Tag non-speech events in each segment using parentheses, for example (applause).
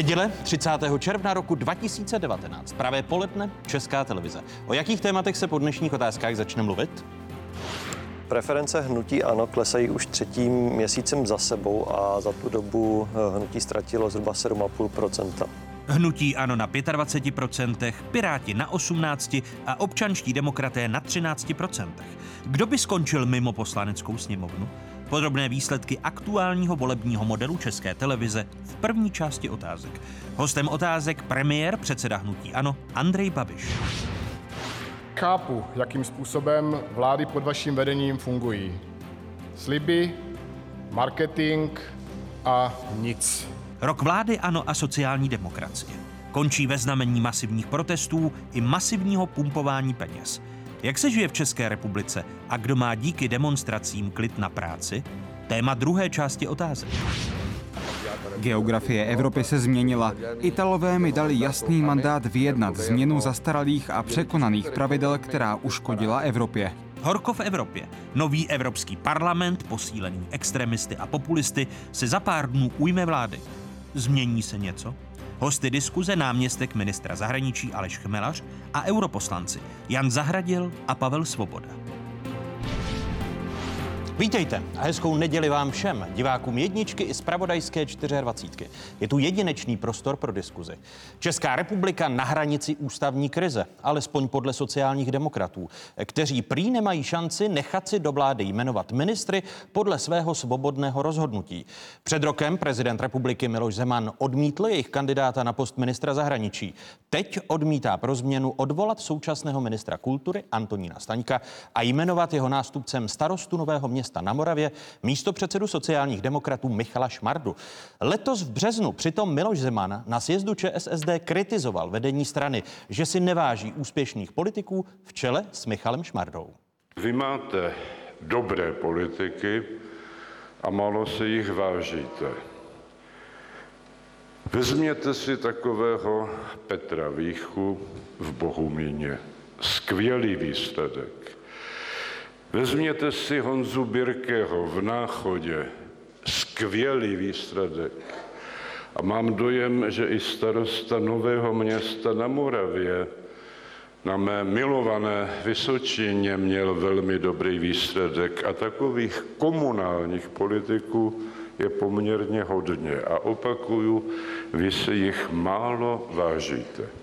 Neděle 30. června roku 2019, pravé poledne, Česká televize. O jakých tématech se po dnešních otázkách začne mluvit? Preference hnutí ano klesají už třetím měsícem za sebou a za tu dobu eh, hnutí ztratilo zhruba 7,5% Hnutí ano na 25%, Piráti na 18% a občanští demokraté na 13%. Kdo by skončil mimo poslaneckou sněmovnu? Podrobné výsledky aktuálního volebního modelu České televize v první části otázek. Hostem otázek premiér, předseda hnutí Ano, Andrej Babiš. Chápu, jakým způsobem vlády pod vaším vedením fungují. Sliby, marketing a nic. Rok vlády Ano a sociální demokracie. Končí ve znamení masivních protestů i masivního pumpování peněz. Jak se žije v České republice a kdo má díky demonstracím klid na práci? Téma druhé části otázek. Geografie Evropy se změnila. Italové mi dali jasný mandát vyjednat změnu zastaralých a překonaných pravidel, která uškodila Evropě. Horko v Evropě. Nový Evropský parlament, posílený extremisty a populisty, se za pár dnů ujme vlády. Změní se něco? Hosty diskuze náměstek ministra zahraničí Aleš Chmelař a europoslanci Jan Zahradil a Pavel Svoboda. Vítejte a hezkou neděli vám všem, divákům jedničky i zpravodajské 24. Je tu jedinečný prostor pro diskuzi. Česká republika na hranici ústavní krize, alespoň podle sociálních demokratů, kteří prý nemají šanci nechat si do vlády jmenovat ministry podle svého svobodného rozhodnutí. Před rokem prezident republiky Miloš Zeman odmítl jejich kandidáta na post ministra zahraničí. Teď odmítá pro změnu odvolat současného ministra kultury Antonína Staňka a jmenovat jeho nástupcem starostu Nového města města na Moravě místo předsedu sociálních demokratů Michala Šmardu. Letos v březnu přitom Miloš Zeman na sjezdu ČSSD kritizoval vedení strany, že si neváží úspěšných politiků v čele s Michalem Šmardou. Vy máte dobré politiky a málo se jich vážíte. Vezměte si takového Petra Výchu v Bohumíně. Skvělý výsledek. Vezměte si Honzu Birkeho v Náchodě. Skvělý výsledek. A mám dojem, že i starosta Nového města na Moravě na mé milované Vysočině měl velmi dobrý výsledek a takových komunálních politiků je poměrně hodně. A opakuju, vy se jich málo vážíte.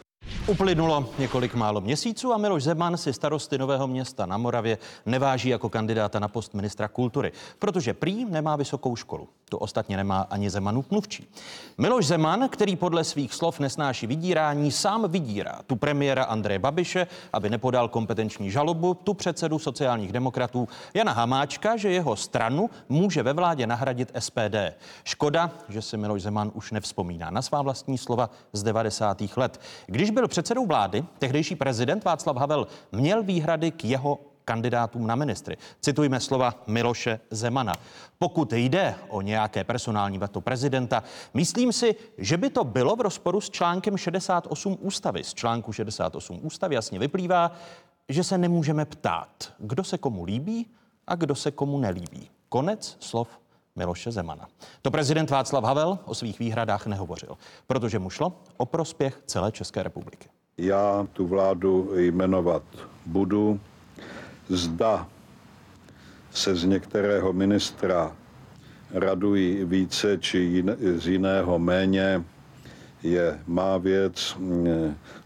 Uplynulo několik málo měsíců a Miloš Zeman si starosty Nového města na Moravě neváží jako kandidáta na post ministra kultury, protože prý nemá vysokou školu. To ostatně nemá ani Zemanův mluvčí. Miloš Zeman, který podle svých slov nesnáší vydírání, sám vydírá tu premiéra Andreje Babiše, aby nepodal kompetenční žalobu, tu předsedu sociálních demokratů Jana Hamáčka, že jeho stranu může ve vládě nahradit SPD. Škoda, že si Miloš Zeman už nevzpomíná na svá vlastní slova z 90. let. Když byl předsedou vlády, tehdejší prezident Václav Havel měl výhrady k jeho kandidátům na ministry. Citujme slova Miloše Zemana. Pokud jde o nějaké personální veto prezidenta, myslím si, že by to bylo v rozporu s článkem 68 ústavy. Z článku 68 ústavy jasně vyplývá, že se nemůžeme ptát, kdo se komu líbí a kdo se komu nelíbí. Konec slov Miloše Zemana. To prezident Václav Havel o svých výhradách nehovořil, protože mu šlo o prospěch celé České republiky. Já tu vládu jmenovat budu. Zda se z některého ministra radují více či z jiného méně, je má věc,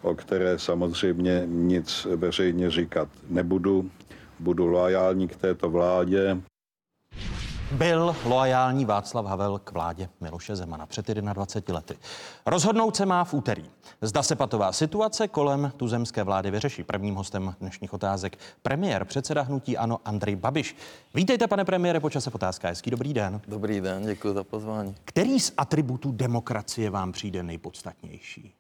o které samozřejmě nic veřejně říkat nebudu. Budu loajální k této vládě byl loajální Václav Havel k vládě Miloše Zemana před 21 lety. Rozhodnout se má v úterý. Zda se patová situace kolem tuzemské vlády vyřeší. Prvním hostem dnešních otázek premiér, předseda hnutí Ano Andrej Babiš. Vítejte, pane premiére, počase v otázka. Hezký dobrý den. Dobrý den, děkuji za pozvání. Který z atributů demokracie vám přijde nejpodstatnější?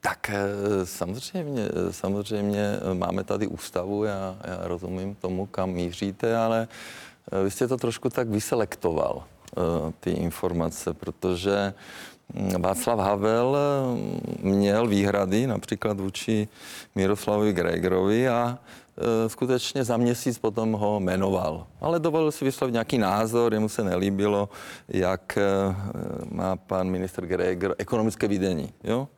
Tak eh, samozřejmě, samozřejmě máme tady ústavu, já, já rozumím tomu, kam míříte, ale vy jste to trošku tak vyselektoval, eh, ty informace, protože Václav Havel měl výhrady například vůči Miroslavovi Gregorovi a skutečně za měsíc potom ho jmenoval. Ale dovolil si vyslovit nějaký názor, jemu se nelíbilo, jak má pan ministr Gregor ekonomické vidění. Jo?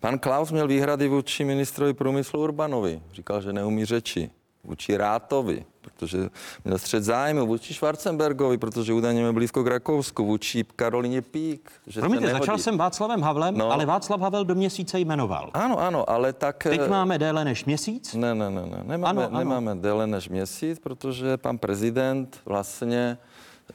Pan Klaus měl výhrady vůči ministrovi průmyslu Urbanovi. Říkal, že neumí řeči vůči Rátovi, protože měl střed zájmu, vůči Schwarzenbergovi, protože údajně měl blízko k Rakousku, vůči Karolině Pík. Že Promiňte, začal jsem Václavem Havlem, no. ale Václav Havel do měsíce jmenoval. Ano, ano, ale tak... Teď eh, máme déle než měsíc? Ne, ne, ne, ne. Nemáme, ano, ano. nemáme déle než měsíc, protože pan prezident vlastně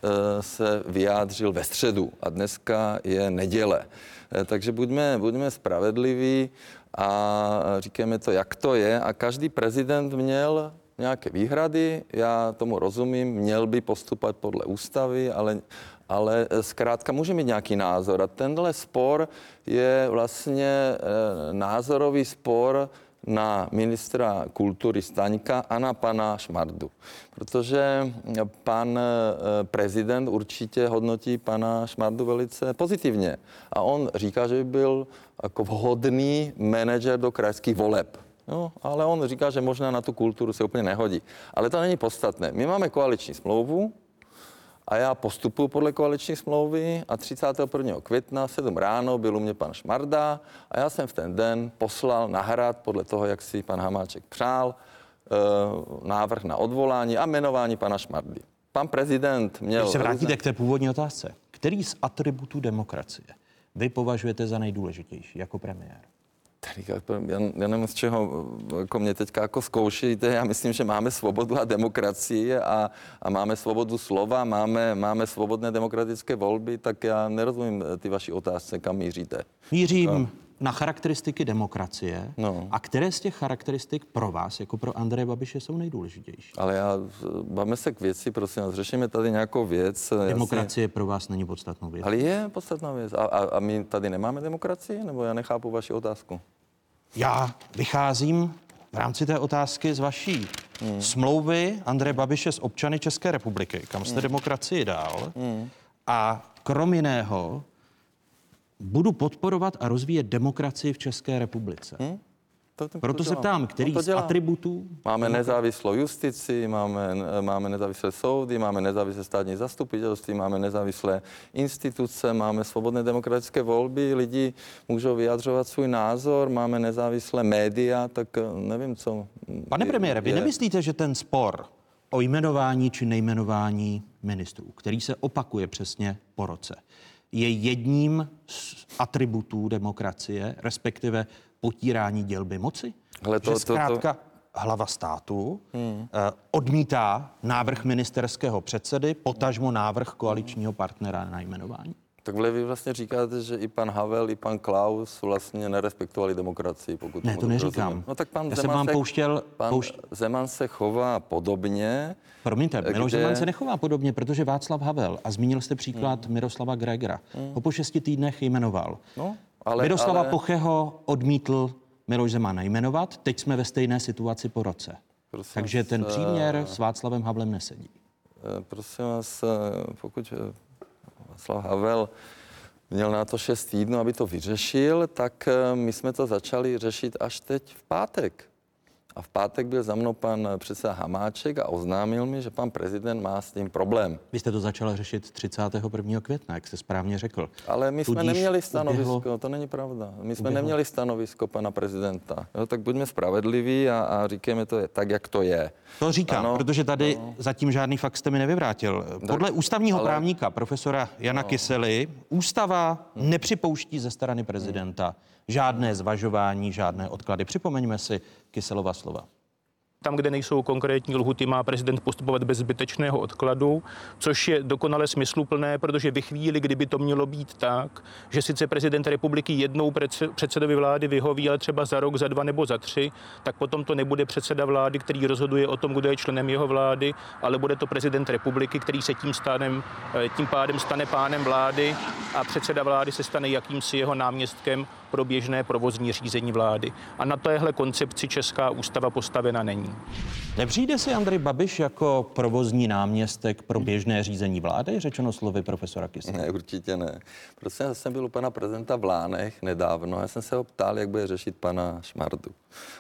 uh, se vyjádřil ve středu a dneska je neděle. Uh, takže buďme, buďme spravedliví a říkáme to, jak to je. A každý prezident měl nějaké výhrady, já tomu rozumím, měl by postupovat podle ústavy, ale, ale zkrátka může mít nějaký názor. A tenhle spor je vlastně e, názorový spor na ministra kultury Staňka a na pana Šmardu. Protože pan eh, prezident určitě hodnotí pana Šmardu velice pozitivně. A on říká, že by byl jako vhodný manažer do krajských voleb. No, ale on říká, že možná na tu kulturu se úplně nehodí. Ale to není podstatné. My máme koaliční smlouvu, a já postupuji podle koaliční smlouvy a 31. května 7 ráno byl u mě pan Šmarda a já jsem v ten den poslal na hrad podle toho, jak si pan Hamáček přál, eh, návrh na odvolání a jmenování pana Šmardy. Pan prezident měl... Když se vrátíte k té původní otázce, který z atributů demokracie vy považujete za nejdůležitější jako premiér? Já, já nevím, z čeho jako mě teďka jako zkoušíte. Já myslím, že máme svobodu a demokracii a, a máme svobodu slova, máme, máme svobodné demokratické volby, tak já nerozumím eh, ty vaši otázce, kam míříte. Mířím no. Na charakteristiky demokracie. No. A které z těch charakteristik pro vás, jako pro Andreje Babiše, jsou nejdůležitější? Ale já, máme se k věci, prosím vás, řešíme tady nějakou věc. Eh, demokracie jasně... pro vás není podstatnou věc. Ale je podstatná věc. A, a, a my tady nemáme demokracii? Nebo já nechápu vaši otázku? Já vycházím v rámci té otázky z vaší hmm. smlouvy Andreje Babiše s občany České republiky, kam jste hmm. demokracii dál. Hmm. A krom jiného budu podporovat a rozvíjet demokracii v České republice. Hmm. To, to, Proto to se ptám, který z atributů... Máme nezávislou justici, máme, máme nezávislé soudy, máme nezávislé státní zastupitelství, máme nezávislé instituce, máme svobodné demokratické volby, lidi můžou vyjadřovat svůj názor, máme nezávislé média, tak eh, nevím, co... Pane premiére, vy nemyslíte, že ten spor o jmenování či nejmenování ministrů, který se opakuje přesně po roce, je jedním z atributů demokracie, respektive potírání dělby moci? Ale to, že zkrátka to, to... hlava státu hmm. eh, odmítá návrh ministerského předsedy, potažmo návrh koaličního partnera na jmenování? Takhle vy vlastně říkáte, že i pan Havel, i pan Klaus vlastně nerespektovali demokracii, pokud Ne, to neříkám. Rozumím. No tak pan Já Zeman jsem vám se, pouštěl... Pan poušť... Zeman se chová podobně. Promiňte, Miloš kde... Zeman se nechová podobně, protože Václav Havel, a zmínil jste příklad hmm. Miroslava Gregera, hmm. ho po šesti týdnech jmenoval. No, ale, Miroslava ale... Pocheho odmítl Miloš Zeman nejmenovat, teď jsme ve stejné situaci po roce. Prosím Takže ten příměr s Václavem Havlem nesedí. Eh, prosím vás, eh, pokud eh, Václav Havel měl na to šest týdnů, aby to vyřešil, tak my jsme to začali řešit až teď v pátek. A v pátek byl za mnou pan předseda Hamáček a oznámil mi, že pan prezident má s tím problém. Vy jste to začal řešit 31. května, jak jste správně řekl. Ale my Tudíž jsme neměli stanovisko, uběhlo... to není pravda. My jsme uběhlo... neměli stanovisko pana prezidenta. Jo, tak buďme spravedliví a, a říkáme to je tak, jak to je. To říkám, ano, protože tady ano. zatím žádný fakt jste mi nevyvrátil. Podle tak, ústavního ale... právníka profesora Jana no. Kysely, ústava hmm. nepřipouští ze strany prezidenta hmm žádné zvažování, žádné odklady. Připomeňme si Kyselova slova. Tam, kde nejsou konkrétní lhuty, má prezident postupovat bez zbytečného odkladu, což je dokonale smysluplné, protože ve chvíli, kdyby to mělo být tak, že sice prezident republiky jednou předsedovi vlády vyhoví, ale třeba za rok, za dva nebo za tři, tak potom to nebude předseda vlády, který rozhoduje o tom, kdo je členem jeho vlády, ale bude to prezident republiky, který se tím, stanem, eh, tím pádem stane pánem vlády a předseda vlády se stane jakýmsi jeho náměstkem pro běžné provozní řízení vlády. A na téhle koncepci Česká ústava postavena není. Nepřijde si Andrej Babiš jako provozní náměstek pro běžné řízení vlády, řečeno slovy profesora Kysy? Ne, určitě ne. Prostě já jsem byl u pana prezidenta v Lánech nedávno. Já jsem se ho ptal, jak bude řešit pana Šmardu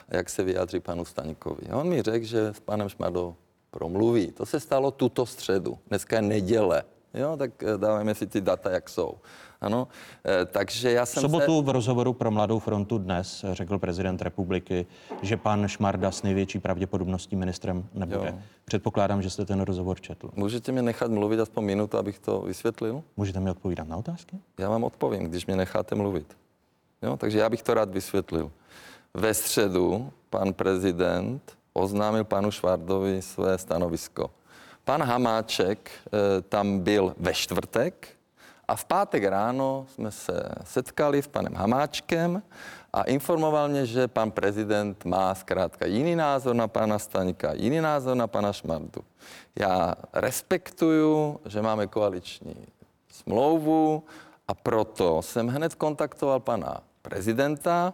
a jak se vyjádří panu Staňkovi. A on mi řekl, že s panem Šmardou promluví. To se stalo tuto středu. Dneska je neděle. Jo, tak eh, dáváme si ty data, jak jsou. Ano, eh, takže já V jsem sobotu se... v rozhovoru pro Mladou frontu dnes řekl prezident republiky, že pan Šmarda s největší pravděpodobností ministrem nebude. Jo. Předpokládám, že jste ten rozhovor četl. Můžete mě nechat mluvit aspoň minutu, abych to vysvětlil? Můžete mi odpovídat na otázky? Já vám odpovím, když mě necháte mluvit. Jo, takže já bych to rád vysvětlil. Ve středu pan prezident oznámil panu Švardovi své stanovisko. Pan Hamáček e, tam byl ve čtvrtek a v pátek ráno jsme se setkali s panem Hamáčkem a informoval mě, že pan prezident má zkrátka jiný názor na pana Staňka, jiný názor na pana Šmardu. Já respektuju, že máme koaliční smlouvu a proto jsem hned kontaktoval pana prezidenta,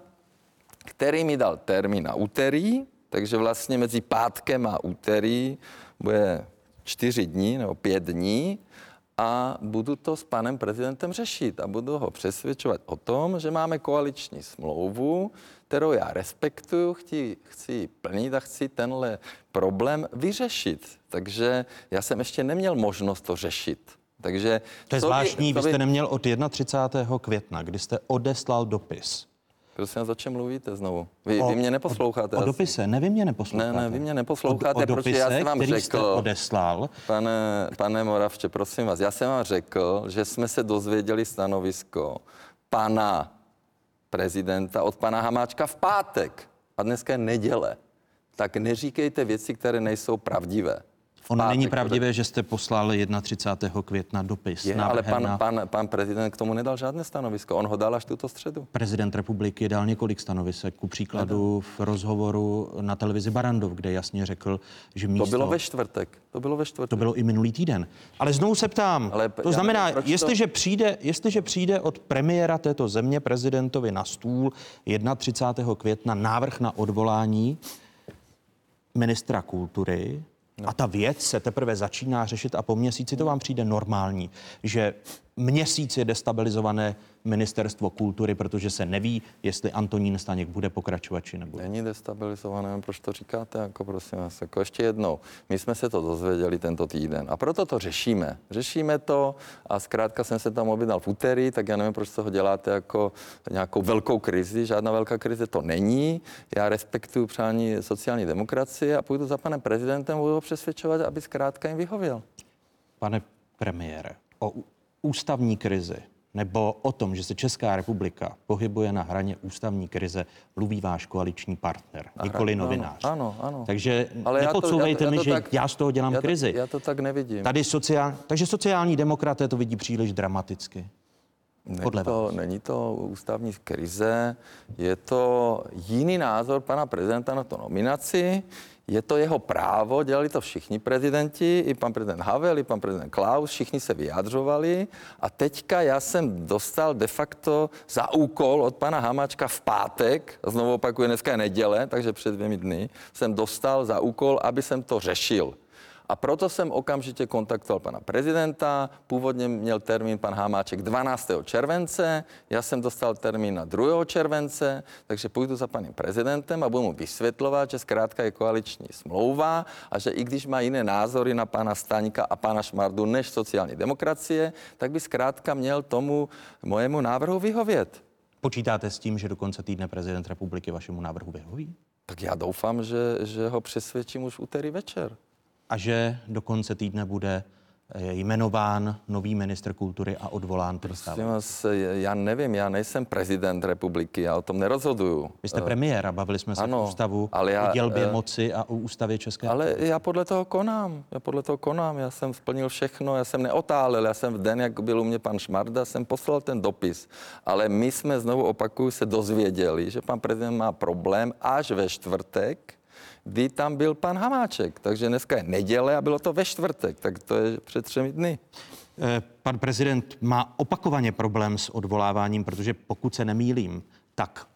který mi dal termín na úterý, takže vlastně mezi pátkem a úterý bude čtyři dní nebo pět dní a budu to s panem prezidentem řešit a budu ho přesvědčovat o tom, že máme koaliční smlouvu, kterou já respektuju, chci, chci ji plnit a chci tenhle problém vyřešit. Takže já jsem ještě neměl možnost to řešit. Takže To je by- zvláštní, co vy by- jste neměl od 31. května, kdy jste odeslal dopis. Prosím o čem mluvíte znovu? Vy, vy mě neposloucháte. O, o dopise, ne, vy mě neposloucháte. Ne, ne, vy mě neposloucháte, o, o protože já dopise, jsem vám který řekl- jste odeslal. Pane, pane Moravče, prosím vás, já jsem vám řekl, že jsme se dozvěděli stanovisko pana prezidenta od pana Hamáčka v pátek. A dneska je neděle. Tak neříkejte věci, které nejsou pravdivé. Ono není pátek pravdivé, že jste poslal 31. května dopis. Je, ale pan, na... pan, pan prezident k tomu nedal žádné stanovisko. On ho dal až tuto středu. Prezident republiky dal několik stanovisek. Ku příkladu v rozhovoru na televizi Barandov, kde jasně řekl, že místo... To bylo ve čtvrtek. To bylo ve čtvrtek. To bylo i minulý týden. Ale znovu se ptám, Ale to znamená, nevím, proč to- jestliže, přijde, jestliže přijde od premiéra této země prezidentovi na stůl 31. května návrh na odvolání ministra kultury, A ta věc se teprve začíná řešit a po měsíci to vám přijde normální, že měsíc je destabilizované ministerstvo kultury, protože se neví, jestli Antonín Staněk bude pokračovat či nebude. Není destabilizované, proč to říkáte, jako prosím vás, jako ještě jednou. My jsme se to dozvěděli tento týden a proto to řešíme. Řešíme to a zkrátka jsem se tam objednal v úterý, tak já nevím, proč to děláte jako nějakou velkou krizi. Žádná velká krize to není. Já respektuju přání sociální demokracie a půjdu za panem prezidentem, budu ho přesvědčovat, aby zkrátka jim vyhověl. Pane premiére, o ústavní krizi nebo o tom, že se Česká republika pohybuje na hraně ústavní krize, mluví váš koaliční partner, nikoli Ano, novinář. Ano, ano. Takže Ale já to- nepodsouvejte já to- já mi, to že tak- já z toho dělám já to- krizi. já to tak nevidím. Tady sociál, takže sociální demokraté to vidí příliš dramaticky. Podle Není to, není to ústavní krize, je to jiný názor pana prezidenta na to nominaci, je to jeho právo, dělali to všichni prezidenti, i pan prezident Havel, i pan prezident Klaus, všichni se vyjadřovali a teďka já jsem dostal de facto za úkol od pana Hamáčka v pátek, znovu opakuju, dneska je neděle, takže před dvěmi dny, jsem dostal za úkol, aby jsem to řešil. A proto jsem okamžitě kontaktoval pana prezidenta. Původně měl termín pan Hamáček 12. července, já jsem dostal termín na 2. července, takže půjdu za panem prezidentem a budu mu vysvětlovat, že zkrátka je koaliční smlouva a že i když má jiné názory na pana Staňka a pana Šmardu než sociální demokracie, tak by zkrátka měl tomu mojemu návrhu vyhovět. Počítáte s tím, že do konce týdne prezident republiky vašemu návrhu vyhoví? Tak já doufám, že, že ho přesvědčím už úterý večer. A že do konce týdne bude eh, jmenován nový ministr kultury a odvolán stávající. vás, já nevím, já nejsem prezident republiky, já o tom nerozhoduju. Vy jste premiér a bavili jsme se ano, v ústavu ale já, o dělbě eh, moci a o ústavě České Ale já podle toho konám, já podle toho konám, já jsem splnil všechno, já jsem neotálel, já jsem v den, jak byl u mě pan Šmarda, jsem poslal ten dopis. Ale my jsme znovu opakuju se dozvěděli, že pan prezident má problém až ve čtvrtek, kdy tam byl pan Hamáček. Takže dneska je neděle a bylo to ve čtvrtek, tak to je před třemi dny. Eh, Pan prezident má opakovaně problém s odvoláváním, protože pokud se nemýlím, tak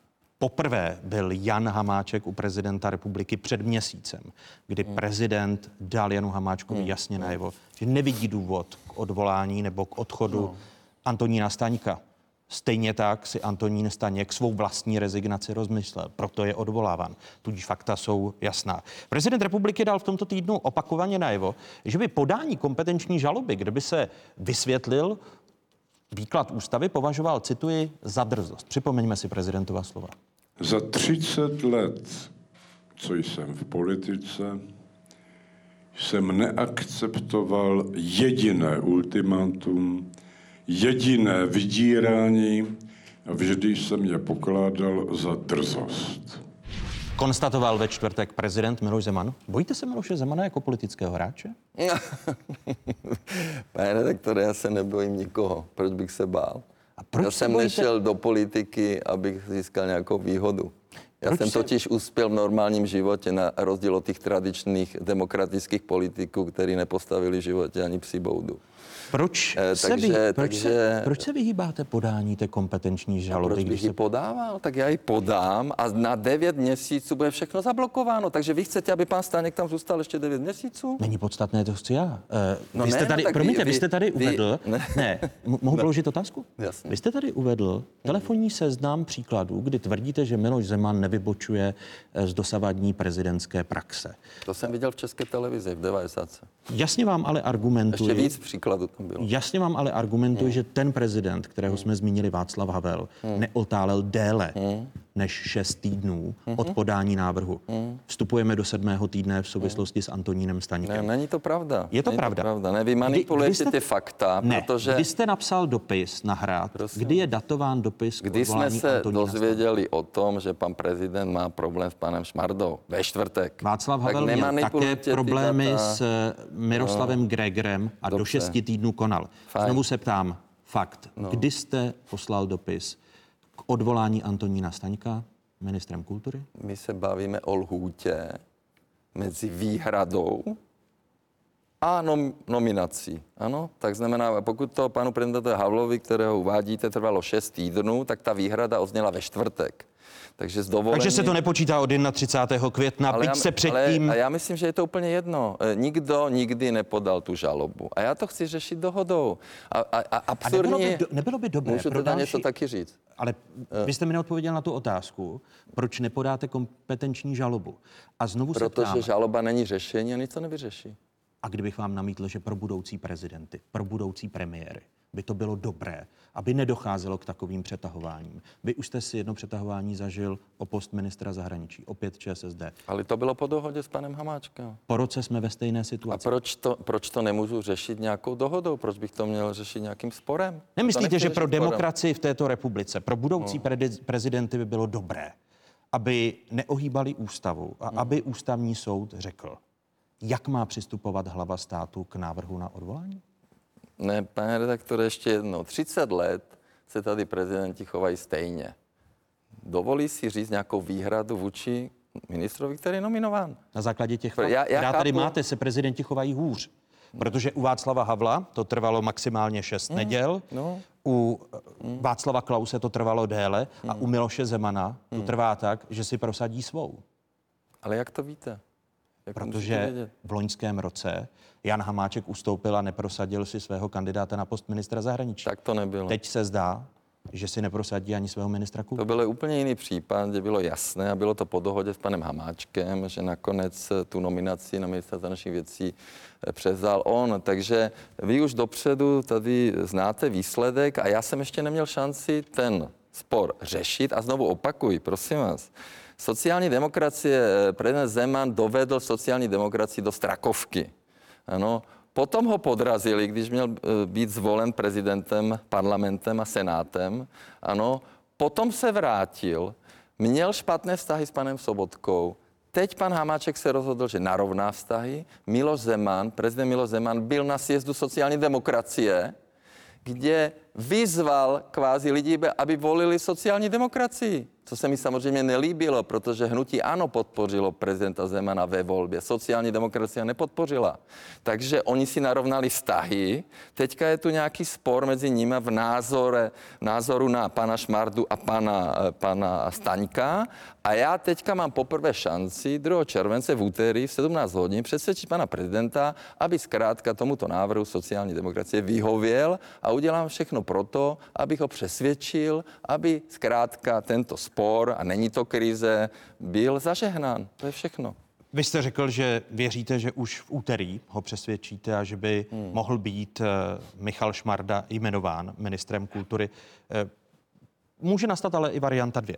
Poprvé byl Jan Hamáček u prezidenta republiky před měsícem, kdy prezident dal Janu Hamáčkovi jasně najevo, že nevidí důvod k odvolání nebo k odchodu Antonína Staňka. Stejně tak si Antonín Staněk svou vlastní rezignaci rozmyslel, proto je odvoláván. Tudíž fakta jsou jasná. Prezident republiky dal v tomto týdnu opakovaně najevo, že by podání kompetenční žaloby, kde by se vysvětlil výklad ústavy, považoval, cituji, za drzost. Připomeňme si prezidentova slova. Za 30 let, co jsem v politice, jsem neakceptoval jediné ultimátum, jediné vydírání a vždy jsem je pokládal za drzost. Konstatoval ve čtvrtek prezident Miloš Zeman. Bojíte se Miloše Zemana jako politického hráče? (laughs) Pane redaktore, já se nebojím nikoho. Proč bych se bál? A proč já se jsem bojíte- nešel do politiky, abych získal nějakou výhodu. Já Proč jsem se- totiž uspěl v normálním životě na rozdíl od těch tradičních demokratických politiků, kteří nepostavili v životě ani psi boudu. Proč, Eh, se, takže- vy, proč, takže- se, proč se vyhýbáte podání té kompetenční žaloby? proč když bych se... ji podával? Tak já ji podám a na 9 měsíců bude všechno zablokováno. Takže vy chcete, aby pan Staněk tam zůstal ještě 9 měsíců? Není podstatné, to chci já. Uh, No vy jste ne, tady, no promiňte, vy- vy, vy- jste tady vy- uvedl, ne. ne, m- mohu položit otázku? Jasně. Vy jste tady uvedl telefonní seznam příkladů, kdy tvrdíte, že Miloš Zeman nevybočuje eh, z dosavadní prezidentské praxe. To jsem viděl v české televizi v 90. Jasně vám ale argumentuji, Ještě víc příkladů tam bylo. jasně vám ale argumentuji, že ten prezident, kterého jsme zmínili, Václav Havel, neotálel déle než šest týdnů od podání návrhu. Vstupujeme do sedmého týdne v souvislosti s Antonínem Ne, Staňkem. není to pravda. Je to není pravda. To pravda. Ne, vy Kdy- manipulujete kdy jste- ty fakta, Ne, protože kdy jste napsal dopis na hrad, Prosím. kdy je datován dopis kdy jsme se Antonína dozvěděli o tom, že pan prezident má problém s panem Šmardou ve čtvrtek. Václav Tak Havel měl také problémy data. s eh, Miroslavem Gregerem a do Dobře. šesti týdnů konal. Fajn. Znovu se ptám, fakt, kdy jste poslal dopis odvolání Antonína Staňka ministrem kultury? My se bavíme o lhůtě mezi výhradou a nom, nominací. Ano, tak znamená, pokud to panu prezidentovi Havlovi, kterého uvádíte, trvalo 6 týdnů, tak ta výhrada ozněla ve čtvrtek. Takže s dovolením... Takže se to nepočítá od 31. května, byť já, se předtím... Ale, a já myslím, že je to úplně jedno. E, Nikdo nikdy nepodal tu žalobu. A já to chci řešit dohodou. A, a, a A absurdní... nebylo by, do, nebylo by dobré Můžu pro další... něco taky říct? Ale vy jste mi neodpověděl na tu otázku, proč nepodáte kompetenční žalobu. A znovu se Protože žaloba není řešení a nic to nevyřeší. a kdybych vám namítl, že pro budoucí prezidenty, pro budoucí premiéry by to bylo dobré, aby nedocházelo k takovým přetahováním. Vy už jste si jedno přetahování zažil o post ministra zahraničí, opět ČSSD. Ale to bylo po dohodě s panem Hamáčkem. Po roce jsme ve stejné A situaci. proč to, proč to nemůžu řešit nějakou dohodou? Proč bych to měl řešit nějakým sporem? Nemyslíte, že pro sporem. demokracii v této republice, pro budoucí No. predi- prezidenty by bylo dobré, aby neohýbali ústavu a Hmm. aby ústavní soud řekl, jak má přistupovat hlava státu k návrhu na odvolání? Ne, pane redaktore, ještě jednou. 30 let se tady prezidenti chovají stejně. Dovolí si říct nějakou výhradu vůči ministrovi, který je nominován. Na základě těch Já- fakt, já která tady chápu- máte, se prezidenti chovají hůř. Protože u Václava Havla to trvalo maximálně šest neděl, no. u eh, Václava Klause to trvalo déle a u Miloše Zemana to trvá tak, že si prosadí svou. Ale jak to víte? Jak to Protože v loňském roce Jan Hamáček ustoupil a neprosadil si svého kandidáta na post ministra zahraničí. Tak to nebylo. Teď se zdá, že si neprosadí ani svého ministra To kultury. byl úplně jiný případ, kde bylo jasné a bylo to po dohodě s panem Hamáčkem, že nakonec tu nominaci na ministra zahraničních věcí eh, převzal on. Takže vy už dopředu tady znáte výsledek a já jsem ještě neměl šanci ten spor řešit a znovu opakuji, prosím vás. Sociální demokracie, eh, prezident Zeman dovedl sociální demokracii do strakovky. Ano, Potom ho podrazili, když měl eh, být zvolen prezidentem, parlamentem a senátem. Ano, potom se vrátil, měl špatné vztahy s panem Sobotkou. Teď pan Hamáček se rozhodl, že narovná vztahy. Miloš Zeman, prezident Miloš Zeman byl na sjezdu sociální demokracie, kde vyzval kvázi lidi, aby volili sociální demokracii. Co se mi samozřejmě nelíbilo, protože hnutí ano podpořilo prezidenta Zemana ve volbě, sociální demokracie nepodpořila. Takže oni si narovnali vztahy. Teďka je tu nějaký spor mezi nimi v názore, názoru na pana Šmardu a pana, pana Staňka. A já teďka mám poprvé šanci 2. července v úterý v 17 hodin přesvědčit pana prezidenta, aby zkrátka tomuto návrhu sociální demokracie vyhověl a udělám všechno proto, abych ho přesvědčil, aby zkrátka tento spor a není to krize, byl zažehnán. To je všechno. Vy jste řekl, že věříte, že už v úterý ho přesvědčíte a že by hmm. mohl být uh, Michal Šmarda jmenován ministrem kultury. Uh, může nastat ale i varianta dvě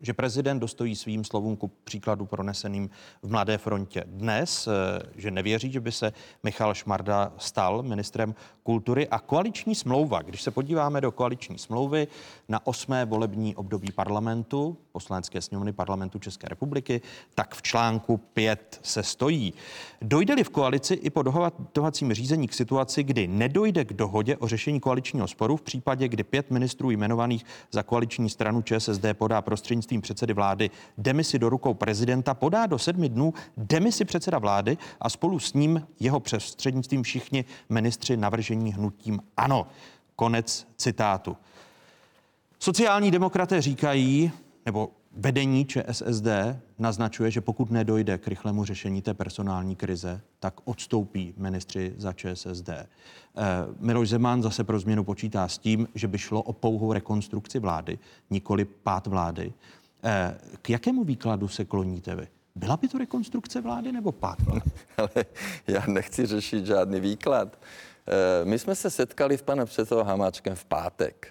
že prezident dostojí svým slovům ku příkladu proneseným v Mladé frontě dnes, eh, že nevěří, že by se Michal Šmarda stal ministrem kultury a koaliční smlouva. Když se podíváme do koaliční smlouvy na osmé volební období parlamentu, poslanecké sněmovny parlamentu České republiky, tak v článku 5 se stojí. Dojde-li v koalici i po dohodovacím řízení k situaci, kdy nedojde k dohodě o řešení koaličního sporu v případě, kdy pět ministrů jmenovaných za koaliční stranu ČSSD podá prostřednictvím předsedy vlády demisi do rukou prezidenta, podá do sedmi dnů demisi předseda vlády a spolu s ním jeho prostřednictvím všichni ministři navržení hnutím ANO. Konec citátu. Sociální demokraté říkají, nebo vedení ČSSD naznačuje, že pokud nedojde k rychlému řešení té personální krize, tak odstoupí ministři za ČSSD. Eh, Miloš Zeman zase pro změnu počítá s tím, že by šlo o pouhou rekonstrukci vlády, nikoli pát vlády. Eh, k jakému výkladu se kloníte vy? Byla by to rekonstrukce vlády nebo pát vlády? (laughs) Ale já nechci řešit žádný výklad. Eh, my jsme se setkali s panem předsedou Hamáčkem v pátek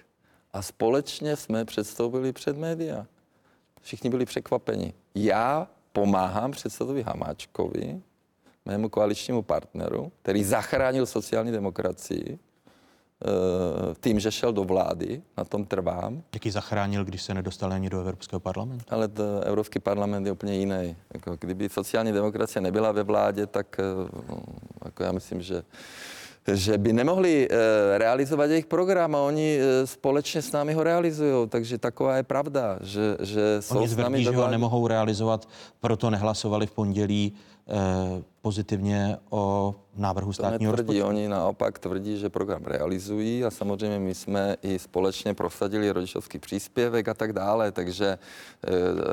a společně jsme předstoupili před média. Všichni byli překvapeni. Já pomáhám předsedovi Hamáčkovi, mému koaličnímu partneru, který zachránil sociální demokracii, eh, tím, že šel do vlády, na tom trvám. Jaký zachránil, když se nedostal ani do Evropského parlamentu? Ale to Evropský parlament je úplně jiný. Jako, kdyby sociální demokracie nebyla ve vládě, tak eh, jako já myslím, že že by nemohli eh, realizovat jejich program a oni eh, společně s námi ho realizují. Takže taková je pravda, že, že jsou oni s námi že ho nemohou realizovat, proto nehlasovali v pondělí eh, pozitivně o návrhu státního rozpočtu. Oni naopak tvrdí, že program realizují a samozřejmě my jsme i společně prosadili rodičovský příspěvek a tak dále, takže e,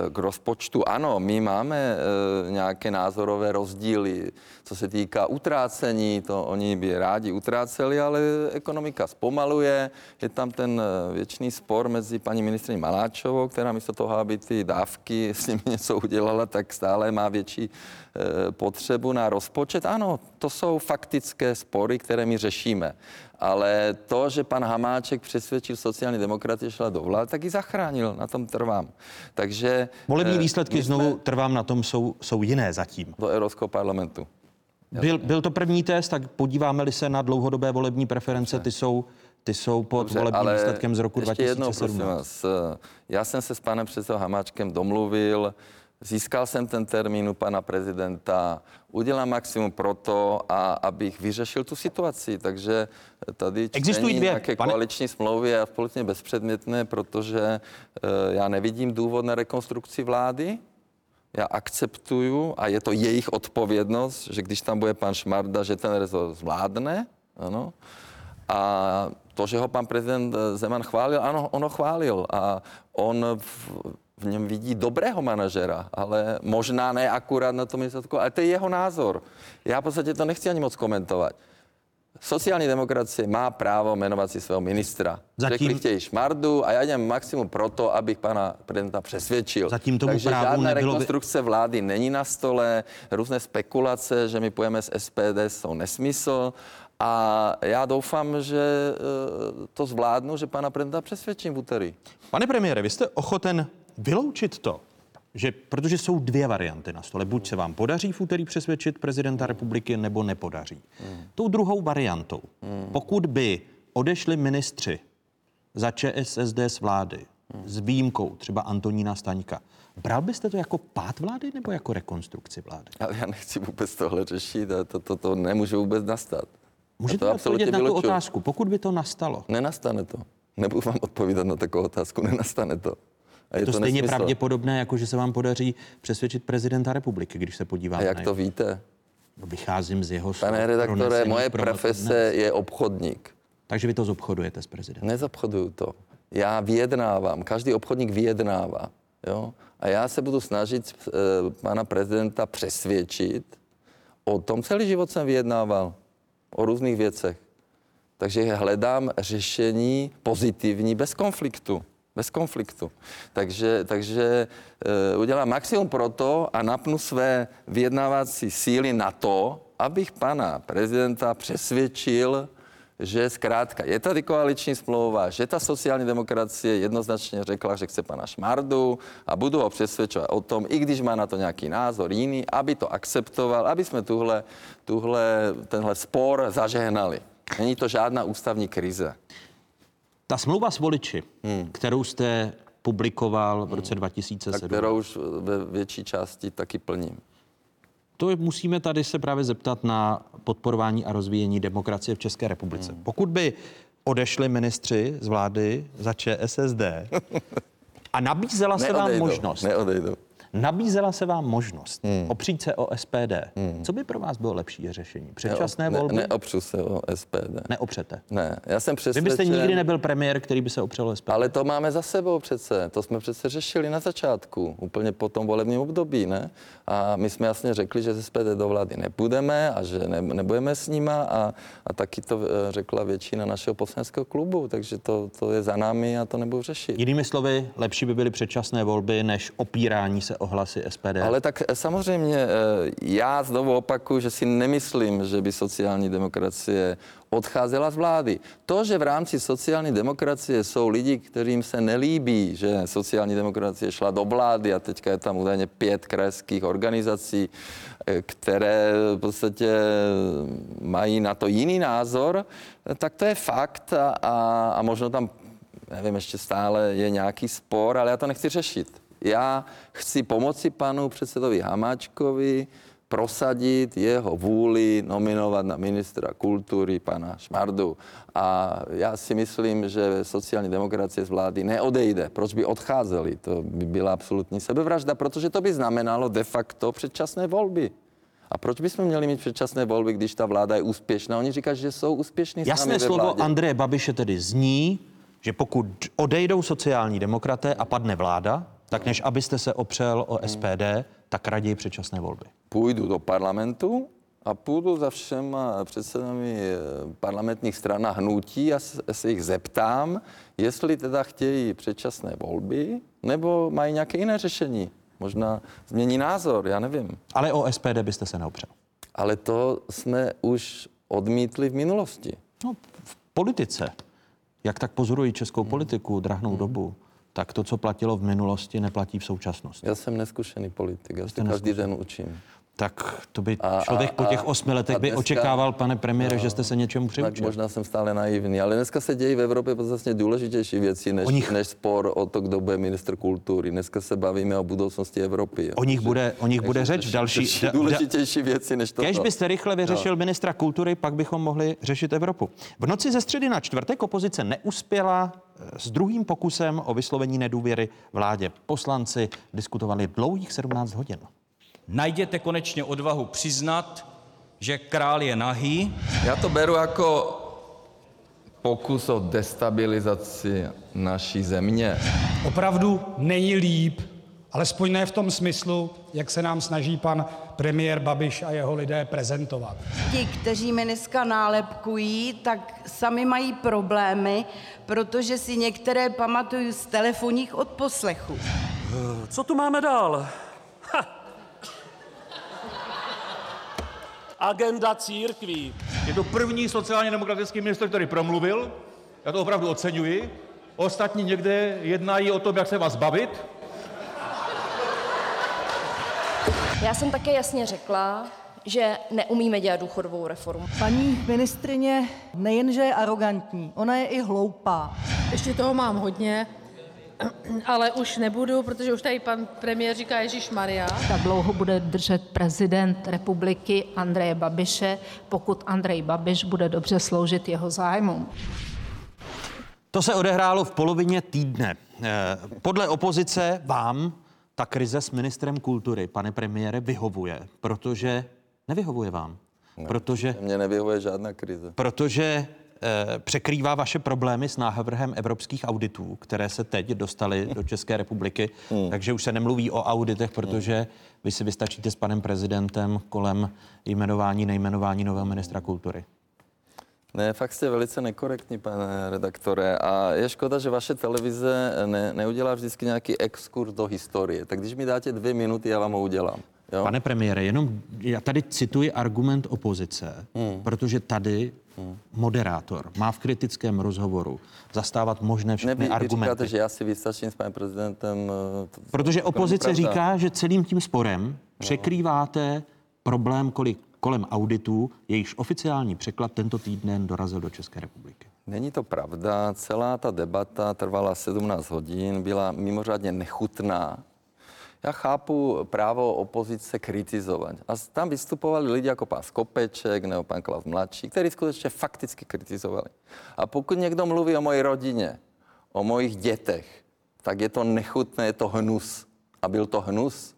k rozpočtu ano, my máme e, nějaké názorové rozdíly, co se týká utrácení, to oni by rádi utráceli, ale ekonomika zpomaluje, je tam ten e, věčný spor mezi paní ministriní Maláčovou, která místo toho, aby ty dávky s nimi něco udělala, tak stále má větší potřebu na rozpočet. Ano, to jsou faktické spory, které my řešíme. Ale to, že pan Hamáček přesvědčil sociální demokraty, šla do vlády, tak ji zachránil, na tom trvám. Takže... Volební eh, výsledky, jsme... znovu trvám na tom, jsou, jsou jiné zatím. Do Evropského parlamentu. Byl, byl to první test, tak podíváme-li se na dlouhodobé volební preference, ty jsou, ty jsou pod Dobře, volebním výsledkem z roku 2017. Jednou, vás, eh, já jsem se s panem předsedou Hamáčkem domluvil, Získal jsem ten termín u pana prezidenta, udělám maximum pro to, a, abych vyřešil tu situaci. Takže tady Existují dvě, nějaké pane... koaliční smlouvy je absolutně bezpředmětné, protože e, já nevidím důvod na rekonstrukci vlády. Já akceptuju, a je to jejich odpovědnost, že když tam bude pan Šmarda, že ten rezort zvládne. Ano. A to, že ho pan prezident Zeman chválil, ano, on ho chválil. A on v, v něm vidí dobrého manažera, ale možná ne akurát na tom výsledku, ale to je jeho názor. Já v podstatě to nechci ani moc komentovat. Sociální demokracie má právo jmenovat si svého ministra. Zatím... Řekli chtějí šmardu a já dělám maximum pro to, abych pana prezidenta přesvědčil. Zatím tomu Takže právu žádná nebylo rekonstrukce vlády není na stole, různé spekulace, že my pojeme z SPD, jsou nesmysl. A já doufám, že eh, to zvládnu, že pana prezidenta přesvědčím v úterý. Pane premiére, vy jste ochoten vyloučit to, že protože jsou dvě varianty na stole, buď se vám podaří v úterý přesvědčit prezidenta republiky, nebo nepodaří. Hmm. Tou druhou variantou, hmm. pokud by odešli ministři za ČSSD z vlády, hmm. s výjimkou třeba Antonína Staňka, Bral byste to jako pát vlády nebo jako rekonstrukci vlády? Ale já nechci vůbec tohle řešit a to, to, to nemůže vůbec nastat. Můžete odpovědět na tu otázku, pokud by to nastalo? Nenastane to. Nebudu vám odpovídat na takovou otázku, nenastane to. A je, je to, to stejně nesmysl. pravděpodobné, jako že se vám podaří přesvědčit prezidenta republiky, když se podíváme. A jak to víte? No, vycházím z jeho Pane redaktore, moje profese je obchodník. Takže vy to zobchodujete s prezidentem? Nezobchoduju to. Já vyjednávám, každý obchodník vyjednává. Jo? A já se budu snažit e, pana prezidenta přesvědčit o tom, celý život jsem vyjednával o různých věcech. Takže hledám řešení pozitivní bez konfliktu. Bez konfliktu. Takže, takže e, udělám maximum pro to a napnu své vyjednávací síly na to, abych pana prezidenta přesvědčil, že zkrátka je tady koaliční smlouva, že ta sociální demokracie jednoznačně řekla, že chce pana Šmardu a budu ho přesvědčovat o tom, i když má na to nějaký názor jiný, aby to akceptoval, aby jsme tuhle, tuhle, tenhle spor zažehnali. Není to žádná ústavní krize. Ta smlouva s voliči, hmm. kterou jste publikoval v roce 2007. Tak kterou už ve větší části taky plním. To musíme tady se právě zeptat na podporování a rozvíjení demokracie v České republice. Hmm. Pokud by odešli ministři z vlády za ČSSD (laughs) a nabízela se vám možnost. Neodejdou. Nabízela se vám možnost hmm. opřít se o SPD. Hmm. Co by pro vás bylo lepší řešení? Předčasné ne, volby? Ne, neopřu se o SPD. Neopřete? Ne, já jsem přesvědčen... Vy byste nikdy nebyl premiér, který by se opřel o SPD. Ale to máme za sebou přece. To jsme přece řešili na začátku, úplně po tom volebním období, ne? A my jsme jasně řekli, že ze SPD do vlády nepůjdeme a že ne, nebudeme s nima a, a taky to eh, řekla většina našeho poslaneckého klubu, takže to, to je za námi a to nebudu řešit. Jinými slovy, lepší by byly předčasné volby, než opírání se o hlasy SPD. Ale tak eh, samozřejmě eh, já znovu opakuju, že si nemyslím, že by sociální demokracie odcházela z vlády. To, že v rámci sociální demokracie jsou lidi, kterým se nelíbí, že sociální demokracie šla do vlády a teďka je tam údajně pět krajských organizací, eh, které v podstatě mají na to jiný názor, tak to je fakt a, a, a možno tam, nevím, ještě stále je nějaký spor, ale já to nechci řešit. Já chci pomoci panu předsedovi Hamáčkovi prosadit jeho vůli nominovat na ministra kultury pana Šmardu. A já si myslím, že sociální demokracie z vlády neodejde. Proč by odcházeli? To by byla absolutní sebevražda, protože to by znamenalo de facto předčasné volby. A proč bychom měli mít předčasné volby, když ta vláda je úspěšná? Oni říkají, že jsou úspěšní. Jasné slovo Andreje Babiše tedy zní, že pokud odejdou sociální demokraté a padne vláda, tak než abyste se opřel o SPD, tak raději předčasné volby. Půjdu do parlamentu a půjdu za všema předsedami eh, parlamentních stran a hnutí a se jich zeptám, jestli teda chtějí předčasné volby, nebo mají nějaké jiné řešení. Možná změní názor, já nevím. Ale o SPD byste se neopřel. Ale to jsme už odmítli v minulosti. No, v politice. Jak tak pozorují českou politiku drahnou hmm. dobu, tak to, co platilo v minulosti, neplatí v současnosti. Já jsem neskušený politik, já se každý den učím. Tak to by člověk a, a, po těch osmi letech by dneska, očekával, pane premiére, no, že jste se něčemu přiučil. Tak možná jsem stále naivní, ale dneska se dějí v Evropě podstatně důležitější věci, než, nich, než spor o to, kdo bude ministr kultury. Dneska se bavíme o budoucnosti Evropy. O nich bude, o nich bude řeč v další... Důležitější věci než to. Když byste rychle vyřešil no. ministra kultury, pak bychom mohli řešit Evropu. V noci ze středy na čtvrtek opozice neuspěla eh, s druhým pokusem o vyslovení nedůvěry vládě. Poslanci diskutovali dlouhých 17 hodin. Najděte konečně odvahu přiznat, že král je nahý. Já to beru jako pokus o destabilizaci naší země. Opravdu není líp, alespoň ne v tom smyslu, jak se nám snaží pan premiér Babiš a jeho lidé prezentovat. Ti, kteří mě dneska nálepkují, tak sami mají problémy, protože si některé pamatuju z telefonních odposlechů. Co tu máme dál? Agenda církví. Je to první sociálně demokratický minister, který promluvil. Já to opravdu oceňuji. Ostatní někde jednají o tom, jak se vás bavit. Já jsem také jasně řekla, že neumíme dělat důchodovou reformu. Paní ministrině nejenže je arrogantní, ona je i hloupá. Ještě toho mám hodně, (clears throat) ale už nebudu, protože už tady pan premiér říká Ježíš Maria. Tak dlouho bude držet prezident republiky Andreje Babiše, pokud Andrej Babiš bude dobře sloužit jeho zájmům. To se odehrálo v polovině týdne. Eh, Podle opozice vám ta krize s ministrem kultury, pane premiére, vyhovuje, protože nevyhovuje vám. Ne, protože, Mně nevyhovuje žádná krize. protože překrývá vaše problémy s návrhem evropských auditů, které se teď dostaly do České republiky. Hmm. Takže už se nemluví o auditech, protože vy si vystačíte s panem prezidentem kolem jmenování, nejmenování nového ministra kultury. Ne, fakt jste velice nekorektní, pane redaktore. A je škoda, že vaše televize ne, neudělá vždycky nějaký exkurs do historie. Tak když mi dáte dvě minuty, já vám ho udělám. Jo? Pane premiére, jenom já tady cituji argument opozice, hmm. protože tady. Moderátor má v kritickém rozhovoru zastávat možné všechny ne, vy, vy argumenty. říkáte, že já si vystačím s panem prezidentem. eh, To, Protože to opozice pravda. říká, že celým tím sporem překrýváte problém kolik, kolem auditů, jejichž oficiální překlad tento týden dorazil do České republiky. Není to pravda. Celá ta debata trvala 17 hodin, byla mimořádně nechutná. Já chápu právo opozice kritizovat. A tam vystupovali lidi jako pan Skopeček nebo pan Klaus Mladší, kteří skutečně fakticky kritizovali. A pokud někdo mluví o mojí rodině, o mojich dětech, tak je to nechutné, je to hnus. A byl to hnus.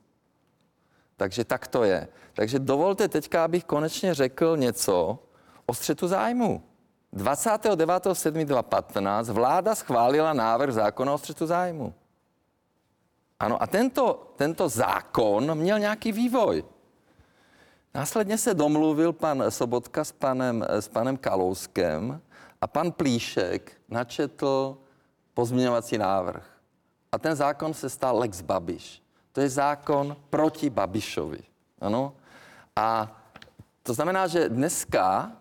Takže tak to je. Takže dovolte teďka, abych konečně řekl něco o střetu zájmu. 29.7.2015 vláda schválila návrh zákona o střetu zájmu. Ano, a tento, tento zákon měl nějaký vývoj. Následně se domluvil pan Sobotka s panem, s panem Kalouskem a pan Plíšek načetl pozměňovací návrh. A ten zákon se stal Lex Babiš. To je zákon proti Babišovi. Ano? A to znamená, že dneska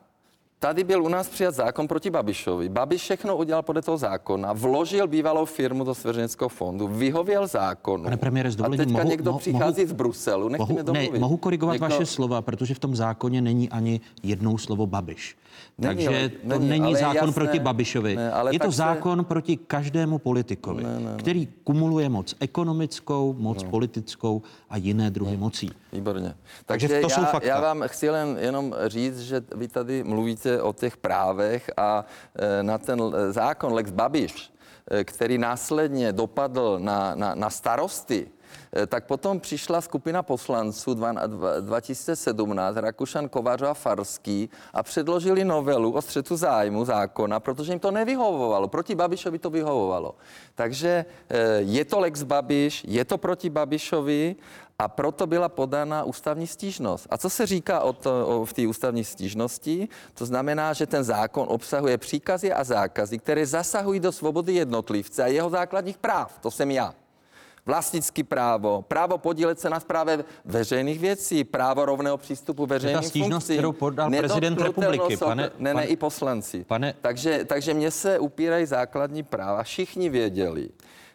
tady byl u nás přijat zákon proti Babišovi. Babiš všechno udělal podle toho zákona, vložil bývalou firmu do svěřeneckého fondu, vyhověl zákonu. Pane premiére, s a teďka mohu- někdo mohu- přichází mohu- z Bruselu, nechte Mohu, mě ne, mohu korigovat Někdo- vaše slova, protože v tom zákoně není ani jednou slovo Babiš. Není, Takže to není, není, zákon jasné- proti Babišovi. ne, ale je to tak se- zákon proti každému politikovi, Ne, ne, ne. který kumuluje moc ekonomickou, moc politickou a jiné druhy mocí. Výborně. Takže Takže to jsou já, fakta. já vám chci jen, jenom říct, že vy tady mluvíte o těch právech a e, na ten zákon Lex Babiš, e, který následně dopadl na, na, na starosty, tak potom přišla skupina poslanců dva- dva- 2017, Rakušan, Kovářov a Farský a předložili novelu o střetu zájmu zákona, protože jim to nevyhovovalo. Proti Babišovi to vyhovovalo. Takže e, je to Lex Babiš, je to proti Babišovi a proto byla podána ústavní stížnost. A co se říká o to, o, v té ústavní stížnosti? To znamená, že ten zákon obsahuje příkazy a zákazy, které zasahují do svobody jednotlivce a jeho základních práv. To jsem já. Vlastnický právo, právo podílet se na správě veřejných věcí, právo rovného přístupu veřejným stížnost, funkcím. kterou podal prezident republiky, pane- ne, ne, pane- i poslanci. Pane- Takže, takže mně se upírají základní práva. Všichni věděli,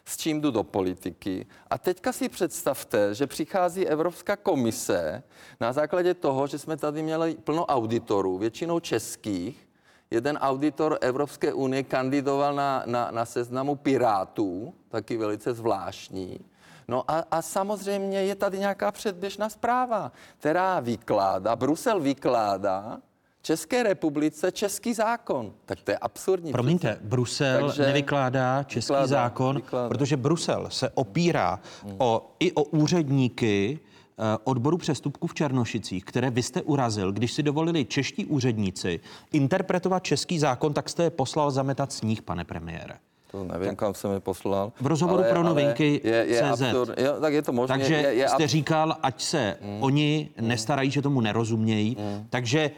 s čím jdu do politiky. A teďka si představte, že přichází Evropská komise na základě toho, že jsme tady měli plno auditorů, většinou českých. Jeden auditor Evropské unie kandidoval na, na, na seznamu Pirátů, taky velice zvláštní. No a, a samozřejmě je tady nějaká předběžná zpráva, která vykládá, Brusel vykládá České republice český zákon. Tak to je absurdní. Promiňte, Brusel Takže- nevykládá český Vykládá, zákon, vykládá. protože Brusel se opírá o, i o úředníky odboru přestupků v Černošicích, které vy jste urazil, když si dovolili čeští úředníci interpretovat český zákon, tak jste je poslal zametat sníh, pane premiére. To nevím, kam jsem je poslal. V rozhovoru pro novinky je, je CZ. absurd, jo, tak je to možné. Takže je, je jste říkal, ať se oni nestarají, že tomu nerozumějí. Takže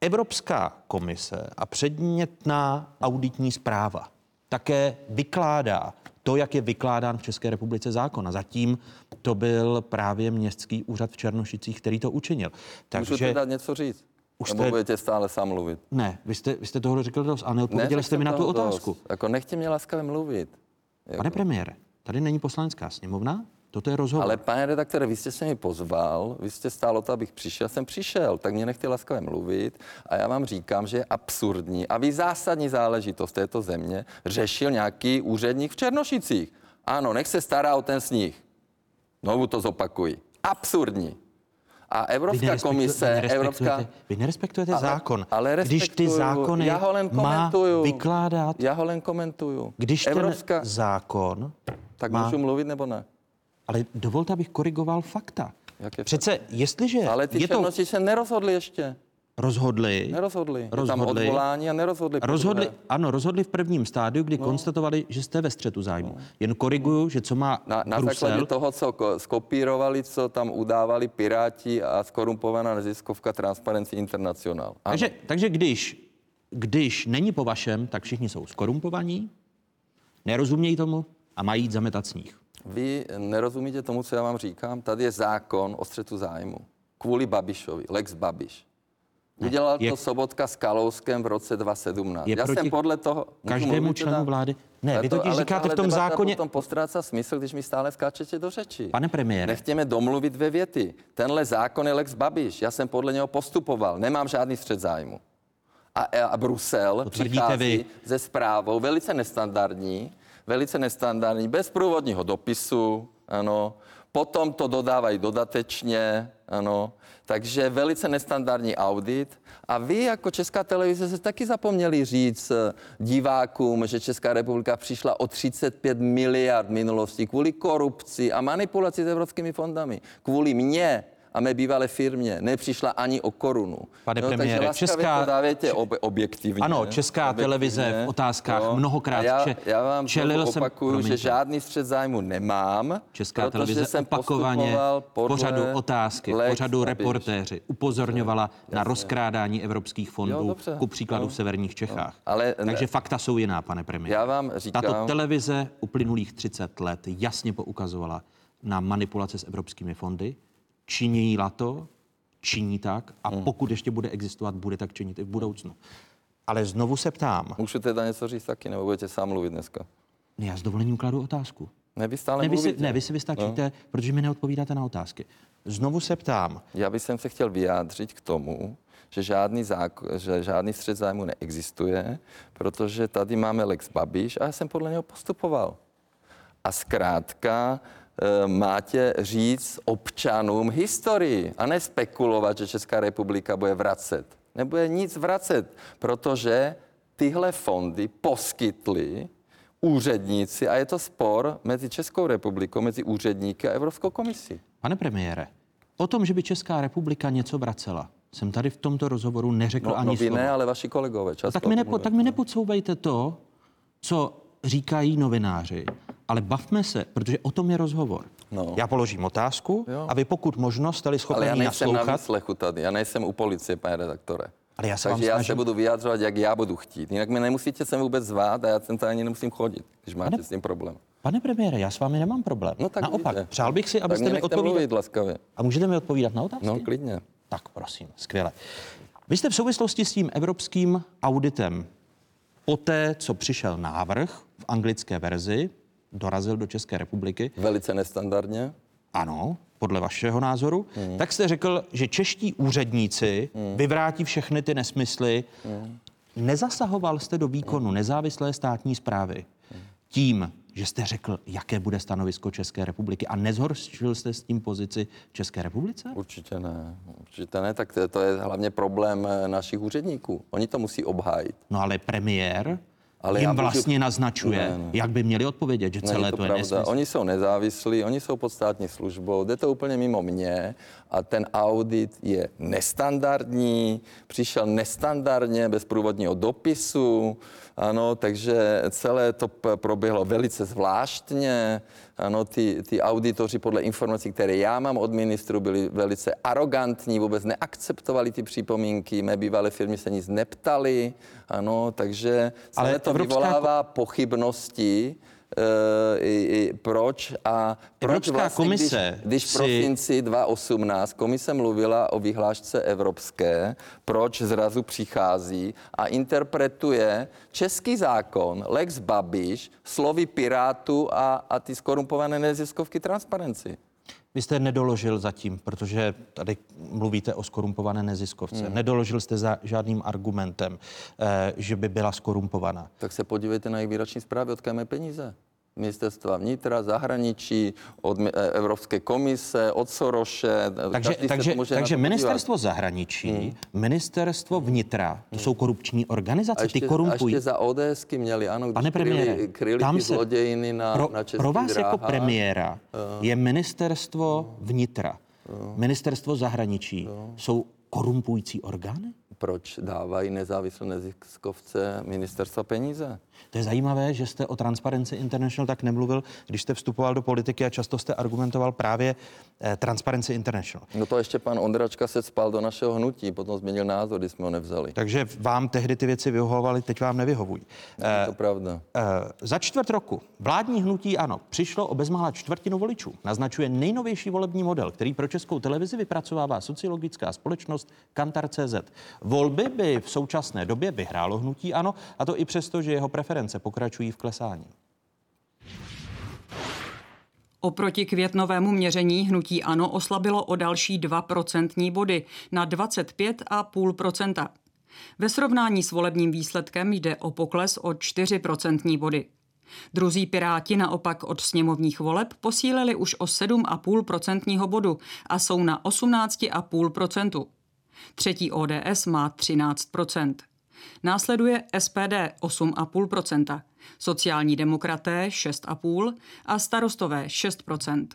Evropská komise a předmětná auditní zpráva také vykládá to, jak je vykládán v České republice zákon. A zatím to byl právě městský úřad v Černošicích, který to učinil. Takže teda něco říct? Už Nebo jste- budete stále sám mluvit? ne, vy jste, vy jste toho řekl dost a neodpověděli jste mi na tu otázku. dost. Jako nechtě mě laskavě mluvit. Pane premiére, tady není poslanecká sněmovna, toto je rozhovor. Ale pane redaktore, vy jste se mi pozval, vy jste stál o to, abych přišel, jsem přišel, tak mě nechte laskavě mluvit a já vám říkám, že je absurdní, aby zásadní záležitost této země řešil nějaký úředník v Černošicích. Ano, nech se stará o ten sníh. Znovu to zopakuji. Absurdní. A Evropská komise, vy Evropská... Vy nerespektujete Ale- zákon. ale Když ty zákony Já ho len má vykládat, Já ho len komentuju. když Evropská... ten zákon Tak má... můžu mluvit nebo ne? Ale dovolte, abych korigoval fakta. Jaké Přece, jestliže Ale ty je to se nerozhodli ještě. rozhodli, Nerozhodli. Je tam rozhodli, odvolání a nerozhodli. rozhodli, ano, rozhodli v prvním stádiu, kdy konstatovali, že jste ve střetu zájmu. Jen koriguju, že co má Na, na Brusel, základě toho, co ko- skopírovali, co tam udávali Piráti a skorumpovaná neziskovka Transparency International. Ano. Takže, takže když, když není po vašem, tak všichni jsou skorumpovaní, nerozumějí tomu a mají jít zametat sníh. Vy nerozumíte tomu, co já vám říkám? Tady je zákon o střetu zájmu. Kvůli Babišovi, Lex Babiš. Udělal je- to Sobotka s Kalouskem v roce 2017. Je já jsem podle toho... Každému členu teda? vlády. Ne, vy totiž říkáte v tom zákoně- potom postrácá smysl, když mi stále skáčete do řeči. Pane premiére. Nechtěme domluvit ve věty. Tenhle zákon je Lex Babiš. Já jsem podle něho postupoval. Nemám žádný střed zájmu. A, a Brusel přichází vy. ze zprávou velice nestandardní, velice nestandardní, bez průvodního dopisu, ano. Potom to dodávají dodatečně, ano. Takže velice nestandardní audit. A vy jako Česká televize se taky zapomněli říct eh, divákům, že Česká republika přišla o 35 miliard minulosti kvůli korupci a manipulaci s evropskými fondami. Kvůli mně a mé bývalé firmě nepřišla ani o korunu. Pane no, premiére, takže Česká- to dávejte ob, objektivně. Ano, Česká televize v otázkách mnohokrát A já, če- já vám čelil jsem- opakuju, že žádný střed zájmu nemám, Česká protože televize jsem opakovaně v pořadu otázky, v pořadu reportéři upozorňovala na rozkrádání evropských Jo, fondů, dobře. ku příkladu No. v severních Čechách. Ale Takže fakta jsou jiná, pane premiére. Já vám říkám- Tato televize uplynulých 30 let jasně poukazovala na manipulace s evropskými fondy, činila to, činí tak a Hmm. pokud ještě bude existovat, bude tak činit i v budoucnu. Ale znovu se ptám. Můžu teda něco říct taky, nebo budete sám mluvit dneska? Ne, já s dovolením kladu otázku. Ne, vy stále Ne, vy si, mluvíte. ne, vy si vystačíte, no. protože mi neodpovídáte na otázky. Znovu se ptám. Já bych se chtěl vyjádřit k tomu, že žádný, zákon, že žádný střed zájmu neexistuje, protože tady máme Lex Babiš a já jsem podle něho postupoval. A zkrátka máte říct občanům historii a ne spekulovat, že Česká republika bude vracet. Nebude nic vracet, protože tyhle fondy poskytly úředníci a je to spor mezi Českou republikou, mezi úředníky a Evropskou komisí. Pane premiére, o tom, že by Česká republika něco vracela, jsem tady v tomto rozhovoru neřekl No, ani no vy slovo. ne, ale vaši kolegové. No, Často tak, mi nepo, tak mi nepodsouvejte to, co říkají novináři, ale bavme se, protože o tom je rozhovor. No. Já položím otázku Jo. a vy pokud možno jste Ale schopni já ji nejsem na naslouchat. výslechu tady, já nejsem u policie, pane redaktore. Ale já se vám Takže já se snažím- budu vyjadřovat, jak já budu chtít. Jinak mi nemusíte sem vůbec zvát a já sem tady ani nemusím chodit, když máte Pane- s tím problém. Pane premiére, já s vámi nemám problém. No tak Naopak, vidíte. přál bych si, abyste mi odpovídali. mluvit laskavě. A můžete mi odpovídat na otázky? No, klidně. Tak prosím, skvěle. Vy jste v souvislosti s tím evropským auditem poté, co přišel návrh v anglické verzi, dorazil do České republiky. Velice nestandardně. Ano, podle vašeho názoru. Hmm. Tak jste řekl, že čeští úředníci Hmm. vyvrátí všechny ty nesmysly. Hmm. Nezasahoval jste do výkonu nezávislé státní zprávy tím, že jste řekl, jaké bude stanovisko České republiky a nezhoršil jste s tím pozici České republice? Určitě ne. Určitě ne, tak to, to je hlavně problém eh, našich úředníků. Oni to musí obhájit. No ale premiér Ale jim můžu- vlastně naznačuje, Ne, ne. jak by měli odpovědět, že celé Není to, to je pravda. nesmysl. Oni jsou nezávislí, oni jsou pod státní službou, jde to úplně mimo mě a ten audit je nestandardní, přišel nestandardně, bez průvodního dopisu, ano, takže celé to proběhlo velice zvláštně, ano, ty, ty auditoři podle informací, které já mám od ministru, byli velice arrogantní, vůbec neakceptovali ty připomínky, mé bývalé firmy se nic neptali, ano, takže celé Ale to Evropská vyvolává pochybnosti, i, i, proč a proč Evropská vlastně, komise když, když v si- prosinci 2018 komise mluvila o vyhlášce evropské, proč zrazu přichází a interpretuje český zákon Lex Babiš slovy Pirátů a, a ty skorumpované neziskovky transparenci. Vy jste nedoložil zatím, protože tady mluvíte o skorumpované neziskovce. Hmm. Nedoložil jste za žádným argumentem, eh, že by byla skorumpovaná. Tak se podívejte na jejich výroční zprávy, odkud mají peníze. Ministerstva vnitra, zahraničí, od eh, Evropské komise, od Soroše. Takže, se takže, takže podívat. ministerstvo zahraničí, hmm. ministerstvo vnitra, to jsou korupční organizace, A ještě, ty a korumpují. ještě za ODSky měli, ano, když Pane premiére, kryli, kryli tam se- zlodějiny na, pro, na pro vás dráhách. jako premiéra je ministerstvo vnitra, ministerstvo zahraničí, jsou korumpující orgány? Proč dávají nezávislé neziskovce ministerstva peníze? To je zajímavé, že jste o Transparency International tak nemluvil, když jste vstupoval do politiky a často jste argumentoval právě eh, Transparency International. No to ještě pan Ondračka se spal do našeho hnutí, potom změnil názor, když jsme ho nevzali. Takže vám tehdy ty věci vyhovovaly, teď vám nevyhovují. Je to pravda. Eh, za čtvrt roku vládní hnutí ano přišlo o bezmála čtvrtinu voličů. Naznačuje nejnovější volební model, který pro českou televizi vypracovává sociologická společnost Kantar.cz. Volby by v současné době vyhrálo hnutí ano, a to i přesto, že jeho preference pokračují v klesání. Oproti květnovému měření hnutí ANO oslabilo o další 2 procentní body na 25,5% Ve srovnání s volebním výsledkem jde o pokles o 4 procentní body. Druzí Piráti naopak od sněmovních voleb posílili už o 7,5 procentního bodu a jsou na 18,5% Třetí ODS má 13 Následuje SPD 8,5% sociální demokraté 6,5 a starostové 6%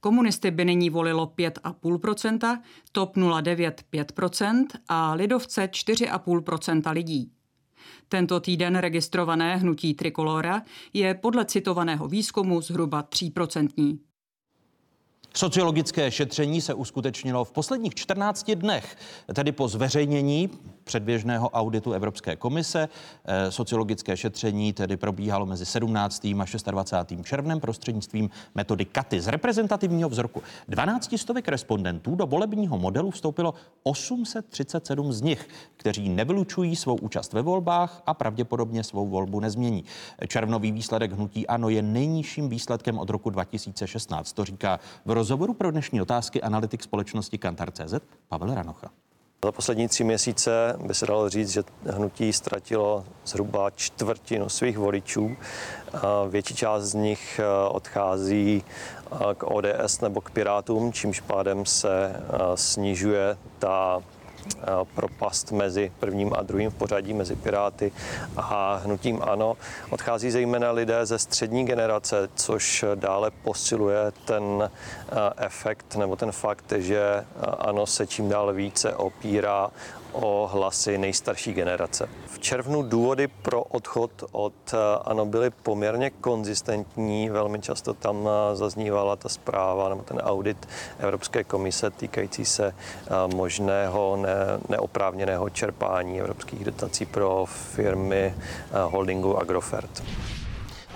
Komunisty by nyní volilo 5,5% TOP 09 5% a lidovce 4,5% lidí. Tento týden registrované hnutí Trikolora je podle citovaného výzkumu zhruba 3%. Sociologické šetření se uskutečnilo v posledních 14 dnech, tedy po zveřejnění předběžného auditu Evropské komise. Eh, Sociologické šetření tedy probíhalo mezi 17. a 26. červnem prostřednictvím metody KATY. Z reprezentativního vzorku 12 stovek respondentů do volebního modelu vstoupilo 837 z nich, kteří nevylučují svou účast ve volbách a pravděpodobně svou volbu nezmění. Červnový výsledek hnutí ANO je nejnižším výsledkem od roku 2016. To říká v rozhovoru pro dnešní otázky analytik společnosti Kantar.cz Pavel Ranocha. Za poslední tři měsíce by se dalo říct, že hnutí ztratilo zhruba čtvrtinu svých voličů. Větší část z nich eh, odchází eh, k ODS nebo k Pirátům, čímž pádem se eh, snižuje ta propast mezi prvním a druhým v pořadí mezi Piráty a hnutím ANO. Odchází zejména lidé ze střední generace, což dále posiluje ten eh, efekt nebo ten fakt, že eh, ANO se čím dál více opírá o hlasy nejstarší generace. V červnu důvody pro odchod od eh, ANO byly poměrně konzistentní. Velmi často tam eh, zaznívala ta zpráva nebo ten audit Evropské komise týkající se eh, možného ne, neoprávněného čerpání evropských dotací pro firmy holdingu Agrofert.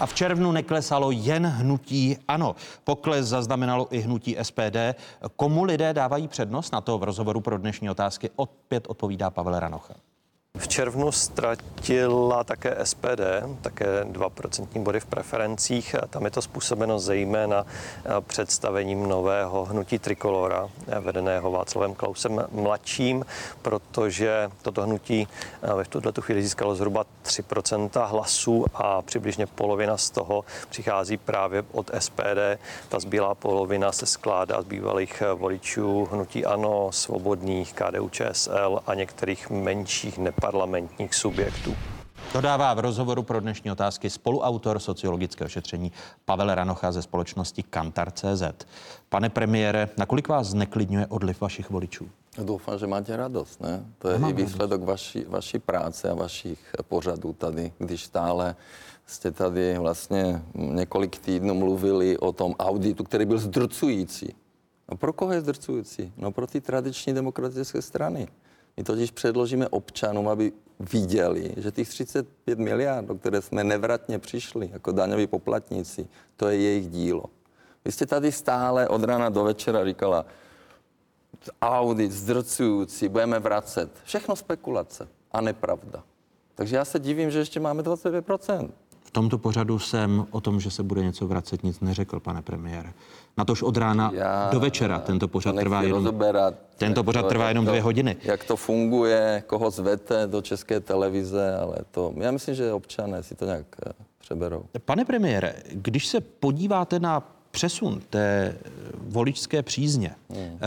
A v červnu neklesalo jen hnutí ANO. Pokles zaznamenalo i hnutí SPD. Komu lidé dávají přednost? Na to v rozhovoru pro dnešní otázky opět odpovídá Pavel Ranocha. V červnu ztratila také SPD, také 2% body v preferencích. Tam je to způsobeno zejména eh, představením nového hnutí Trikolora, eh, vedeného Václavem Klausem mladším, protože toto hnutí eh, ve tuto chvíli získalo zhruba 3% hlasů a přibližně polovina z toho přichází právě od SPD. Ta zbylá polovina se skládá z bývalých voličů hnutí ANO, svobodných, KDU ČSL a některých menších neparlamentních subjektů. Dodává v rozhovoru pro dnešní otázky spoluautor sociologického šetření Pavel Ranocha ze společnosti Kantar.cz. Pane premiére, nakolik vás zneklidňuje odliv vašich voličů? Doufám, že máte radost, ne? To je Mám i výsledok vaší, vaší práce a vašich pořadů tady, když stále jste tady vlastně několik týdnů mluvili o tom auditu, který byl zdrcující. No pro koho je zdrcující? No pro ty tradiční demokratické strany. My totiž předložíme občanům, aby viděli, že těch 35 miliard, o které jsme nevratně přišli jako daňoví poplatníci, to je jejich dílo. Vy jste tady stále od rána do večera říkala, audit zdrcující, budeme vracet. Všechno spekulace a nepravda. Takže já se divím, že ještě máme 25%. V tomto pořadu jsem o tom, že se bude něco vracet, nic neřekl, pane premiére. Na tož od rána Já do večera tento pořad trvá jenom, rozoberat, tento pořad to- trvá jenom to- dvě hodiny. Jak to funguje, koho zvete do české televize, ale to, já myslím, že občané si to nějak eh, přeberou. Pane premiére, když se podíváte na přesun té voličské přízně, hmm.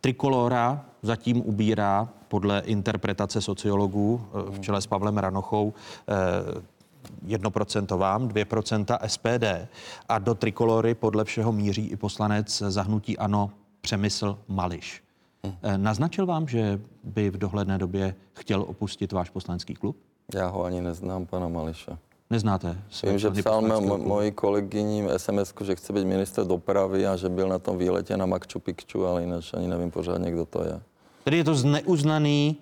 Trikolora zatím ubírá podle interpretace sociologů v čele s Pavlem Ranochou 1% vám, 2% SPD a do trikolory podle všeho míří i poslanec zahnutí ANO Přemysl Mališ. Hmm. Naznačil vám, že by v dohledné době chtěl opustit váš poslanecký klub? Já ho ani neznám, pana Mališe. Neznáte? Vím, že psal mo- moji kolegyni SMS, že chce být minister dopravy a že byl na tom výletě na Makču Pikču, ale jinak ani nevím pořádně, kdo to je. Tedy je to zneuznaný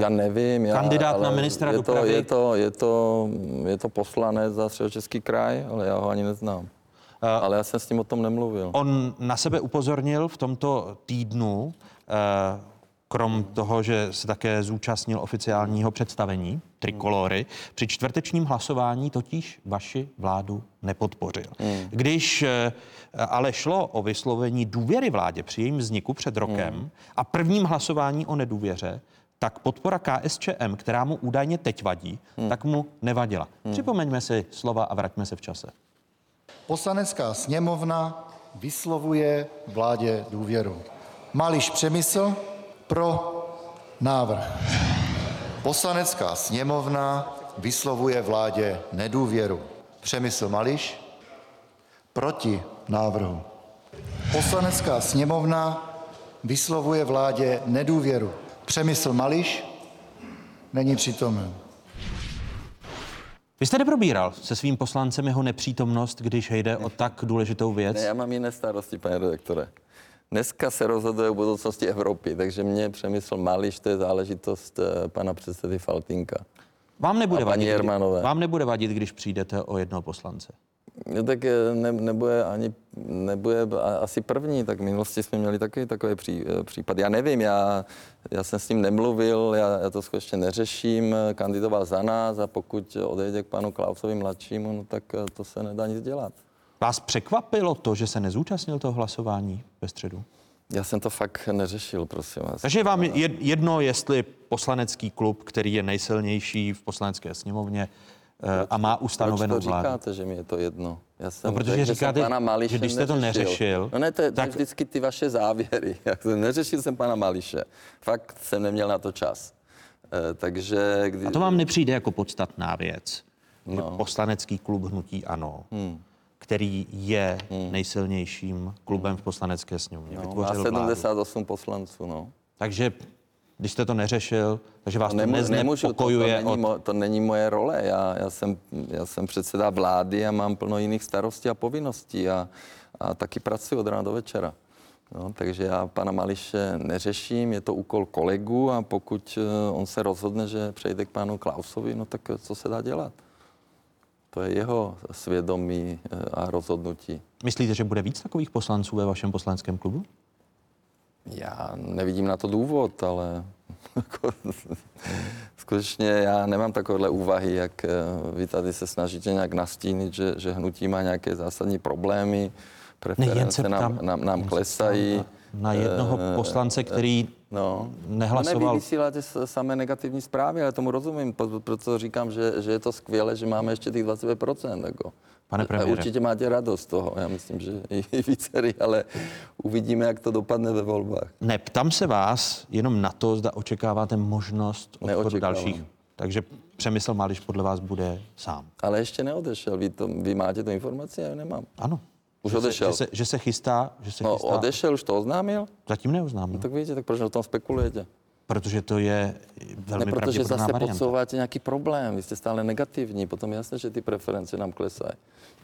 já nevím. Já, kandidát na ministra je to, dopravy? Je to, je, to, je to poslanec za středočeský kraj, ale já ho ani neznám. Uh, ale já jsem s ním o tom nemluvil. On na sebe upozornil v tomto týdnu, uh, krom toho, že se také zúčastnil oficiálního představení trikolory, při čtvrtečním hlasování totiž vaši vládu nepodpořil. Hmm. Když ale šlo o vyslovení důvěry vládě při jejím vzniku před rokem hmm. a prvním hlasování o nedůvěře, tak podpora KSČM, která mu údajně teď vadí, hmm. tak mu nevadila. Hmm. Připomeňme si slova a vraťme se v čase. Poslanecká sněmovna vyslovuje vládě důvěru. Mališ Přemysl pro návrh. Poslanecká sněmovna vyslovuje vládě nedůvěru. Přemysl Mališ proti návrhu. Poslanecká sněmovna vyslovuje vládě nedůvěru. Přemysl Mališ není přítomen. Vy jste neprobíral se svým poslancem jeho nepřítomnost, když jde o tak důležitou věc? Ne, já mám jiné starosti, pane redaktore. Dneska se rozhoduje o budoucnosti Evropy, takže mě přemysl Mališ, to je záležitost eh, pana předsedy Faltinka. Vám nebude, a paní vadit, Jermanové. vám nebude vadit, když přijdete o jednoho poslance? No, tak eh, ne, nebude ani, nebude asi první, tak v minulosti jsme měli takový takový pří, eh, případ. Já nevím, já, já jsem s ním nemluvil, já, já to skutečně neřeším, kandidoval za nás a pokud odejde k panu Klausovi mladšímu, no, tak to se nedá nic dělat. Vás překvapilo to, že se nezúčastnil toho hlasování ve středu? Já jsem to fakt neřešil, prosím vás. Takže je vám jedno, jestli poslanecký klub, který je nejsilnější v poslanecké sněmovně a má ustanovenou proč to vládu. říkáte, že mi je to jedno? Já jsem no, protože řekl, říkáte, že, pana že když jste to neřešil... No ne, to je tak... vždycky ty vaše závěry. (laughs) Já jsem, neřešil jsem pana Mališe. Fakt jsem neměl na to čas. E, takže... Kdy... A to vám nepřijde jako podstatná věc? No. Poslanecký klub Hnutí Ano. Hmm který je hmm. nejsilnějším klubem v poslanecké sněmovně. No, má 78 vládu. poslanců, no. Takže když jste to neřešil, takže vás no, nemu, to. To, to, není, od... to není moje role. Já, já, jsem, já jsem předseda vlády a mám plno jiných starostí a povinností a, a taky pracuji od rána do večera. No, takže já pana Mališe neřeším, je to úkol kolegů a pokud eh, on se rozhodne, že přejde k panu Klausovi, no tak co se dá dělat? To je jeho svědomí eh, a rozhodnutí. Myslíte, že bude víc takových poslanců ve vašem poslaneckém klubu? Já nevidím na to důvod, ale (laughs) jako, skutečně já nemám takovéhle úvahy, jak eh, vy tady se snažíte nějak nastínit, že, že hnutí má nějaké zásadní problémy, preference nám, nám, nám klesají. Na, na jednoho eh, poslance, který no. nehlasoval. No ne, vy vysíláte samé negativní zprávy, ale tomu rozumím, proto říkám, že, že je to skvělé, že máme ještě těch 25%. Jako. Pane premiére. Určitě máte radost z toho, já myslím, že i vícery, ale uvidíme, jak to dopadne ve volbách. Ne, ptám se vás jenom na to, zda očekáváte možnost odchodu dalších. Takže Přemysl Mališ podle vás bude sám. Ale ještě neodešel. Vy, to, vy máte tu informaci, já ji nemám. Ano. Už že odešel. Se, že, se, že se chystá, že se no, chystá. odešel, už to oznámil? Zatím neoznámil. No, tak víte, tak proč o tom spekulujete? Protože to je velmi ne, protože zase varianta. podsouváte nějaký problém, vy jste stále negativní, potom jasně, že ty preference nám klesají.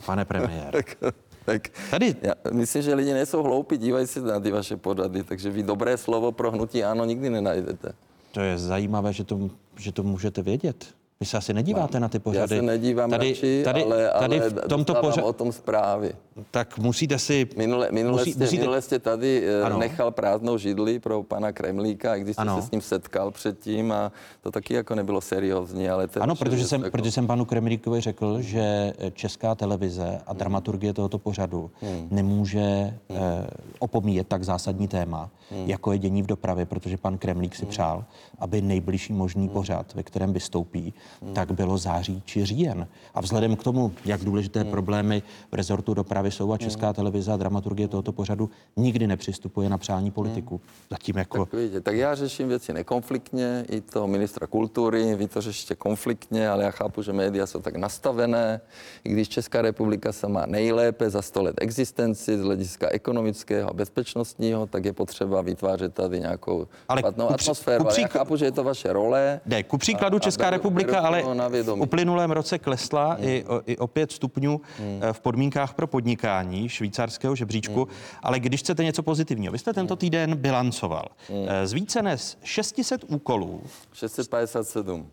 Pane premiér. (laughs) tak, tak Tady. Já myslím, že lidi nejsou hloupí, dívají se na ty vaše pořady, takže vy dobré slovo pro hnutí ano nikdy nenajdete. To je zajímavé, že to, že to můžete vědět. Vy se asi nedíváte na ty pořady. Já se nedívám tady, radši, tady, ale, tady ale v tomto pořadu o tom zprávy. Tak musíte si... Minule, minule, musí, jste, musíte... minule jste tady eh, ano. nechal prázdnou židli pro pana Kremlíka, i když jste ano. se s ním setkal předtím a to taky jako nebylo seriózní. Ale ano, protože jsem, jako... protože jsem panu Kremlíkovi řekl, že česká televize a dramaturgie tohoto pořadu hmm. nemůže hmm. Eh, opomíjet tak zásadní téma, hmm. jako je dění v dopravě, protože pan Kremlík si hmm. přál, aby nejbližší možný hmm. pořad, ve kterém vystoupí, hmm. tak bylo září či říjen. A vzhledem k tomu, jak důležité hmm. problémy v rezortu dopravy jsou a hmm. Česká hmm. televize a dramaturgie tohoto pořadu nikdy nepřistupuje na přání politiku. Hmm. Zatím jako... Tak, vidíte, tak já řeším věci nekonfliktně, i to ministra kultury, vy to řešíte konfliktně, ale já chápu, že média jsou tak nastavené, i když Česká republika se má nejlépe za 100 let existenci z hlediska ekonomického a bezpečnostního, tak je potřeba vytvářet tady nějakou ale špatnou ku, atmosféru. Ku příklad... Já chápu, že je to vaše role. Ne, ku příkladu a, Česká a beru, republika, beru ale v uplynulém roce klesla hmm. i, o, i o pět stupňů hmm. v podmínkách pro podnikání švýcarského žebříčku. Hmm. Ale když chcete něco pozitivního, vy jste tento hmm. týden bilancoval. Hmm. Z více než 600 úkolů. 657.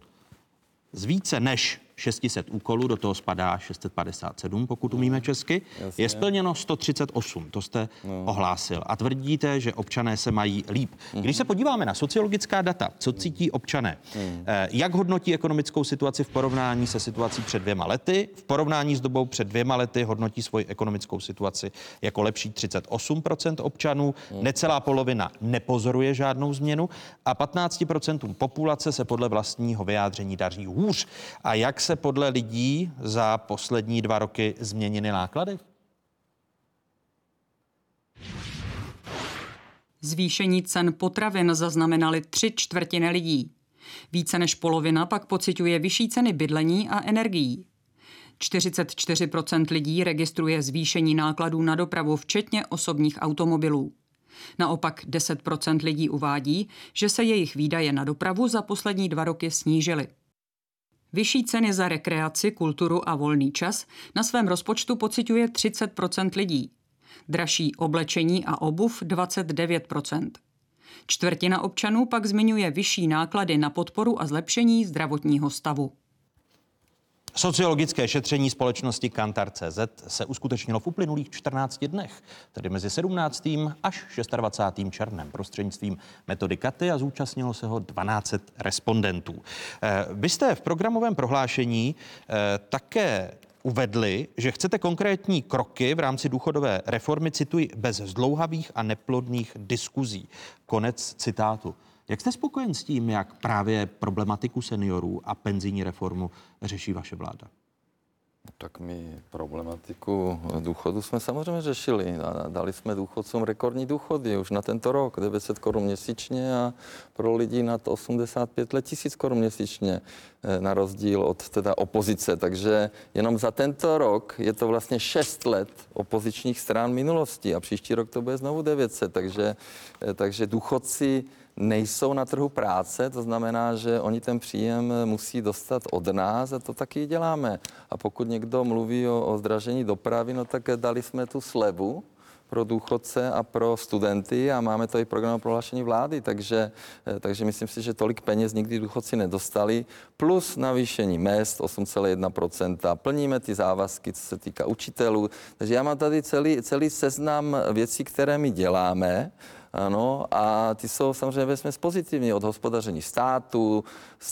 Z více než 600 úkolů, do toho spadá 657, pokud umíme česky, Jasně. je splněno 138, to jste no. ohlásil. A tvrdíte, že občané se mají líp. Mm-hmm. Když se podíváme na sociologická data, co cítí občané, mm. jak hodnotí ekonomickou situaci v porovnání se situací před dvěma lety, v porovnání s dobou před dvěma lety hodnotí svoji ekonomickou situaci jako lepší 38% občanů, mm. necelá polovina nepozoruje žádnou změnu a 15% populace se podle vlastního vyjádření daří hůř. A jak se podle lidí za poslední dva roky změnily náklady? Zvýšení cen potravin zaznamenaly tři čtvrtiny lidí. Více než polovina pak pociťuje vyšší ceny bydlení a energií. 44% lidí registruje zvýšení nákladů na dopravu, včetně osobních automobilů. Naopak 10% lidí uvádí, že se jejich výdaje na dopravu za poslední dva roky snížily. Vyšší ceny za rekreaci, kulturu a volný čas na svém rozpočtu pociťuje 30% lidí. Dražší oblečení a obuv 29% Čtvrtina občanů pak zmiňuje vyšší náklady na podporu a zlepšení zdravotního stavu. Sociologické šetření společnosti Kantar.cz se uskutečnilo v uplynulých 14 dnech, tedy mezi 17. až 26. červnem prostřednictvím metody Katy a zúčastnilo se ho 12 respondentů. Eh, vy jste v programovém prohlášení eh, také uvedli, že chcete konkrétní kroky v rámci důchodové reformy, cituji, bez zdlouhavých a neplodných diskuzí. Konec citátu. Jak jste spokojen s tím, jak právě problematiku seniorů a penzijní reformu řeší vaše vláda? Tak my problematiku důchodu jsme samozřejmě řešili. Dali jsme důchodcům rekordní důchody už na tento rok, 900 korun měsíčně a pro lidi nad 85 let tisíc korun měsíčně, eh, na rozdíl od teda opozice. Takže jenom za tento rok je to vlastně 6 let opozičních stran minulosti a příští rok to bude znovu 900. Takže, eh, takže důchodci nejsou na trhu práce, to znamená, že oni ten příjem musí dostat od nás a to taky děláme. A pokud někdo mluví o, o zdražení dopravy, no tak dali jsme tu slevu pro důchodce a pro studenty a máme to i program prohlášení vlády, takže, takže myslím si, že tolik peněz nikdy důchodci nedostali, plus navýšení mest 8,1%, plníme ty závazky, co se týká učitelů, takže já mám tady celý, celý seznam věcí, které my děláme ano, a ty jsou samozřejmě vesměs pozitivní od hospodaření státu,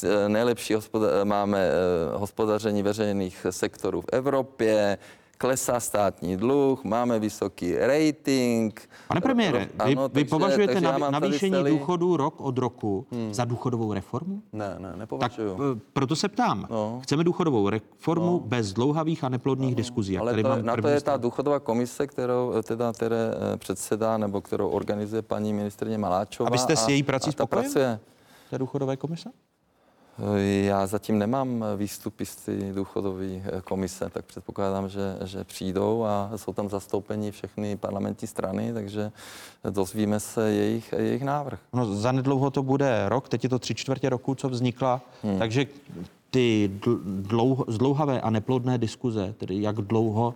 eh, nejlepší hospoda- máme eh, hospodaření veřejných sektorů v Evropě, klesá státní dluh, máme vysoký rating. Pane premiére, vy, ano, vy takže, považujete takže nav, navýšení celý... důchodu rok od roku hmm. za důchodovou reformu? Ne, ne, nepovažuju. Tak eh, proto se ptám. No. Chceme důchodovou reformu no. bez dlouhavých a neplodných no. diskuzí. Ale to, na to je ta důchodová komise, kterou eh, teda které eh, předsedá nebo kterou organizuje paní ministrně Maláčová. A vy jste s její prací spokojen? Pracuje. Té důchodové komise? Já zatím nemám výstupy z té důchodové komise, tak předpokládám, že, že přijdou a jsou tam zastoupeni všechny parlamentní strany, takže dozvíme se jejich, jejich návrh. No, za nedlouho to bude rok, teď je to tři čtvrtě roku, co vznikla, hmm. takže ty dlouho, zdlouhavé a neplodné diskuze, tedy jak dlouho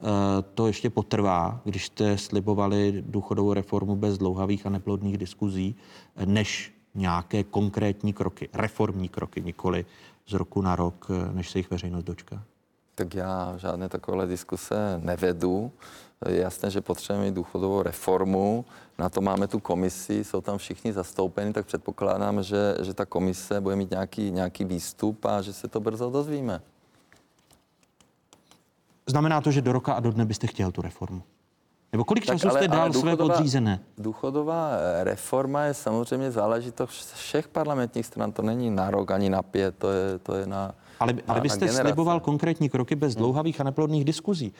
uh, to ještě potrvá, když jste slibovali důchodovou reformu bez dlouhavých a neplodných diskuzí, než nějaké konkrétní kroky, reformní kroky, nikoli z roku na rok, než se jich veřejnost dočká? Tak já žádné takové diskuse nevedu. Je jasné, že potřebujeme mít důchodovou reformu. Na to máme tu komisi, jsou tam všichni zastoupeni, tak předpokládám, že, že ta komise bude mít nějaký, nějaký výstup a že se to brzo dozvíme. Znamená to, že do roka a do dne byste chtěl tu reformu? Nebo kolik času jste dal své podřízené? Důchodová eh, reforma je samozřejmě záležitost všech parlamentních stran. To není na rok ani na pět, to je, to je na Ale, na, ale vy jste na generace. sliboval konkrétní kroky bez dlouhavých a neplodných diskuzí.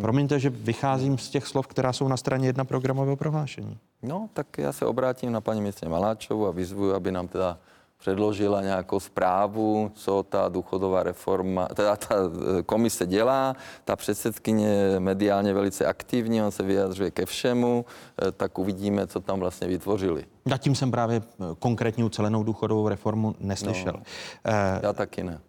Promiňte, že vycházím z těch slov, která jsou na straně jedna programového prohlášení. No, tak já se obrátím na paní ministře Maláčovou a vyzvuju, aby nám teda předložila nějakou zprávu, co ta důchodová reforma, teda ta eh, komise dělá. Ta předsedkyně je mediálně velice aktivní, on se vyjadřuje ke všemu, eh, tak uvidíme, co tam vlastně vytvořili. Zatím jsem právě eh, konkrétní ucelenou důchodovou reformu neslyšel. No. Já taky ne.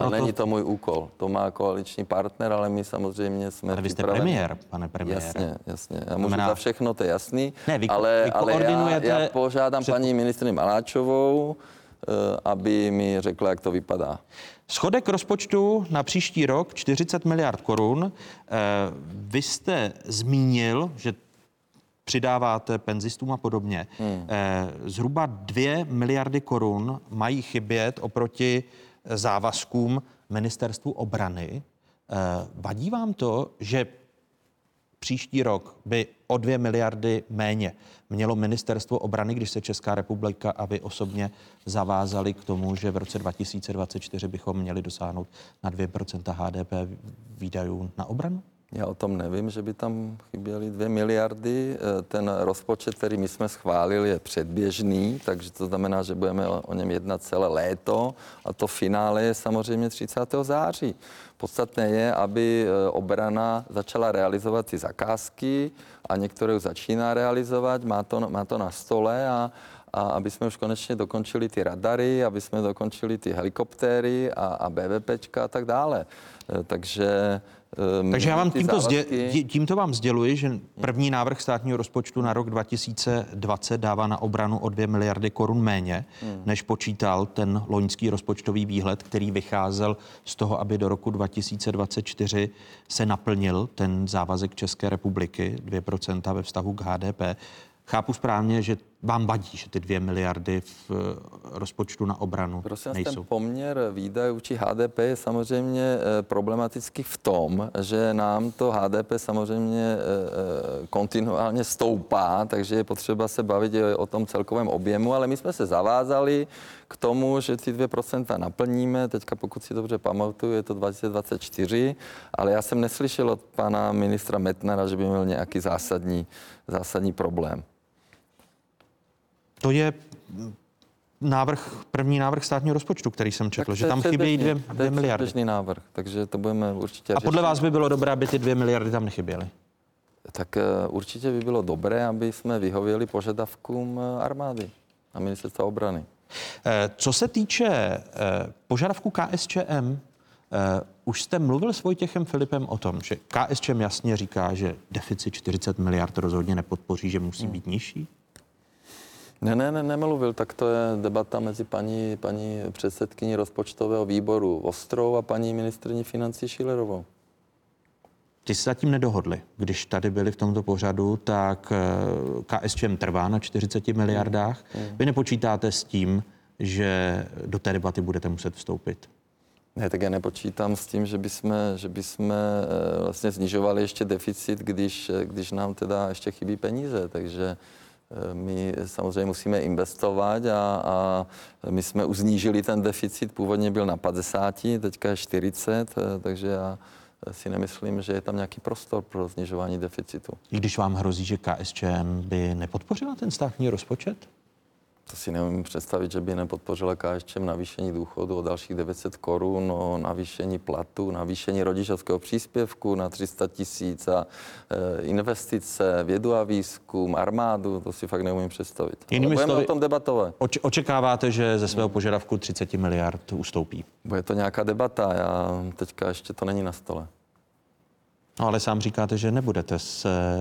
No, Ale proto- není to můj úkol. To má koaliční partner, ale my samozřejmě jsme Ale vy jste připraveni. premiér, pane premiére. Jasně, jasně. Já můžu Znamená- za všechno, to je jasný. Ne, vy ale, vy ale já, koordinujete já požádám před- paní ministrině Maláčovou, eh, aby mi řekla, jak to vypadá. Schodek rozpočtu na příští rok 40 miliard korun. Eh, Vy jste zmínil, že přidáváte penzistům a podobně. Hmm. Eh, Zhruba 2 miliardy korun mají chybět oproti závazkům ministerstvu obrany. Eh, Vadí vám to, že příští rok by o 2 miliardy méně mělo ministerstvo obrany, když se Česká republika a vy osobně zavázali k tomu, že v roce 2024 bychom měli dosáhnout na 2% HDP výdajů na obranu? Já o tom nevím, že by tam chyběly dvě miliardy. Eh, Ten rozpočet, který my jsme schválili, je předběžný, takže to znamená, že budeme o něm jednat celé léto a to finále je samozřejmě 30. září. Podstatné je, aby eh, obrana začala realizovat ty zakázky a některé už začíná realizovat, má to, má to na stole a, a aby jsme už konečně dokončili ty radary, aby jsme dokončili ty helikoptéry a, a BVPčka a tak dále. Eh, Takže Takže já vám tímto, zdě, závazky- tí- tímto vám sděluji, že první návrh státního rozpočtu na rok 2020 dává na obranu o 2 miliardy korun méně, Hmm. než počítal ten loňský rozpočtový výhled, který vycházel z toho, aby do roku 2024 se naplnil ten závazek České republiky 2% ve vztahu k HDP. Chápu správně, že vám vadí, že ty 2 miliardy v eh, rozpočtu na obranu Prosím nejsou. ten poměr výdajů či HDP je samozřejmě eh, problematický v tom, že nám to HDP samozřejmě eh, kontinuálně stoupá, takže je potřeba se bavit o tom celkovém objemu, ale my jsme se zavázali k tomu, že ty 2% naplníme, teďka pokud si dobře pamatuju, je to 2024, ale já jsem neslyšel od pana ministra Metnara, že by měl nějaký zásadní, zásadní problém. To je mm, návrh, první návrh státního rozpočtu, který jsem četl, že to je tam chybějí dvě, to dvě je miliardy. předběžný návrh, takže to budeme určitě A podle řešit. vás by bylo dobré, aby ty dvě miliardy tam nechyběly? Tak eh, určitě by bylo dobré, aby jsme vyhověli požadavkům eh, armády a ministerstva obrany. Eh, Co se týče požadavku KSČM, už jste mluvil s Vojtěchem Filipem o tom, že KSČM jasně říká, že deficit 40 miliard rozhodně nepodpoří, že musí být nižší? Ne, ne, ne, nemluvil, tak to je debata mezi paní, paní předsedkyní rozpočtového výboru Ostrou a paní ministrní financí Šilerovou. Ty se zatím nedohodli. Když tady byli v tomto pořadu, tak eh, KSČM trvá na 40 miliardách. Vy nepočítáte s tím, že do té debaty budete muset vstoupit. Ne, tak já nepočítám s tím, že bychom, že bychom eh, vlastně znižovali ještě deficit, když, když nám teda ještě chybí peníze. Takže my samozřejmě musíme investovat a, a my jsme už znížili ten deficit, původně byl na 50, teďka je 40, eh, takže já si nemyslím, že je tam nějaký prostor pro snižování deficitu. I když vám hrozí, že KSČM by nepodpořila ten státní rozpočet? To si neumím představit, že by nepodpořila KSČM navýšení důchodu o dalších 900 korun, o navýšení platu, navýšení rodičovského příspěvku na 300 tisíc a e, investice, vědu a výzkum, armádu, to si fakt neumím představit. Jinými budeme slovy- o tom debatovat. Oč- očekáváte, že ze svého požadavku 30 miliard ustoupí? Bude to nějaká debata, já teďka ještě to není na stole. No ale sám říkáte, že nebudete se,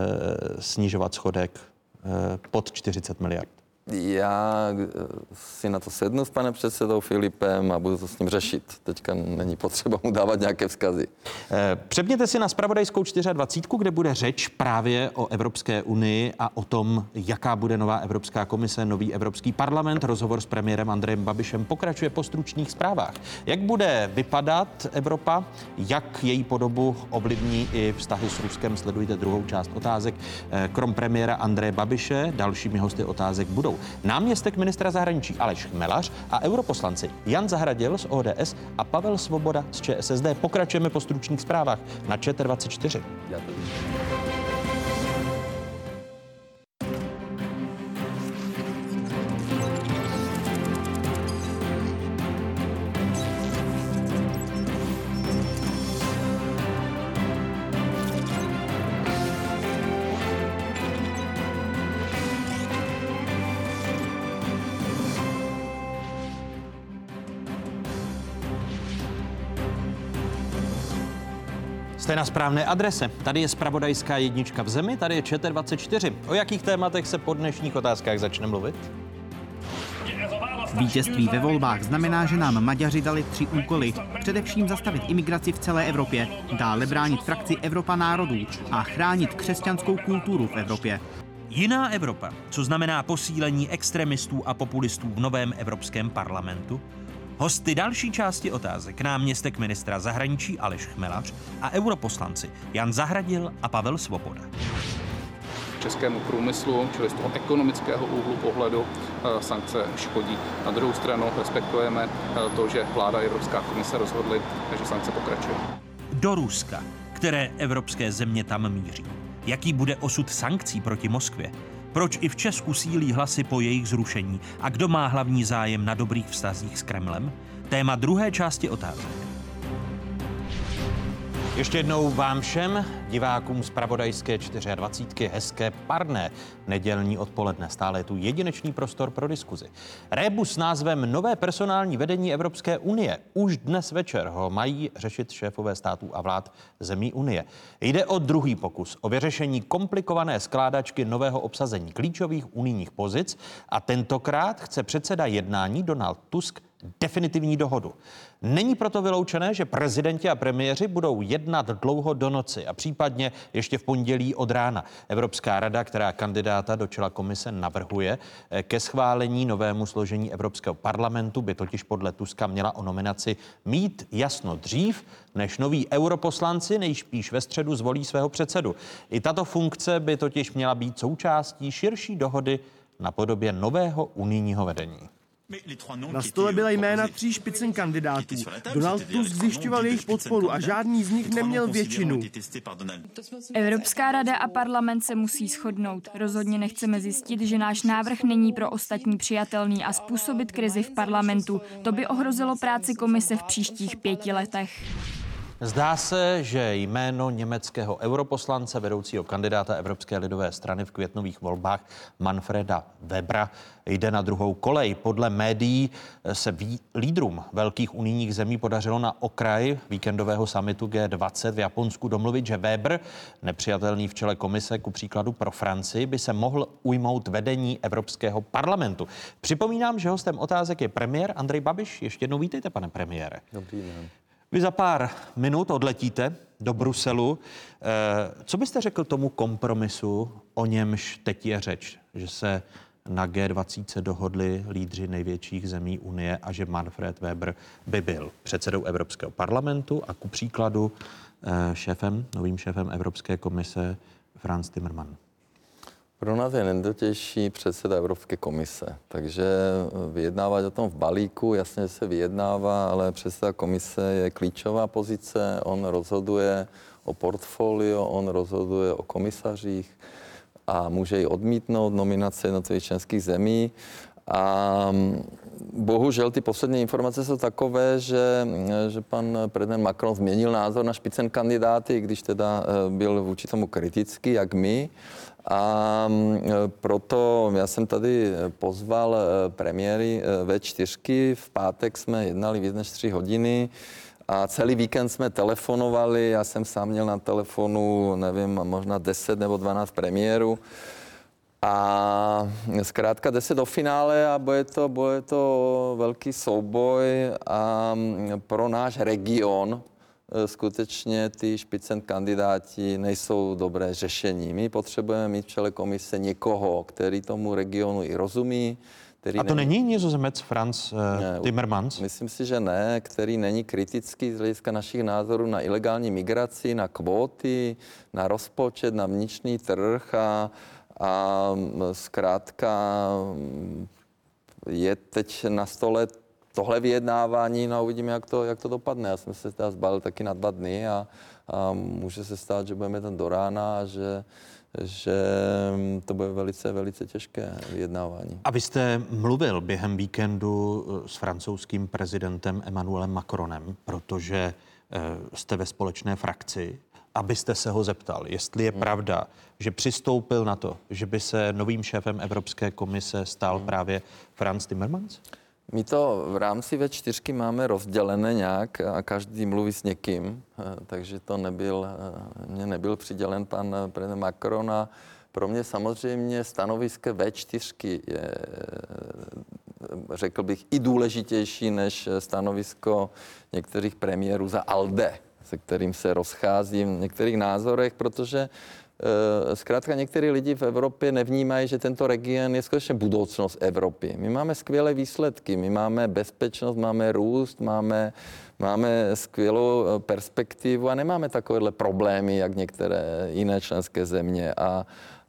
snižovat schodek eh, pod 40 miliard. Já eh, si na to sednu s panem předsedou Filipem a budu to s ním řešit. Teďka není potřeba mu dávat nějaké vzkazy. Eh, přepněte si na spravodajskou 24, kde bude řeč právě o Evropské unii a o tom, jaká bude nová Evropská komise, nový Evropský parlament. Rozhovor s premiérem Andrejem Babišem pokračuje po stručných zprávách. Jak bude vypadat Evropa, jak její podobu ovlivní i vztahy s Ruskem, sledujte druhou část otázek. Eh, krom premiéra Andreje Babiše, dalšími hosty otázek budou náměstek ministra zahraničí Aleš Chmelař a europoslanci Jan Zahradil z ODS a Pavel Svoboda z ČSSD. Pokračujeme po stručných zprávách na ČT24. Jste na správné adrese. Tady je spravodajská jednička v zemi, tady je ČT24. O jakých tématech se po dnešních otázkách začne mluvit? Vítězství ve volbách znamená, že nám Maďaři dali tři úkoly. Především zastavit imigraci v celé Evropě, dále bránit frakci Evropa národů a chránit křesťanskou kulturu v Evropě. Jiná Evropa, co znamená posílení extremistů a populistů v novém Evropském parlamentu, Hosty další části otázek náměstek ministra zahraničí Aleš Chmelař a europoslanci Jan Zahradil a Pavel Svoboda. Českému průmyslu, čili z toho ekonomického úhlu pohledu eh, sankce škodí. Na druhou stranu respektujeme eh, to, že vláda a Evropská komise rozhodly, že sankce pokračují. Do Ruska, které evropské země tam míří. Jaký bude osud sankcí proti Moskvě? Proč i v Česku sílí hlasy po jejich zrušení a kdo má hlavní zájem na dobrých vztazích s Kremlem? Téma druhé části otázek. Ještě jednou vám všem, divákům z Pravodajské 24. hezké parné nedělní odpoledne. Stále je tu jedinečný prostor pro diskuzi. Rébus s názvem Nové personální vedení Evropské unie. Už dnes večer ho mají řešit šéfové států a vlád zemí unie. Jde o druhý pokus o vyřešení komplikované skládačky nového obsazení klíčových unijních pozic a tentokrát chce předseda jednání Donald Tusk definitivní dohodu. Není proto vyloučené, že prezidenti a premiéři budou jednat dlouho do noci a případně ještě v pondělí od rána. Evropská rada, která kandidáta do čela komise navrhuje eh, ke schválení novému složení Evropského parlamentu, by totiž podle Tuska měla o nominaci mít jasno dřív, než noví europoslanci nejspíš ve středu zvolí svého předsedu. I tato funkce by totiž měla být součástí širší dohody na podobě nového unijního vedení. Na stole byla jména tří špicen kandidátů. Donald Tusk zjišťoval jejich podporu a žádný z nich neměl většinu. Evropská rada a parlament se musí shodnout. Rozhodně nechceme zjistit, že náš návrh není pro ostatní přijatelný a způsobit krizi v parlamentu. To by ohrozilo práci komise v příštích pěti letech. Zdá se, že jméno německého europoslance, vedoucího kandidáta Evropské lidové strany v květnových volbách Manfreda Webra jde na druhou kolej. Podle médií se ví, lídrům velkých unijních zemí podařilo na okraj víkendového samitu G20 v Japonsku domluvit, že Weber, nepřijatelný v čele komise ku příkladu pro Francii, by se mohl ujmout vedení Evropského parlamentu. Připomínám, že hostem otázek je premiér Andrej Babiš. Ještě jednou vítejte, pane premiére. Dobrý den. Vy za pár minut odletíte do Bruselu. Eh, co byste řekl tomu kompromisu, o němž teď je řeč, že se na G20 dohodli lídři největších zemí Unie a že Manfred Weber by byl předsedou Evropského parlamentu a ku příkladu eh, šéfem, novým šéfem Evropské komise Franz Timmermann. Pro nás je nejdotější předseda Evropské komise, takže eh, vyjednávat o tom v balíku, jasně se vyjednává, ale předseda komise je klíčová pozice, on rozhoduje o portfolio, on rozhoduje o komisařích a může i odmítnout nominace jednotlivých členských zemí. A mm, bohužel ty poslední informace jsou takové, že, že pan prezident Macron změnil názor na špicen kandidáty, když teda eh, byl vůči tomu kritický, jak my. A mm, proto já jsem tady pozval eh, premiéry eh, ve čtyřky. V pátek jsme jednali víc než tři hodiny a celý víkend jsme telefonovali. Já jsem sám měl na telefonu, nevím, možná 10 nebo 12 premiérů. A zkrátka jde se do finále a bude to, bude to velký souboj a pro náš region skutečně ty špicen kandidáti nejsou dobré řešení. My potřebujeme mít v čele komise někoho, který tomu regionu i rozumí, který A to není nizozemec Franz Ne, uh, Timmermans? Myslím si, že ne, který není kritický z hlediska našich názorů na ilegální migraci, na kvóty, na rozpočet, na vnitřní trh a, a m, zkrátka m, je teď na stole tohle vyjednávání, no a uvidíme, jak to, jak to dopadne. Já jsem se teda zbalil taky na dva dny a, a může se stát, že budeme tam do rána a že, že to bude velice, velice těžké vyjednávání. A vy jste mluvil během víkendu eh, s francouzským prezidentem Emmanuelem Macronem, protože eh, jste ve společné frakci, abyste se ho zeptal, jestli je pravda, že přistoupil na to, že by se novým šéfem Evropské komise stal právě Franz Timmermans? My to v rámci ve čtyřky máme rozdělené nějak a každý mluví s někým, eh, takže to nebyl, eh, mně nebyl přidělen pan eh, prezident Macron a pro mě samozřejmě stanovisko V4 je, řekl bych, i důležitější než stanovisko některých premiérů za ALDE, se kterým se rozcházím v některých názorech, protože Zkrátka někteří lidi v Evropě nevnímají, že tento region je skutečně budoucnost Evropy. My máme skvělé výsledky, my máme bezpečnost, máme růst, máme, máme skvělou eh, perspektivu a nemáme takovéhle problémy, jak některé jiné členské země. A,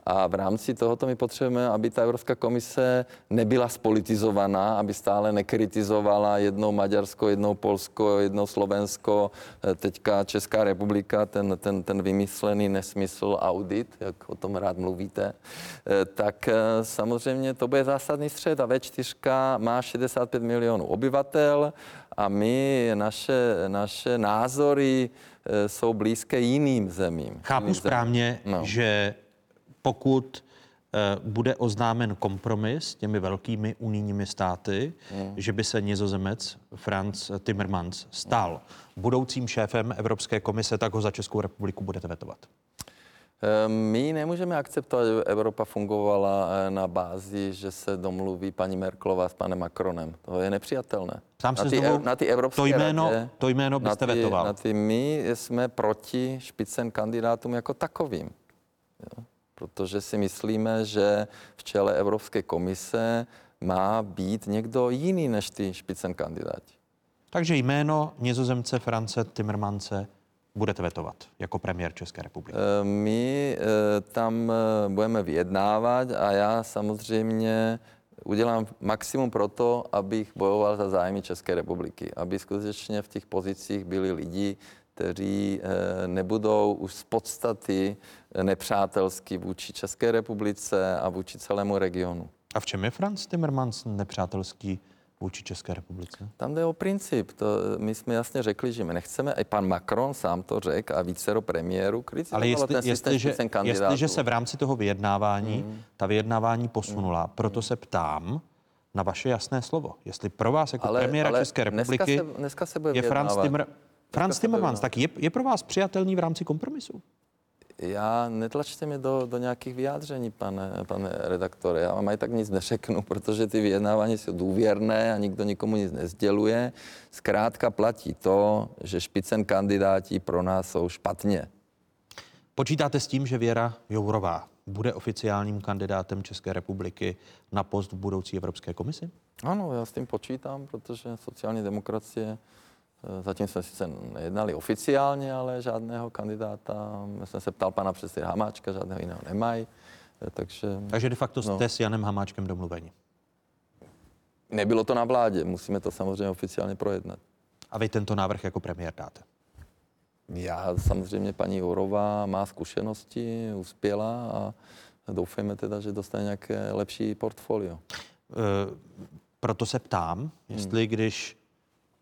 a v rámci tohoto my potřebujeme, aby ta Evropská komise nebyla spolitizovaná, aby stále nekritizovala jednou Maďarsko, jednou Polsko, jednou Slovensko, eh, teďka Česká republika, ten, ten, ten vymyslený nesmysl audit, jak o tom rád mluvíte, eh, tak eh, samozřejmě to bude zásadní střed a V4 má 65 milionů obyvatel a my, naše, naše názory jsou blízké jiným zemím. Chápu jiným správně, No. že pokud eh, bude oznámen kompromis s těmi velkými unijními státy, Mm. že by se nizozemec Franz Timmermans stal budoucím šéfem Evropské komise, tak ho za Českou republiku budete vetovat. Eh, My nemůžeme akceptovat, že Evropa fungovala eh, na bázi, že se domluví paní Merklová s panem Macronem. To je nepřijatelné. Sám se na, ty, znovu- na ty Evropské to jméno- radě, to jméno na byste ty, vetoval. Na ty, my jsme proti špicen kandidátům jako takovým. Jo? Protože si myslíme, že v čele Evropské komise má být někdo jiný než ty špicen kandidáti. Takže jméno nizozemce France Timmermanse budete vetovat jako premiér České republiky. Eh, My eh, tam eh, budeme vyjednávat a já samozřejmě udělám maximum pro to, abych bojoval za zájmy České republiky, aby skutečně v těch pozicích byli lidi, kteří nebudou už z podstaty nepřátelský vůči České republice a vůči celému regionu. A v čem je Franz Timmermans nepřátelský vůči České republice? Tam jde o princip. To, my jsme jasně řekli, že my nechceme, i pan Macron sám to řekl a vícero premiérů kritizoval Ale jestli, ten špicen kandidátů. jestliže se v rámci toho vyjednávání Mhm. ta vyjednávání posunula, proto se ptám na vaše jasné slovo. Jestli pro vás jako Ale- premiéra ale České dneska republiky se- dneska se bude je Franz. Timmer, Franz Timmermans, tak je, je pro vás přijatelný v rámci kompromisu? Já netlačte mě do, do nějakých vyjádření, pane, pane redaktore. Já vám aj tak nic neřeknu, protože ty vyjednávání jsou důvěrné a nikdo nikomu nic nezděluje. Zkrátka platí to, že špicen kandidáti pro nás jsou špatně. Počítáte s tím, že Věra Jourová bude oficiálním kandidátem České republiky na post v budoucí Evropské komisi? Ano, já s tím počítám, protože sociální demokracie, zatím jsme sice nejednali oficiálně, ale žádného kandidáta, já jsem se ptal pana předsedy Hamáčka, žádného jiného nemají, eh, takže... Takže de facto No. jste s Janem Hamáčkem domluveni. Nebylo to na vládě, musíme to samozřejmě oficiálně projednat. A vy tento návrh jako premiér dáte? Já samozřejmě paní Jourová má zkušenosti, uspěla a doufejme teda, že dostane nějaké lepší portfolio. E, proto se ptám, jestli když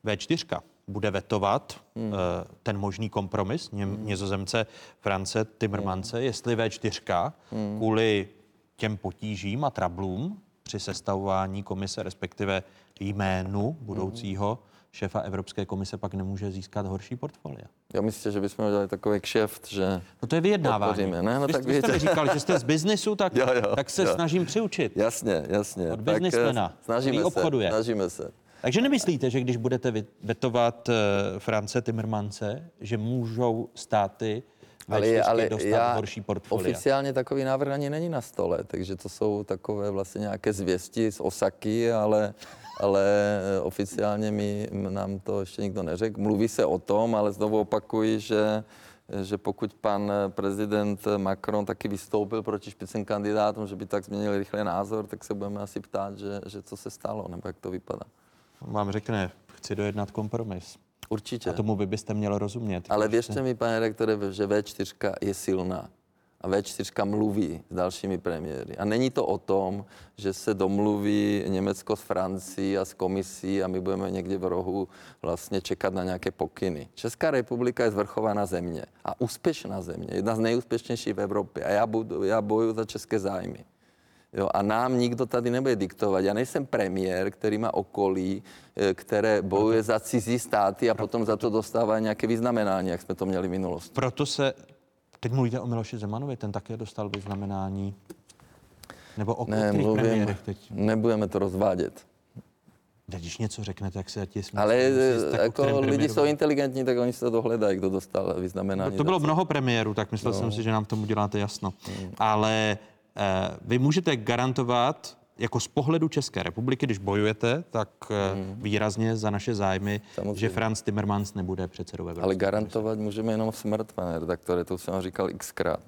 V4 bude vetovat Hmm. e, ten možný kompromis něm, nizozemce France Timmermanse, jestli V4 Hmm. kvůli těm potížím a trablům při sestavování komise, respektive jménu budoucího šéfa Evropské komise pak nemůže získat horší portfolia. Já myslím, že bychom udělali takový kšeft, že... No to je vyjednávání. podpoříme, Ne? No, Vy, tak vy jste mi říkal, že jste z biznisu, tak, Jo, jo, tak se jo. snažím přiučit. Jasně, jasně. Od Tak, eh, biznismena, snažíme který se, obchoduje. snažíme se. Takže nemyslíte, že když budete vetovat uh, France Timmermance, že můžou státy Ale, V4 ale dostat já, horší portfolia? oficiálně takový návrh ani není na stole, takže to jsou takové vlastně nějaké zvěsti z Osaky, ale, ale eh, oficiálně mi, nám to ještě nikdo neřekl. Mluví se o tom, ale znovu opakuji, že že pokud pan prezident Macron taky vystoupil proti špicen kandidátům, že by tak změnil rychle názor, tak se budeme asi ptát, že, že co se stalo, nebo jak to vypadá. Vám řekne, chci dojednat kompromis. Určitě. A tomu vy byste měl rozumět. Ale Když věřte se- mi, pane rektore, že V4 je silná. A V4 mluví s dalšími premiéry. A není to o tom, že se domluví Německo s Francií a s komisí a my budeme někde v rohu vlastně čekat na nějaké pokyny. Česká republika je zvrchovaná země a úspěšná země, jedna z nejúspěšnějších v Evropě. A já, budu, já bojuju za české zájmy. Jo, a nám nikdo tady nebude diktovat. Já nejsem premiér, který má okolí, eh, které bojuje za cizí státy a potom za to dostává nějaké vyznamenání, jak jsme to měli v minulosti. Proto se, teď mluvíte o Miloši Zemanovi, ten také dostal vyznamenání. Nebo o Ne, mluvím, teď? nebudeme to rozvádět. Když něco řeknete, tak se ti Ale musí- tak jako lidi premiéru- jsou inteligentní, tak oni se to dohledají, kdo dostal vyznamenání. To bylo za- mnoho premiérů, tak myslel No. jsem si, že nám tomu děláte jasno. Ale eh, vy můžete garantovat, jako z pohledu České republiky, když bojujete, tak eh, výrazně za naše zájmy, že Franz Timmermans nebude předsedou Evropské Ale garantovat můžeme jenom smrt, pane redaktore, to jsem vám říkal xkrát.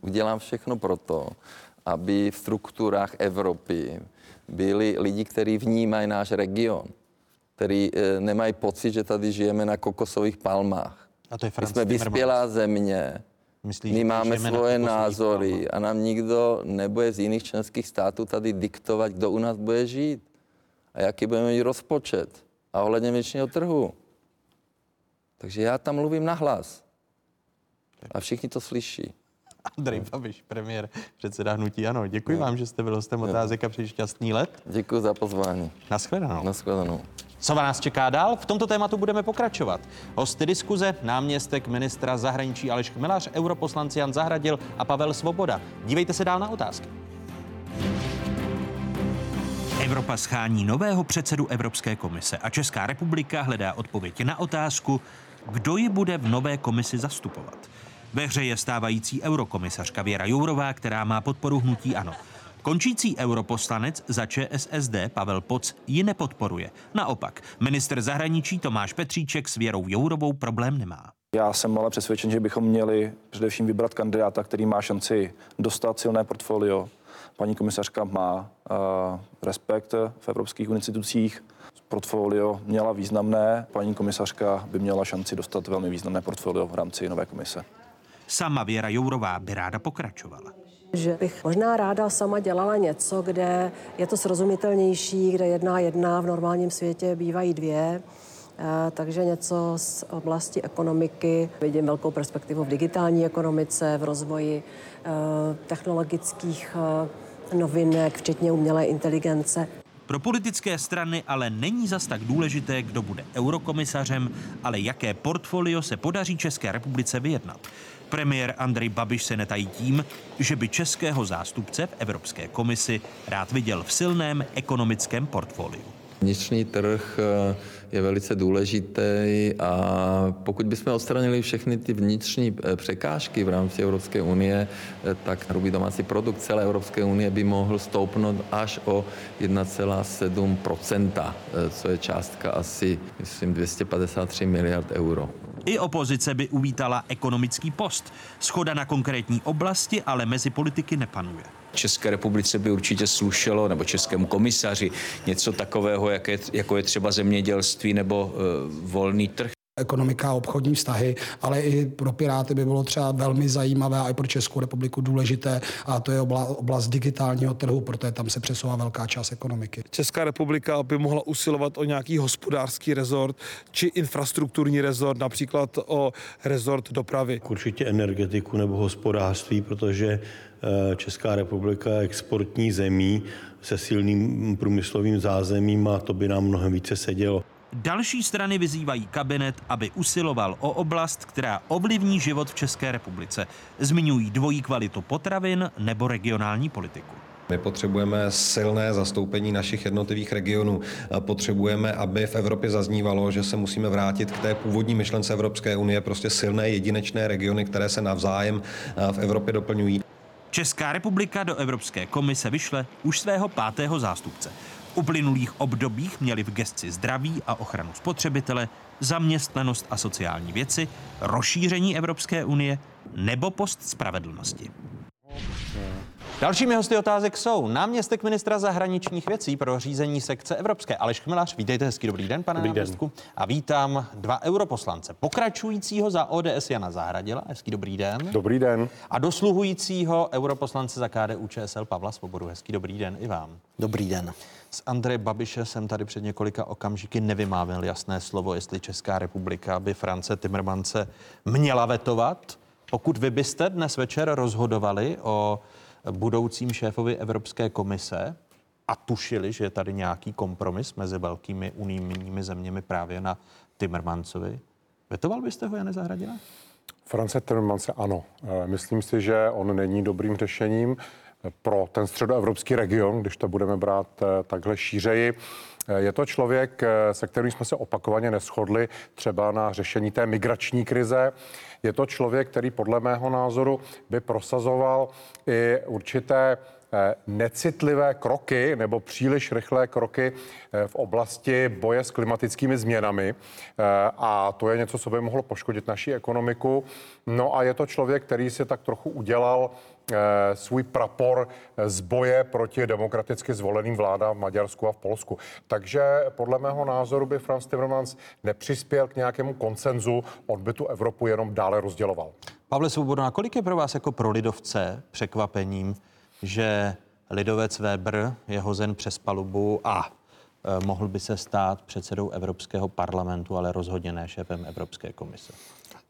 Udělám všechno proto, aby v strukturách Evropy byli lidi, kteří vnímají náš region, který e, nemají pocit, že tady žijeme na kokosových palmách. A to je My Franz jsme Timmermans. vyspělá země, Myslíš, my máme svoje názory a nám nikdo nebude z jiných členských států tady diktovat, kdo u nás bude žít a jaký budeme mít rozpočet a ohledně vnitřního trhu. Takže já tam mluvím nahlas. A všichni to slyší. Andrej Babiš, premiér, předseda Hnutí Ano. Děkuji vám, že jste byl hostem otázek a přeji šťastný let. Děkuji za pozvání. Naschledanou. Naschledanou. Co vás čeká dál? V tomto tématu budeme pokračovat. Hosty diskuze náměstek ministra zahraničí Aleš Chmelař, europoslanci Jan Zahradil a Pavel Svoboda. Dívejte se dál na otázky. Evropa schání nového předsedu Evropské komise a Česká republika hledá odpověď na otázku, kdo ji bude v nové komisi zastupovat. Ve hře je stávající eurokomisařka Věra Jourová, která má podporu hnutí ANO. Končící europoslanec za ČSSD Pavel Poc ji nepodporuje. Naopak, minister zahraničí Tomáš Petříček s Věrou Jourovou problém nemá. Já jsem ale přesvědčen, že bychom měli především vybrat kandidáta, který má šanci dostat silné portfolio. Paní komisařka má uh, respekt v evropských institucích. Portfolio měla významné. Paní komisařka by měla šanci dostat velmi významné portfolio v rámci nové komise. Sama Věra Jourová by ráda pokračovala. Že bych možná ráda sama dělala něco, kde je to srozumitelnější, kde jedna jedna v normálním světě bývají dvě. Eh, Takže něco z oblasti ekonomiky. Vidím velkou perspektivu v digitální ekonomice, v rozvoji eh, technologických eh, novinek, včetně umělé inteligence. Pro politické strany ale není zas tak důležité, kdo bude eurokomisařem, ale jaké portfolio se podaří České republice vyjednat. Premiér Andrej Babiš se netají tím, že by českého zástupce v Evropské komisi rád viděl v silném ekonomickém portfoliu. Vnitřní trh eh, je velice důležitý a pokud bychom odstranili všechny ty vnitřní eh, překážky v rámci Evropské unie, eh, tak hrubý domácí produkt celé Evropské unie by mohl stoupnout až o 1,7% co je částka asi, myslím, 253 miliard euro. I opozice by uvítala ekonomický post. Schoda na konkrétní oblasti ale mezi politiky nepanuje. České republice by určitě slušelo, nebo českému komisaři, něco takového, jak je, jako je třeba zemědělství nebo e, volný trh. Ekonomika a obchodní vztahy, ale i pro Piráty by bylo třeba velmi zajímavé a i pro Českou republiku důležité a to je oblast digitálního trhu, protože tam se přesouvá velká část ekonomiky. Česká republika by mohla usilovat o nějaký hospodářský rezort či infrastrukturní rezort, například o rezort dopravy. Určitě energetiku nebo hospodářství, protože eh, Česká republika je exportní zemí se silným průmyslovým zázemím a to by nám mnohem více sedělo. Další strany vyzývají kabinet, aby usiloval o oblast, která ovlivní život v České republice. Zmiňují dvojí kvalitu potravin nebo regionální politiku. My potřebujeme silné zastoupení našich jednotlivých regionů. Potřebujeme, aby v Evropě zaznívalo, že se musíme vrátit k té původní myšlence Evropské unie, prostě silné jedinečné regiony, které se navzájem v Evropě doplňují. Česká republika do Evropské komise vyšle už svého pátého zástupce uplynulých obdobích měli v gesci zdraví a ochranu spotřebitele, zaměstnanost a sociální věci, rozšíření Evropské unie nebo post spravedlnosti. Dalšími hosty otázek jsou náměstek ministra zahraničních věcí pro řízení sekce Evropské Aleš Chmelař. Vítejte, hezký dobrý den, pane dobrý náměstku. Den. A vítám dva europoslance. Pokračujícího za ODS Jana Zahradila, hezký dobrý den. Dobrý den. A dosluhujícího europoslance za KDU ČSL Pavla Svobodu, hezký dobrý den i vám. Dobrý den. Z Andreje Babiše jsem tady před několika okamžiky nevymávil jasné slovo, jestli Česká republika by France Timmermance měla vetovat. Pokud vy byste dnes večer rozhodovali o budoucím šéfovi Evropské komise a tušili, že je tady nějaký kompromis mezi velkými unijními zeměmi právě na Timmermansovi, vetoval byste ho, Jane Zahradila? France Timmermanse ano. Eh, myslím si, že on není dobrým řešením pro ten středoevropský region, když to budeme brát eh, takhle šířeji. Eh, je to člověk, eh, se kterým jsme se opakovaně neschodli třeba na řešení té migrační krize. Je to člověk, který podle mého názoru by prosazoval i určité necitlivé kroky nebo příliš rychlé kroky v oblasti boje s klimatickými změnami. A to je něco, co by mohlo poškodit naši ekonomiku. No a je to člověk, který si tak trochu udělal svůj prapor z boje proti demokraticky zvoleným vládám v Maďarsku a v Polsku. Takže podle mého názoru by Franz Timmermans nepřispěl k nějakému koncenzu, on by tu Evropu jenom dále rozděloval. Pavle Svoboda, kolik je pro vás jako pro lidovce překvapením, že lidovec Weber je hozen přes palubu a eh, mohl by se stát předsedou Evropského parlamentu, ale rozhodně ne šéfem Evropské komise?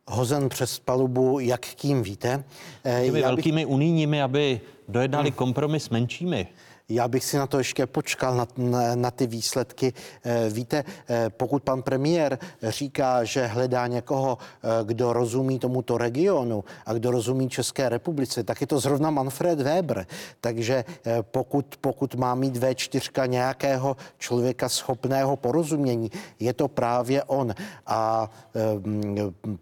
Hozen přes palubu, jak kým víte. Těmi bych... velkými unijními, aby dojednali hmm. kompromis s menšími. Já bych si na to ještě počkal, na, na, na ty výsledky. Eh, víte, eh, pokud pan premiér říká, že hledá někoho, eh, kdo rozumí tomuto regionu a kdo rozumí České republice, tak je to zrovna Manfred Weber. Takže pokud, pokud má mít V4 nějakého člověka schopného porozumění, je to právě on. A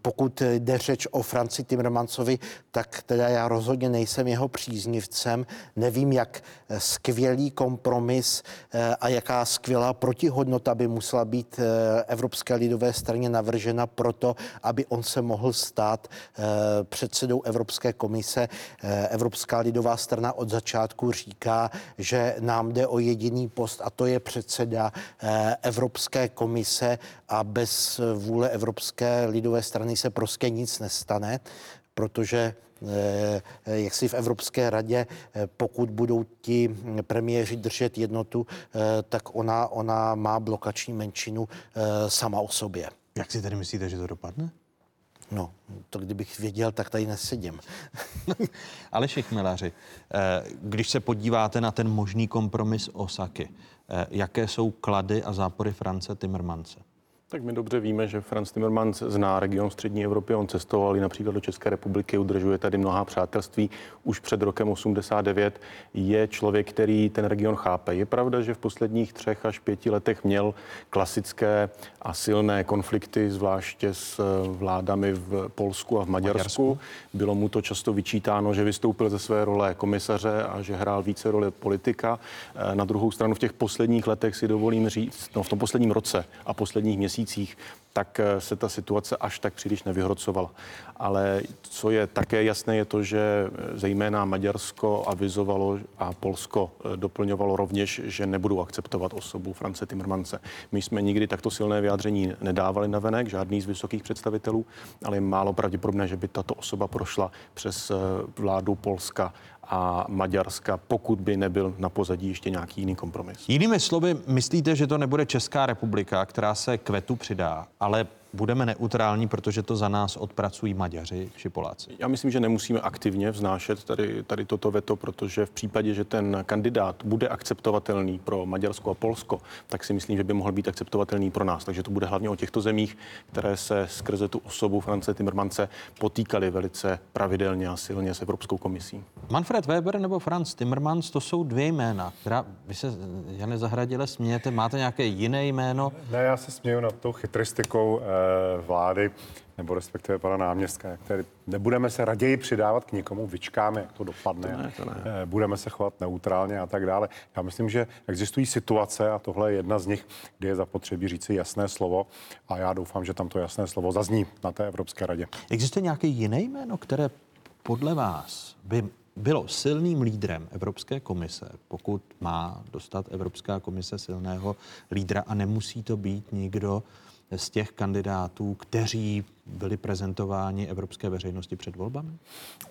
pokud jde řeč o Franci Timmermansovi, tak teda já rozhodně nejsem jeho příznivcem. Nevím, jak skvělý skvělý kompromis eh, a jaká skvělá protihodnota by musela být eh, Evropské lidové straně navržena proto, aby on se mohl stát eh, předsedou Evropské komise. Evropská lidová strana od začátku říká, že nám jde o jediný post a to je předseda Evropské komise a bez vůle Evropské lidové strany se prostě nic nestane protože jak si v Evropské radě, eh, pokud budou ti premiéři držet jednotu, eh, tak ona, ona má blokační menšinu sama o sobě. Jak si tedy myslíte, že to dopadne? No, to kdybych věděl, tak tady nesedím. (laughs) Ale Chmelaři, když se podíváte na ten možný kompromis Osaky, jaké jsou klady a zápory France Timmermanse? Tak my dobře víme, že Franz Timmermans zná region střední Evropy, on cestoval i například do České republiky, udržuje tady mnoha přátelství. Už před rokem 89 je člověk, který ten region chápe. Je pravda, že v posledních třech až pěti letech měl klasické a silné konflikty, zvláště s eh, vládami v Polsku a v Maďarsku. Maďarsku. Bylo mu to často vyčítáno, že vystoupil ze své role komisaře a že hrál více role politika. Eh, na druhou stranu v těch posledních letech si dovolím říct, no v tom posledním roce a posledních měsících měsících, tak eh, se ta situace až tak příliš nevyhrocovala. Ale co je také jasné, je to, že eh, zejména Maďarsko avizovalo a Polsko eh, doplňovalo rovněž, že nebudou akceptovat osobu France Timmermanse. My jsme nikdy takto silné vyjádření nedávali na venek, žádný z vysokých představitelů, ale je málo pravděpodobné, že by tato osoba prošla přes vládu Polska a Maďarska, pokud by nebyl na pozadí ještě nějaký jiný kompromis. Jinými slovy, myslíte, že to nebude Česká republika, která se k vetu přidá, ale budeme neutrální, protože to za nás odpracují Maďaři či Poláci? Já myslím, že nemusíme aktivně vznášet tady, tady toto veto, protože v případě, že ten kandidát bude akceptovatelný pro Maďarsko a Polsko, tak si myslím, že by mohl být akceptovatelný pro nás. Takže to bude hlavně o těchto zemích, které se skrze tu osobu France Timmermance potýkaly velice pravidelně a silně s Evropskou komisí. Manfred Weber nebo Franz Timmermans, to jsou dvě jména, která vy se, Jane Zahradile, smějete. Máte nějaké jiné jméno? Ne, já se směju nad tou chytristikou eh, vlády, nebo respektive pana náměstka, který nebudeme se raději přidávat k někomu, vyčkáme, jak to dopadne, to ne, to ne. Eh, budeme se chovat neutrálně a tak dále. Já myslím, že existují situace a tohle je jedna z nich, kde je zapotřebí říci jasné slovo a já doufám, že tam to jasné slovo zazní na té Evropské radě. Existuje nějaké jiné jméno, které podle vás by bylo silným lídrem Evropské komise, pokud má dostat Evropská komise silného lídra a nemusí to být nikdo z těch kandidátů, kteří byli prezentováni evropské veřejnosti před volbami?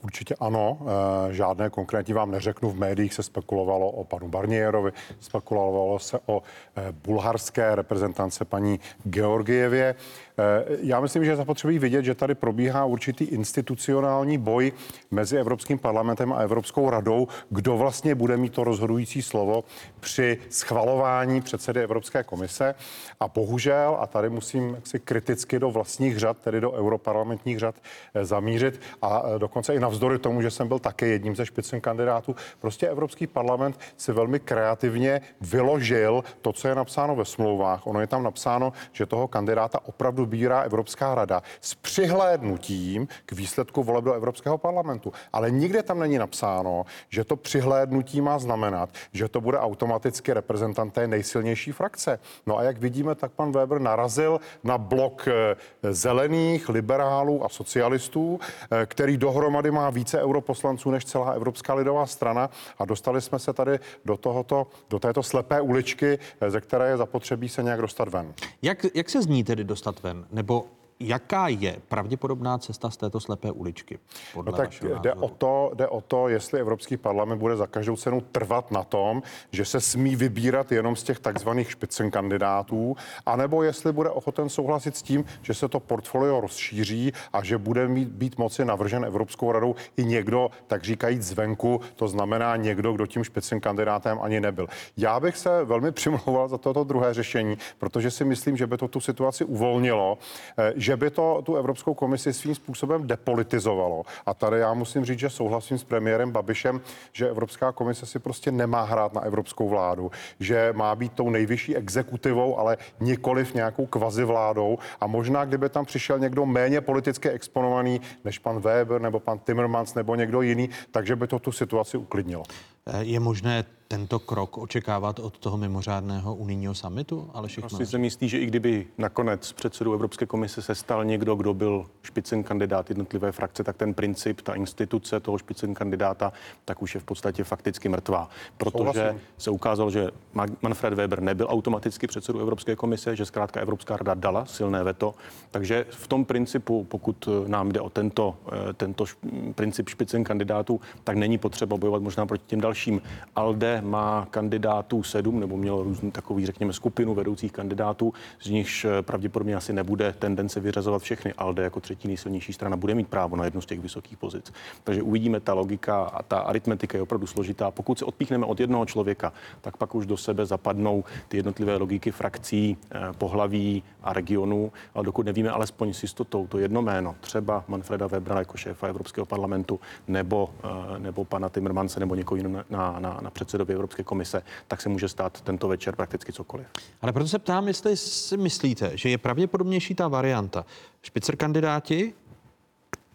Určitě ano. Eh, žádné konkrétní vám neřeknu. V médiích se spekulovalo o panu Barnierovi, spekulovalo se o eh, bulharské reprezentance paní Georgievě. Eh, já myslím, že je zapotřebí vidět, že tady probíhá určitý institucionální boj mezi Evropským parlamentem a Evropskou radou, kdo vlastně bude mít to rozhodující slovo při schvalování předsedy Evropské komise. A bohužel, a tady musím si kriticky do vlastních řad, tedy do europarlamentních řad eh, zamířit a eh, dokonce i navzdory tomu, že jsem byl také jedním ze špicen kandidátů, prostě Evropský parlament si velmi kreativně vyložil to, co je napsáno ve smlouvách. Ono je tam napsáno, že toho kandidáta opravdu bírá Evropská rada s přihlédnutím k výsledku voleb do Evropského parlamentu. Ale nikde tam není napsáno, že to přihlédnutí má znamenat, že to bude automaticky reprezentant té nejsilnější frakce. No a jak vidíme, tak pan Weber narazil na blok eh, zelený zelených, liberálů a socialistů, eh, který dohromady má více europoslanců než celá Evropská lidová strana a dostali jsme se tady do, tohoto, do této slepé uličky, eh, ze které je zapotřebí se nějak dostat ven. Jak, jak se z ní tedy dostat ven? Nebo Jaká je pravděpodobná cesta z této slepé uličky? Podle no tak jde o, to, jde o to, jestli Evropský parlament bude za každou cenu trvat na tom, že se smí vybírat jenom z těch takzvaných špicen kandidátů, anebo jestli bude ochoten souhlasit s tím, že se to portfolio rozšíří a že bude mít, být moci navržen Evropskou radou i někdo, tak říkajíc zvenku, to znamená někdo, kdo tím špicen kandidátem ani nebyl. Já bych se velmi (laughs) přimlouval za toto druhé řešení, protože si myslím, že by to tu situaci uvolnilo, eh, že že by to tu Evropskou komisi svým způsobem depolitizovalo. A tady já musím říct, že souhlasím s premiérem Babišem, že Evropská komise si prostě nemá hrát na evropskou vládu, že má být tou nejvyšší exekutivou, ale nikoliv nějakou kvazi vládou. A možná, kdyby tam přišel někdo méně politicky exponovaný než pan Weber nebo pan Timmermans nebo někdo jiný, takže by to tu situaci uklidnilo. Je možné tento krok očekávat od toho mimořádného unijního samitu? Ale všechno. Asi se myslí, že i kdyby nakonec předsedou Evropské komise se stal někdo, kdo byl špicen kandidát jednotlivé frakce, tak ten princip, ta instituce toho špicen kandidáta, tak už je v podstatě fakticky mrtvá. Protože Souhlasím. se ukázalo, že Manfred Weber nebyl automaticky předsedou Evropské komise, že zkrátka Evropská rada dala silné veto. Takže v tom principu, pokud nám jde o tento, eh, tento princip špicen kandidátů, tak není potřeba bojovat možná proti těm dalším. ALDE má kandidátů sedm, nebo mělo různý takový, řekněme, skupinu vedoucích kandidátů, z nichž eh, pravděpodobně asi nebude tendence vyřazovat všechny. ALDE jako třetí nejsilnější strana bude mít právo na jednu z těch vysokých pozic. Takže uvidíme, ta logika a ta aritmetika je opravdu složitá. Pokud se odpíchneme od jednoho člověka, tak pak už do sebe zapadnou ty jednotlivé logiky frakcí, eh, pohlaví a regionů. Ale dokud nevíme alespoň s jistotou to jedno jméno, třeba Manfreda Webera jako šéfa Evropského parlamentu, nebo, eh, nebo pana Timmermanse, nebo někoho jiného na, na, na předsedovi Evropské komise, tak se může stát tento večer prakticky cokoliv. Ale proto se ptám, jestli si myslíte, že je pravděpodobnější ta varianta. Špicer kandidáti,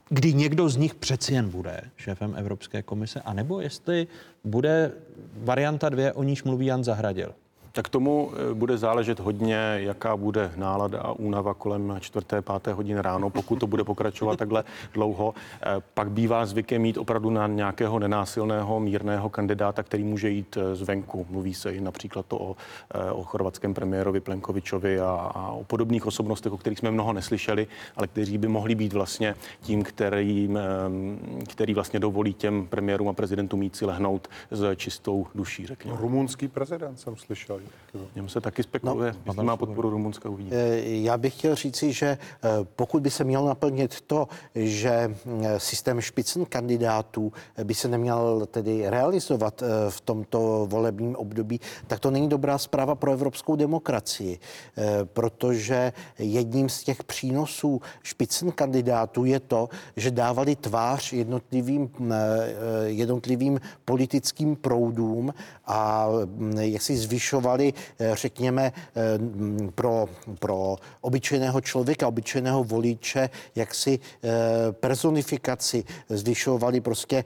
kdy někdo z nich přeci jen bude šéfem Evropské komise, anebo jestli bude varianta dvě, o níž mluví Jan Zahradil. Tak tomu eh, bude záležet hodně, jaká bude nálada a únava kolem čtvrté, páté hodiny ráno, pokud to bude pokračovat (laughs) takhle dlouho. Eh, pak bývá zvykem mít opravdu na nějakého nenásilného, mírného kandidáta, který může jít eh, zvenku. Mluví se i například to o, o chorvatském premiérovi Plenkovičovi a, a o podobných osobnostech, o kterých jsme mnoho neslyšeli, ale kteří by mohli být vlastně tím, který, který vlastně dovolí těm premiérům a prezidentům mít si lehnout s čistou duší, řekněme. Rumunský prezident jsem slyšel. Něm se taky spekuluje, no, jestli má podporu Rumunska, uvidíme. Eh, já bych chtěl říci, že eh, pokud by se měl naplnit to, že eh, systém špicen kandidátů by se neměl tedy realizovat v tomto volebním období, tak to není dobrá zpráva pro evropskou demokracii, protože jedním z těch přínosů špicen kandidátů je to, že dávali tvář jednotlivým, jednotlivým politickým proudům a jak si zvyšovali Eh, řekněme, eh, pro, pro obyčejného člověka, obyčejného voliče, jaksi eh, personifikaci, zvyšovali prostě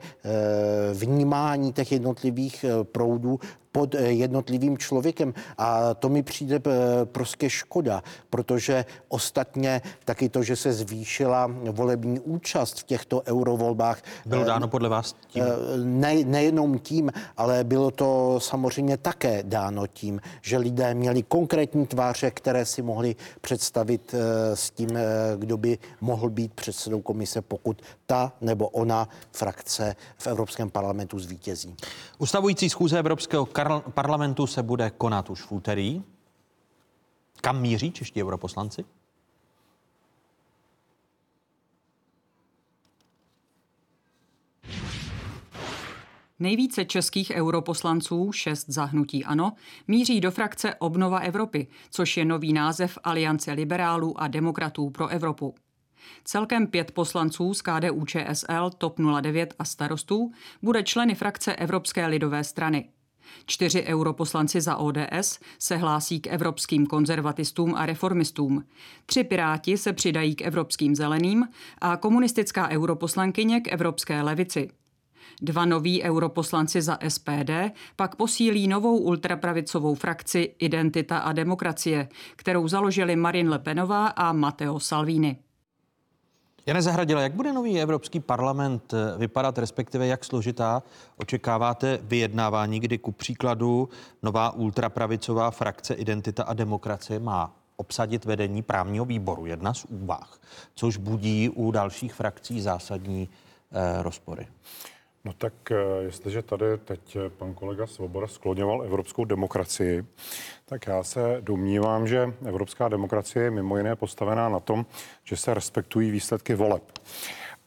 vnímání těch jednotlivých proudů pod eh, jednotlivým člověkem. A to mi přijde eh, prostě škoda, protože ostatně taky to, že se zvýšila volební účast v těchto eurovolbách. Bylo eh, dáno podle vás tím? Ne, nejenom tím, ale bylo to samozřejmě také dáno tím, že lidé měli konkrétní tváře, které si mohli představit s tím, kdo by mohl být předsedou komise, pokud ta nebo ona frakce v Evropském parlamentu zvítězí. Ustavující schůze Evropského parlamentu se bude konat už v úterý. Kam míří čeští europoslanci? Nejvíce českých europoslanců, šest zahnutí ANO, míří do frakce Obnova Evropy, což je nový název Aliance liberálů a demokratů pro Evropu. Celkem pět poslanců z KDU ČSL, TOP 09 a starostů bude členy frakce Evropské lidové strany. Čtyři europoslanci za ODS se hlásí k evropským konzervatistům a reformistům. Tři piráti se přidají k evropským zeleným a komunistická europoslankyně k evropské levici. Dva noví europoslanci za SPD pak posílí novou ultrapravicovou frakci Identita a demokracie, kterou založili Marine Le Penová a Matteo Salvini. Jane Zahradila, jak bude nový Evropský parlament eh, vypadat, respektive jak složitá očekáváte vyjednávání, kdy ku příkladu nová ultrapravicová frakce Identita a demokracie má obsadit vedení právního výboru, jedna z úvah, což budí u dalších frakcí zásadní eh, rozpory. No tak eh, jestliže tady teď pan kolega Svoboda skloňoval evropskou demokracii, tak já se domnívám, že evropská demokracie je mimo jiné postavená na tom, že se respektují výsledky voleb.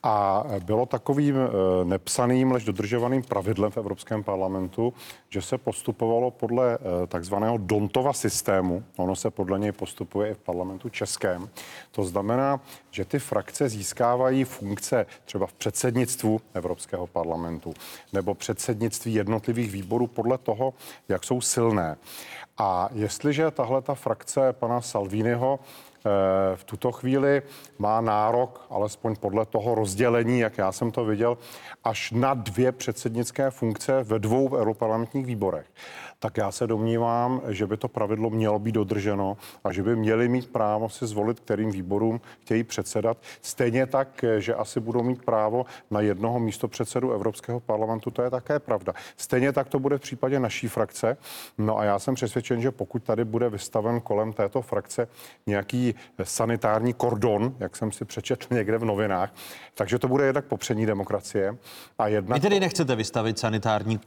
A bylo takovým eh, nepsaným, lež dodržovaným pravidlem v Evropském parlamentu, že se postupovalo podle eh, takzvaného Dontova systému. Ono se podle něj postupuje i v parlamentu českém. To znamená, že ty frakce získávají funkce třeba v předsednictvu Evropského parlamentu nebo předsednictví jednotlivých výborů podle toho, jak jsou silné. A jestliže tahle ta frakce pana Salviniho v tuto chvíli má nárok, alespoň podle toho rozdělení, jak já jsem to viděl, až na dvě předsednické funkce ve dvou europarlamentních výborech tak já se domnívám, že by to pravidlo mělo být dodrženo a že by měli mít právo si zvolit, kterým výborům chtějí předsedat. Stejně tak, že asi budou mít právo na jednoho místo předsedu Evropského parlamentu, to je také pravda. Stejně tak to bude v případě naší frakce. No a já jsem přesvědčen, že pokud tady bude vystaven kolem této frakce nějaký sanitární kordon, jak jsem si přečetl někde v novinách, takže to bude jednak popřední demokracie. A jednak... Vy tedy nechcete vystavit sanitární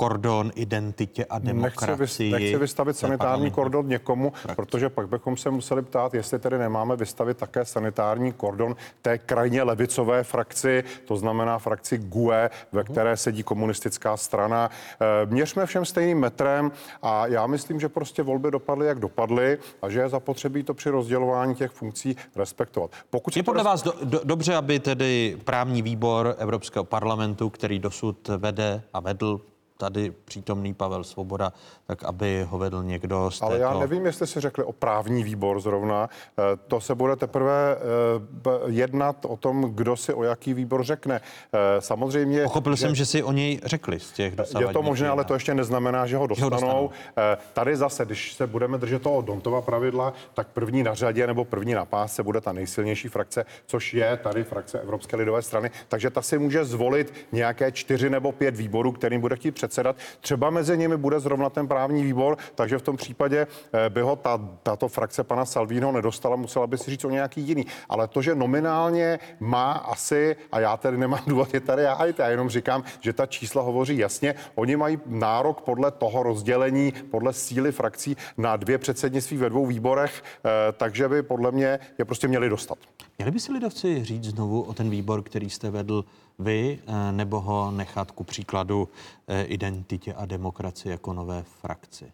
kordon identitě a demokracii. Nechci, nechci vystavit sanitární kordon někomu, Frakci. protože pak bychom se museli ptát, jestli tedy nemáme vystavit také sanitární kordon té krajně levicové frakci, to znamená frakci GUE, ve které sedí komunistická strana. Eh, měřme všem stejným metrem a já myslím, že prostě volby dopadly, jak dopadly a že je zapotřebí to při rozdělování těch funkcí respektovat. Pokud je podle vás do, do, dobře, aby tedy právní výbor Evropského parlamentu, který dosud vede a vedl tady přítomný Pavel Svoboda, tak aby ho vedl někdo z Ale této... já nevím, jestli si řekli o právní výbor zrovna. Eh, To se bude teprve eh, jednat o tom, kdo si o jaký výbor řekne. Eh, Samozřejmě... Pochopil jsem, že si o něj řekli z těch Je to možné, ale to ještě neznamená, že ho dostanou. dostanou. Eh, Tady zase, když se budeme držet toho Dontova pravidla, tak první na řadě nebo první na pásce bude ta nejsilnější frakce, což je tady frakce Evropské lidové strany. Takže ta si může zvolit nějaké čtyři nebo pět výborů, kterým bude chtít předsedat. Třeba mezi nimi bude zrovna ten právní výbor, takže v tom případě eh, by ho ta, tato frakce pana Salvino nedostala, musela by si říct o nějaký jiný. Ale to, že nominálně má asi, a já tedy nemám (laughs) důvod je tady hájit, já jenom říkám, že ta čísla hovoří jasně, oni mají nárok podle toho rozdělení, podle síly frakcí na dvě předsednictví ve dvou výborech, eh, takže by podle mě je prostě měli dostat. Měli by si lidovci říct znovu o ten výbor, který jste vedl vy, eh, nebo ho nechat ku příkladu eh, identitě a demokracii jako nové frakci?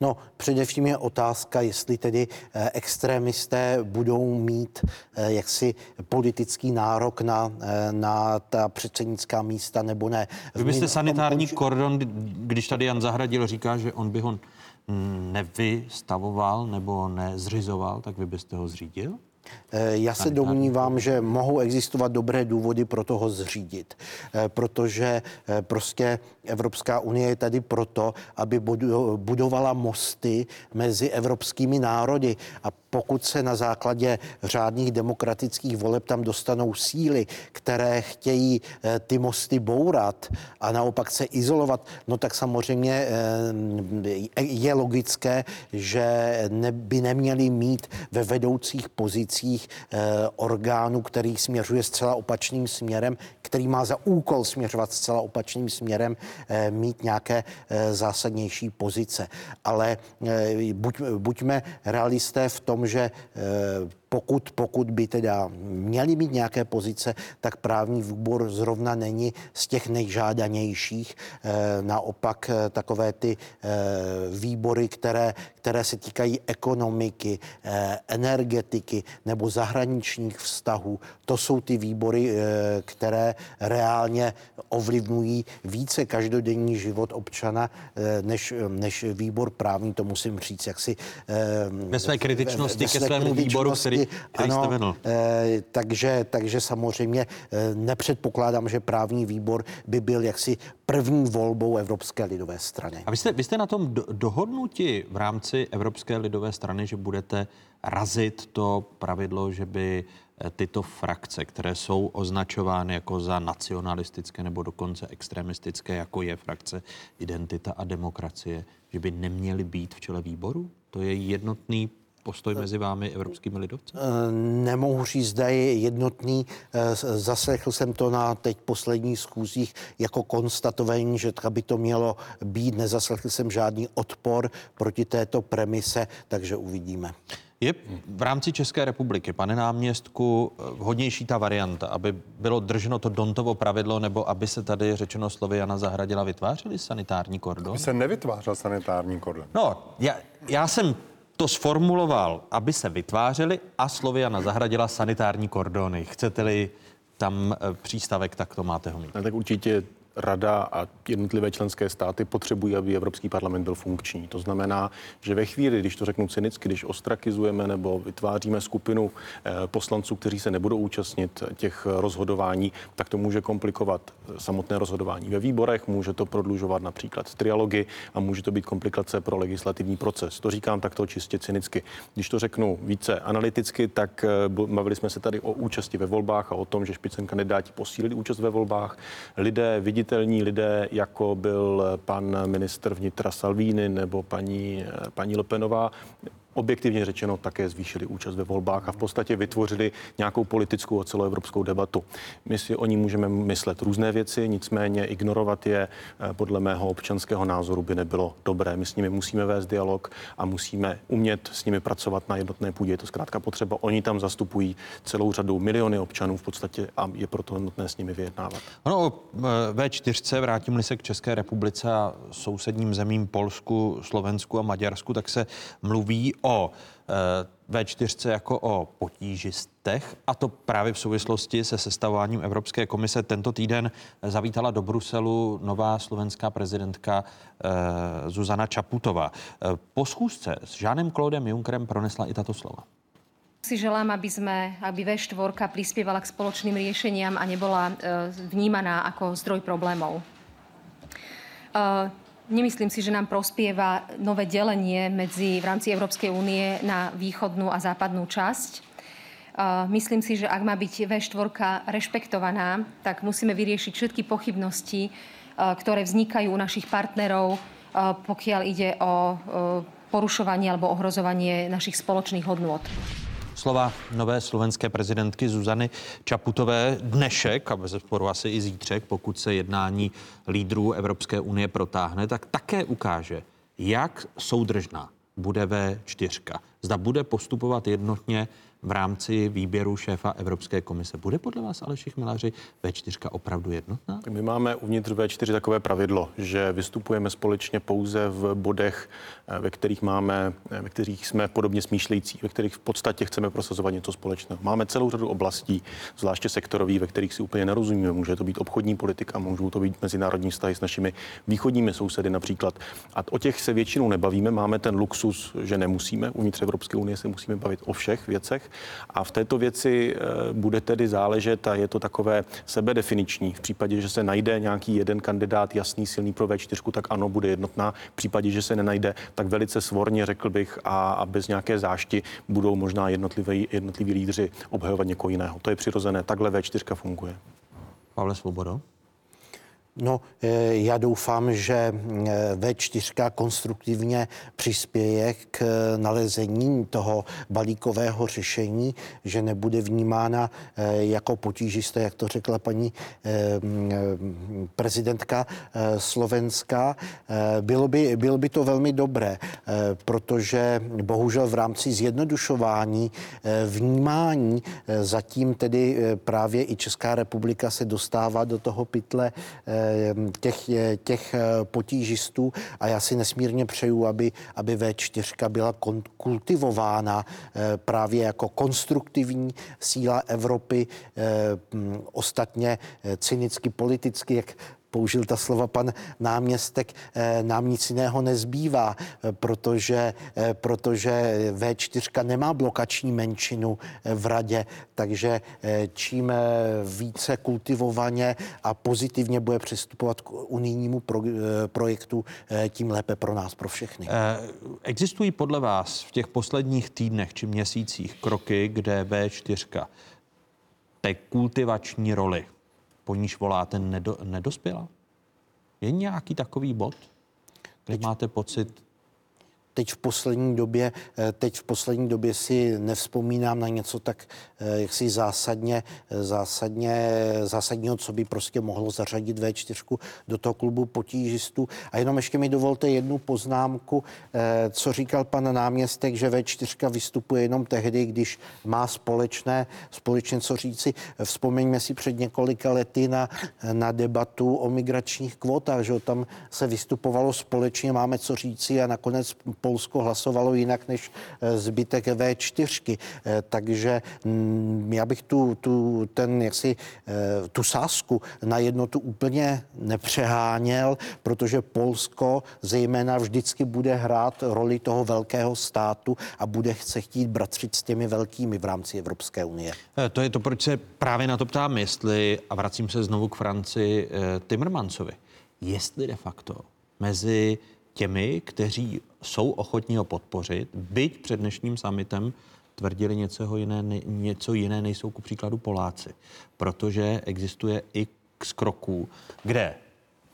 No, především je otázka, jestli tedy eh, extrémisté budou mít jaksi politický nárok na, na ta předsednická místa nebo ne. Vy byste sanitární kordon, když tady Jan Zahradil říká, že on by ho mm, nevystavoval nebo nezřizoval, tak vy byste ho zřídil? Eh, Já se domnívám, že mohou existovat dobré důvody pro toho zřídit, Eh, protože eh, prostě Evropská unie je tady proto, aby budovala mosty mezi evropskými národy. A pokud se na základě řádných demokratických voleb tam dostanou síly, které chtějí eh, ty mosty bourat a naopak se izolovat, no tak samozřejmě eh, je logické, že by neměli mít ve vedoucích pozicích eh, orgánu, který směřuje zcela opačným směrem, který má za úkol směřovat zcela opačným směrem, mít nějaké zásadnější pozice. Ale buď, buďme realisté v tom, že eh, pokud, pokud by teda měli mít nějaké pozice, tak právní výbor zrovna není z těch nejžádanějších. Eh, Naopak eh, takové ty eh, výbory, které, které se týkají ekonomiky, energetiky nebo zahraničních vztahů, to jsou ty výbory, které reálně ovlivňují více každodenní život občana než, než výbor právní, to musím říct, jak si... Ve své kritičnosti ve ke své svému výboru, který- který jste vedl. Eh, takže, takže samozřejmě eh, nepředpokládám, že právní výbor by byl jaksi první volbou Evropské lidové strany. A vy jste, vy jste na tom do, dohodnuti v rámci Evropské lidové strany, že budete razit to pravidlo, že by eh, tyto frakce, které jsou označovány jako za nacionalistické nebo dokonce extremistické, jako je frakce Identita a demokracie, že by neměly být v čele výboru? To je jednotný postoj mezi vámi, evropskými lidovci? Eh, Nemohu říct, zda je jednotný. Eh, Zaslechl jsem to na teď posledních schůzích jako konstatování, že tak by to mělo být. Nezaslechl jsem žádný odpor proti této premise, takže uvidíme. Je v rámci České republiky, pane náměstku, eh, vhodnější ta varianta, aby bylo drženo to Dontovo pravidlo, nebo aby se tady řečeno slovy Jana Zahradila vytvářely sanitární kordon? By se nevytvářel sanitární kordon. No, já, já jsem to sformuloval, aby se vytvářely a slovy Jana Zahradila sanitární kordony. Chcete-li tam eh, přístavek, tak to máte ho mít. Tak určitě Rada a jednotlivé členské státy potřebují, aby Evropský parlament byl funkční. To znamená, že ve chvíli, když to řeknu cynicky, když ostrakizujeme nebo vytváříme skupinu eh, poslanců, kteří se nebudou účastnit těch rozhodování, tak to může komplikovat eh, samotné rozhodování ve výborech, může to prodlužovat například trialogy a může to být komplikace pro legislativní proces. To říkám takto čistě cynicky. Když to řeknu více analyticky, tak eh, bavili jsme se tady o účasti ve volbách a o tom, že špicen kandidáti posílili účast ve volbách. Lidé, viditelní lidé, jako byl pan ministr vnitra Salvini nebo paní, paní Lepenová, objektivně řečeno také zvýšili účast ve volbách a v podstatě vytvořili nějakou politickou a celoevropskou debatu. My si o ní můžeme myslet různé věci, nicméně ignorovat je eh, podle mého občanského názoru by nebylo dobré. My s nimi musíme vést dialog a musíme umět s nimi pracovat na jednotné půdě. Je to zkrátka potřeba. Oni tam zastupují celou řadu miliony občanů v podstatě a je proto nutné s nimi vyjednávat. Ono o eh, V4, vrátím-li se k České republice a sousedním zemím Polsku, Slovensku a Maďarsku, tak se mluví o eh, V4 jako o potížisté letech, a to právě v souvislosti se sestavováním Evropské komise. Tento týden zavítala do Bruselu nová slovenská prezidentka eh, Zuzana Čaputová. Eh, po schůzce s Žánem Claudem Junckerem pronesla i tato slova si želám, aby, sme, aby V4 prispievala k spoločným riešeniam a nebola vnímaná ako zdroj problémov. Nemyslím si, že nám prospieva nové delenie medzi, v rámci Európskej únie na východnú a západnú časť. Myslím si, že ak má byť V4 rešpektovaná, tak musíme vyriešiť všetky pochybnosti, ktoré vznikajú u našich partnerov, pokiaľ ide o porušovanie alebo ohrozovanie našich spoločných hodnôt. Slova nové slovenské prezidentky Zuzany Čaputové dnešek a bez sporu asi i zítřek, pokud se jednání lídrů Evropské unie protáhne, tak také ukáže, jak soudržná bude V4. Zda bude postupovat jednotně v rámci výběru šéfa Evropské komise. Bude podle vás, Aleši Chmelaři, V4 opravdu jednotná? My máme uvnitř V4 takové pravidlo, že vystupujeme společně pouze v bodech, eh, ve kterých máme, eh, ve kterých jsme podobně smýšlející, ve kterých v podstatě chceme prosazovat něco společného. Máme celou řadu oblastí, zvláště sektorový, ve kterých si úplně nerozumíme. Může to být obchodní politika, můžou to být mezinárodní vztahy s našimi východními sousedy například. A o těch se většinou nebavíme. Máme ten luxus, že nemusíme. Uvnitř Evropské unie se musíme bavit o všech věcech. A v této věci eh, bude tedy záležet, a je to takové sebedefiniční, v případě, že se najde nějaký jeden kandidát jasný, silný pro V4, tak ano, bude jednotná. V případě, že se nenajde, tak velice svorně, řekl bych, a, a bez nějaké zášti budou možná jednotliví, jednotliví lídři obhajovat někoho jiného. To je přirozené, takhle V4 funguje. Pavle Svobodo. No, eh, já doufám, že eh, V4 konstruktivně přispěje k eh, nalezení toho balíkového řešení, že nebude vnímána jako potížisté, jak to řekla paní prezidentka Slovenska. Bylo by, bylo by to velmi dobré, protože bohužel v rámci zjednodušování vnímání zatím tedy právě i Česká republika se dostává do toho pytle těch, těch eh, potížistů. A já si nesmírně přeju, aby, aby V4 byla kultivována eh, právě jako konstruktivní síla Evropy, eh, ostatně cynicky politicky, jak použil ta slova pan náměstek, eh, nám nic jiného nezbývá, eh, protože, eh, protože V4 nemá blokační menšinu v radě, takže čím více kultivovaně a pozitivně bude přistupovat k unijnímu pro, projektu, tím lépe pro nás, pro všechny. Existují podle vás v těch posledních týdnech či měsících kroky, kde V4 té kultivační roli po níž voláte, nedo, nedospěla? Je nějaký takový bod, kde máte pocit, teď v poslední době, eh, teď v poslední době si nevzpomínám na něco tak eh, jaksi zásadně, eh, zásadně, zásadního, co by prostě mohlo zařadit V4 do toho klubu potížistů. A jenom ještě mi dovolte jednu poznámku, co říkal pan náměstek, že V4 vystupuje jenom tehdy, když má společné, společně co říci. Vzpomeňme si před několika lety na, na debatu o migračních kvotách, že tam se vystupovalo společně, máme co říci a nakonec Polsko hlasovalo jinak než eh, zbytek V4. Eh, takže mm, já bych tu, tu, ten, jaksi, eh, tu sásku na jednotu úplně nepřeháněl, protože Polsko zejména vždycky bude hrát roli toho velkého státu a bude chce chtít bratřit s těmi velkými v rámci Evropské unie. To je to, proč se právě na to ptám, jestli, a vracím se znovu k Franci Timmermansovi, jestli de facto mezi těmi, kteří jsou ochotní ho podpořit, byť před dnešním summitem tvrdili něco jiné, něco jiné nejsou ku příkladu Poláci, protože existuje i z kroků, kde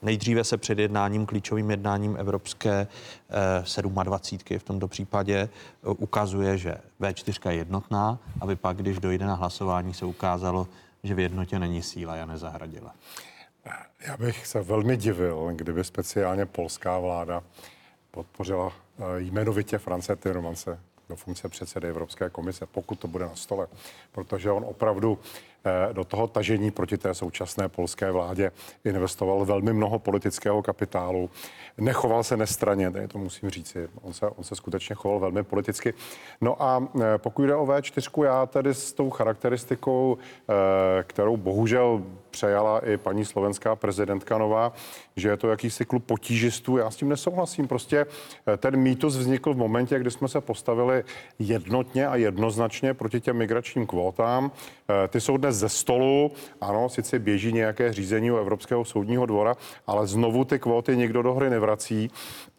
Nejdříve se před jednáním, klíčovým jednáním Evropské eh, 27 v tomto případě eh, ukazuje, že V4 je jednotná, aby pak, když dojde na hlasování, se ukázalo, že v jednotě není síla Jane Zahradila. Já bych se velmi divil, kdyby speciálně polská vláda podpořila jmenovitě France Timmermanse do funkce předsedy Evropské komise, pokud to bude na stole. Protože on opravdu do toho tažení proti té současné polské vládě investoval velmi mnoho politického kapitálu. Nechoval se nestraně, to musím říct. On se, on se skutečně choval velmi politicky. No a pokud jde o V4, já tedy s tou charakteristikou, kterou bohužel přejala i paní slovenská prezidentka Nová, že je to jakýsi klub potížistů. Já s tím nesouhlasím. Prostě eh, ten mýtus vznikl v momentě, kdy jsme se postavili jednotně a jednoznačně proti těm migračním kvótám. Eh, ty jsou dnes ze stolu. Ano, sice běží nějaké řízení u Evropského soudního dvora, ale znovu ty kvóty nikdo do hry nevrací.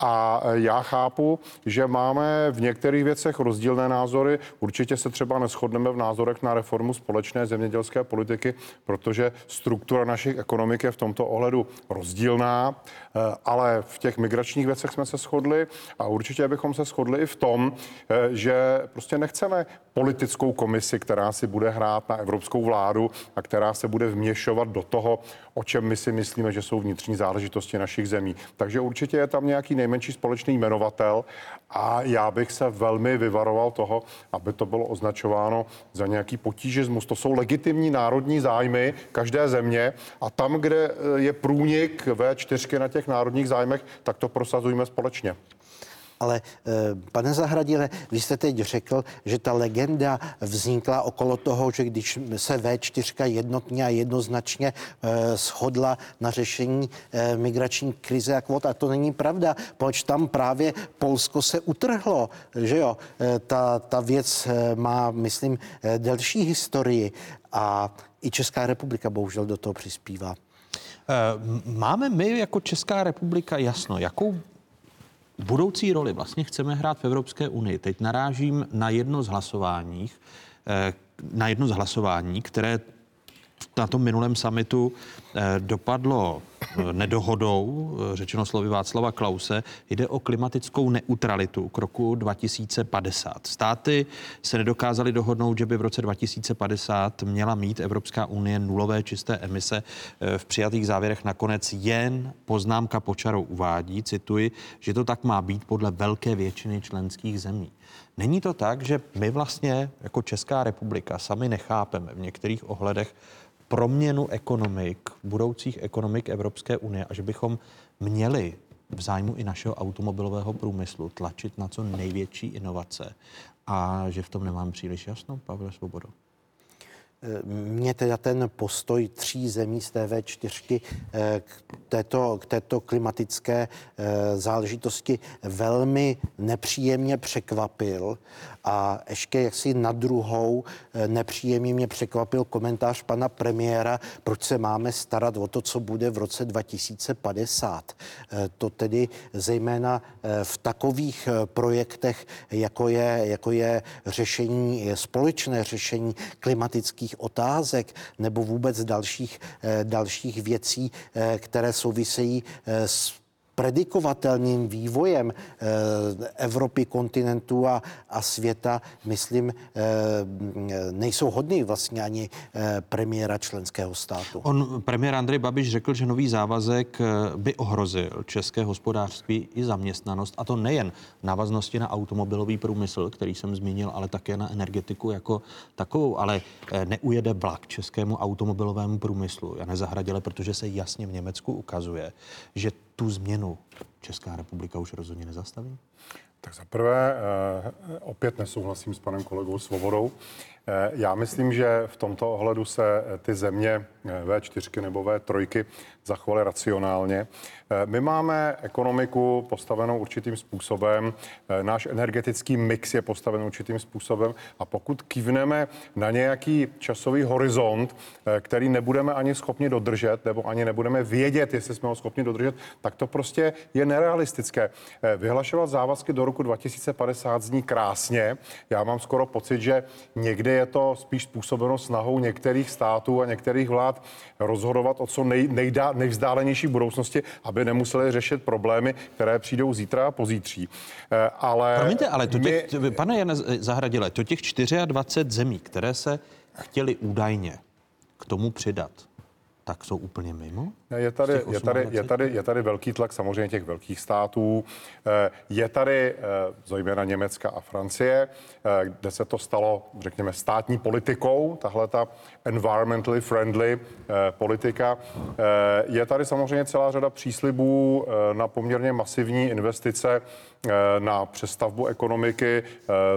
A eh, já chápu, že máme v některých věcech rozdílné názory. Určitě se třeba neschodneme v názorech na reformu společné zemědělské politiky, protože struktura našich ekonomik je v tomto ohledu rozdílná, eh, ale v těch migračních věcech jsme se shodli a určitě bychom se shodli i v tom, eh, že prostě nechceme politickou komisi, která si bude hrát na evropskou vládu a která se bude vměšovat do toho, o čem my si myslíme, že jsou vnitřní záležitosti našich zemí. Takže určitě je tam nějaký nejmenší společný jmenovatel a já bych se velmi vyvaroval toho, aby to bylo označováno za nějaký potížismus. To jsou legitimní národní zájmy každé země a tam, kde je průnik V4 na těch národních zájmech, tak to prosazujeme společně. Ale eh, pane Zahradile, vy jste teď řekl, že ta legenda vznikla okolo toho, že když se V4 jednotně a jednoznačně eh, shodla na řešení eh, migrační krize a kvot, a to není pravda, proč tam právě Polsko se utrhlo, že jo, ta, ta věc má, myslím, delší historii a i Česká republika bohužel do toho přispívá. Máme my jako Česká republika jasno, jakou budoucí roli vlastně chceme hrát v Evropské unii. Teď narážím na jedno z hlasování, eh, na jedno z hlasování, které na tom minulém samitu eh, dopadlo eh, nedohodou, eh, řečeno slovy Václava Klause, jde o klimatickou neutralitu k roku 2050. Státy se nedokázaly dohodnout, že by v roce 2050 měla mít Evropská unie nulové čisté emise. V přijatých závěrech nakonec jen poznámka počarou uvádí, cituji, že to tak má být podle velké většiny členských zemí. Není to tak, že my vlastně jako Česká republika sami nechápeme v některých ohledech, proměnu ekonomik, budoucích ekonomik Evropské unie a že bychom měli v zájmu i našeho automobilového průmyslu tlačit na co největší inovace a že v tom nemám příliš jasno, Pavel Svobodo. Mně teda ten postoj tří zemí z TV4 eh, k této, k této klimatické eh, záležitosti velmi nepříjemně překvapil a ještě jaksi na druhou eh, nepříjemně mě překvapil komentář pana premiéra, proč se máme starat o to, co bude v roce 2050. To tedy zejména v takových projektech, jako je, jako je řešení, společné řešení klimatických otázek nebo vůbec dalších, eh, dalších věcí, eh, které souvisejí eh, s predikovatelným vývojem eh, Evropy, kontinentu a, a světa, myslím, eh, nejsou hodný vlastně ani eh, premiéra členského státu. On, premiér Andrej Babiš řekl, že nový závazek by ohrozil české hospodářství i zaměstnanost, a to nejen návaznosti na automobilový průmysl, který jsem zmínil, ale také na energetiku jako takovou, ale neujede vlak českému automobilovému průmyslu. Já nezahradile, protože se jasně v Německu ukazuje, že tu změnu Česká republika už rozhodně nezastaví? Tak za prvé, eh, opět nesouhlasím s panem kolegou Svobodou. Eh, já myslím, že v tomto ohledu se ty země eh, V4 nebo V3 zachovaly racionálně. My máme ekonomiku postavenou určitým způsobem, náš energetický mix je postaven určitým způsobem a pokud kývneme na nějaký časový horizont, který nebudeme ani schopni dodržet, nebo ani nebudeme vědět, jestli jsme ho schopni dodržet, tak to prostě je nerealistické. Vyhlašovat závazky do roku 2050 zní krásně. Já mám skoro pocit, že někdy je to spíš způsobeno snahou některých států a některých vlád rozhodovat o co nej, nejdá, nejvzdálenější budoucnosti, aby nemuseli řešit problémy, které přijdou zítra a pozítří. Eh, ale Promiňte, ale to těch, my... pane Jane Zahradile, to těch 24 zemí, které se chtěli údajně k tomu přidat, tak jsou úplně mimo? Je tady, je, tady, je, tady, je tady velký tlak samozřejmě těch velkých států. Eh, je tady eh, zejména Německa a Francie, eh, kde se to stalo, řekněme, státní politikou, tahle ta environmentally friendly politika. Je tady samozřejmě celá řada příslibů na poměrně masivní investice na přestavbu ekonomiky.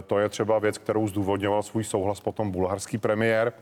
To je třeba věc, kterou zdůvodňoval svůj souhlas potom bulharský premiér.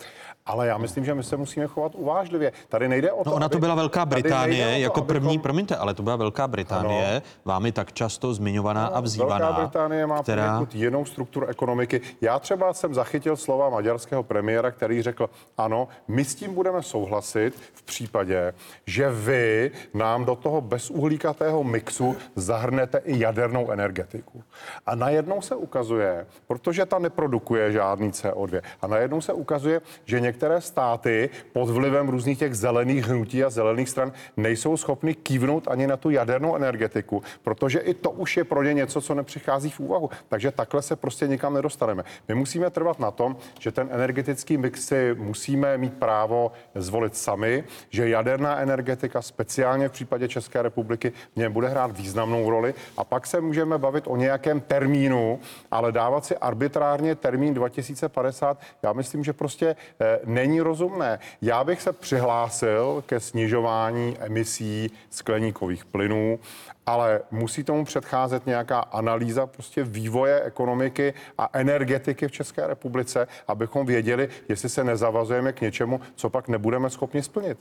Ale já myslím, že my se musíme chovat uvážlivě. Tady nejde o to. No ona to aby, byla Velká Británie to, jako abychom... první, promiňte, ale to byla Velká Británie, ano. vámi tak často zmiňovaná ano, a vzývaná. Velká Británie má která... jinou strukturu ekonomiky. Já třeba jsem zachytil slova maďarského premiéra, který řekl, ano, my s tím budeme souhlasit v případě, že vy nám do toho bezuhlíkatého mixu zahrnete i jadernou energetiku. A najednou se ukazuje, protože ta neprodukuje žádný CO2, a najednou se ukazuje, že někdo některé státy pod vlivem různých těch zelených hnutí a zelených stran nejsou schopny kývnout ani na tu jadernou energetiku, protože i to už je pro ně něco, co nepřichází v úvahu. Takže takhle se prostě nikam nedostaneme. My musíme trvat na tom, že ten energetický mix si musíme mít právo zvolit sami, že jaderná energetika, speciálně v případě České republiky, v něm bude hrát významnou roli a pak se můžeme bavit o nějakém termínu, ale dávat si arbitrárně termín 2050, já myslím, že prostě eh, není rozumné. Já bych se přihlásil ke snižování emisí skleníkových plynů, ale musí tomu předcházet nějaká analýza prostě vývoje ekonomiky a energetiky v České republice, abychom věděli, jestli se nezavazujeme k něčemu, co pak nebudeme schopni splnit.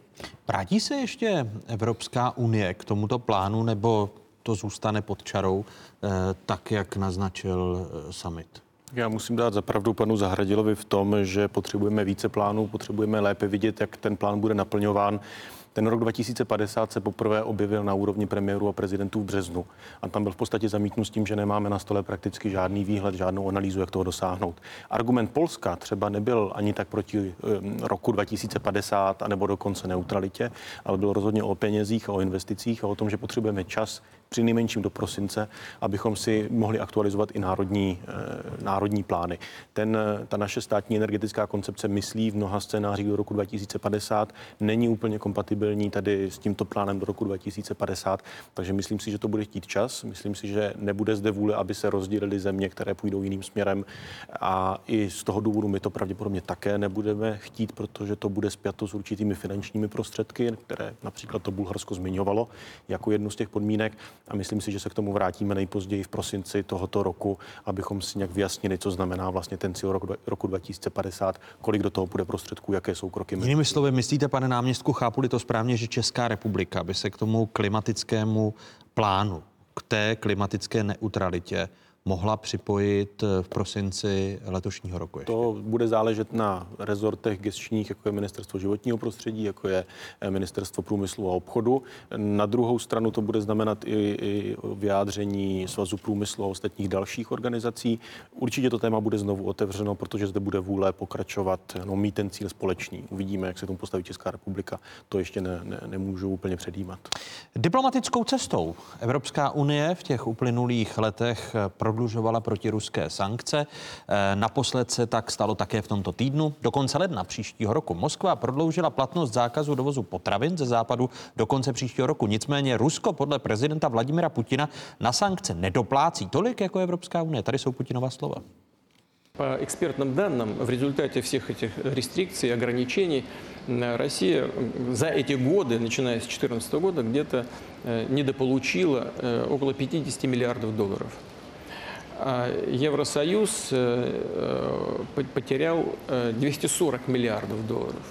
Vrátí se ještě Evropská unie k tomuto plánu, nebo to zůstane pod čarou, eh, tak jak naznačil eh, summit? Já musím dát zapravdu panu Zahradilovi v tom, že potřebujeme více plánů, potřebujeme lépe vidět, jak ten plán bude naplňován. Ten rok 2050 se poprvé objevil na úrovni premiéru a prezidentů v březnu. A tam byl v podstatě zamítnut s tím, že nemáme na stole prakticky žádný výhled, žádnou analýzu, jak toho dosáhnout. Argument Polska třeba nebyl ani tak proti roku 2050 anebo dokonce neutralitě, ale byl rozhodně o penězích a o investicích a o tom, že potřebujeme čas při nejmenším do prosince, abychom si mohli aktualizovat i národní, eh, národní plány. Ten, eh, ta naše státní energetická koncepce myslí v mnoha scénářích do roku 2050, není úplně kompatibilní tady s tímto plánem do roku 2050, takže myslím si, že to bude chtít čas. Myslím si, že nebude zde vůle, aby se rozdělily země, které půjdou jiným směrem a i z toho důvodu my to pravděpodobně také nebudeme chtít, protože to bude spjato s určitými finančními prostředky, které například to Bulharsko zmiňovalo jako jednu z těch podmínek a myslím si, že se k tomu vrátíme nejpozději v prosinci tohoto roku, abychom si nějak vyjasnili, co znamená vlastně ten cíl roku, roku 2050, kolik do toho bude prostředků, jaké jsou kroky. Jinými slovy, myslíte, pane náměstku, chápu to správně, že Česká republika by se k tomu klimatickému plánu, k té klimatické neutralitě mohla připojit eh, v prosinci letošního roku. Ještě. To bude záležet na rezortech gestčních, jako je Ministerstvo životního prostředí, jako je eh, Ministerstvo průmyslu a obchodu. Na druhou stranu to bude znamenat i, i vyjádření Svazu průmyslu a ostatních dalších organizací. Určitě to téma bude znovu otevřeno, protože zde bude vůle pokračovat, no, mít ten cíl společný. Uvidíme, jak se tomu postaví Česká republika. To ještě ne, ne, nemůžu úplně předjímat. Diplomatickou cestou Evropská unie v těch uplynulých letech pro prodlužovala protiruské sankce. Eh, naposled se tak stalo také v tomto týdnu. Do konce ledna příštího roku Moskva prodloužila platnost zákazu dovozu potravin ze západu do konce příštího roku. Nicméně Rusko podle prezidenta Vladimira Putina na sankce nedoplácí tolik jako Evropská unie. Tady jsou Putinova slova. По экспертным данным, в результате всех этих рестрикций и ограничений Россия за эти годы, начиная с 2014 года, где-то недополучила около 50 миллиардов долларов. Евросоюз потерял 240 миллиардов долларов.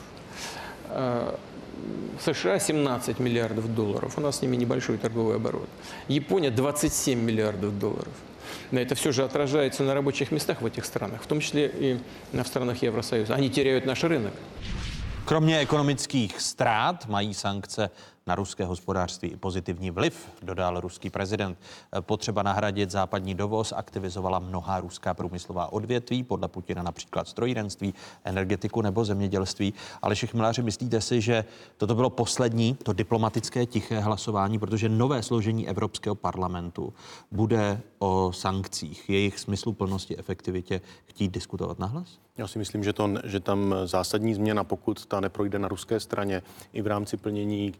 США 17 миллиардов долларов. У нас с ними небольшой торговый оборот. Япония 27 миллиардов долларов. Это все же отражается на рабочих местах в этих странах, в том числе и в странах Евросоюза. Они теряют наш рынок. Kromě ekonomických ztrát mají sankce na ruské hospodářství i pozitivní vliv, dodal ruský prezident. Potřeba nahradit západní dovoz aktivizovala mnohá ruská průmyslová odvětví, podle Putina například strojírenství, energetiku nebo zemědělství. Ale všech miláři, myslíte si, že toto bylo poslední, to diplomatické tiché hlasování, protože nové složení Evropského parlamentu bude o sankcích, jejich smyslu plnosti, efektivitě chtít diskutovat nahlas? Já si myslím, že, to, že tam zásadní změna, pokud ta neprojde na ruské straně i v rámci plnění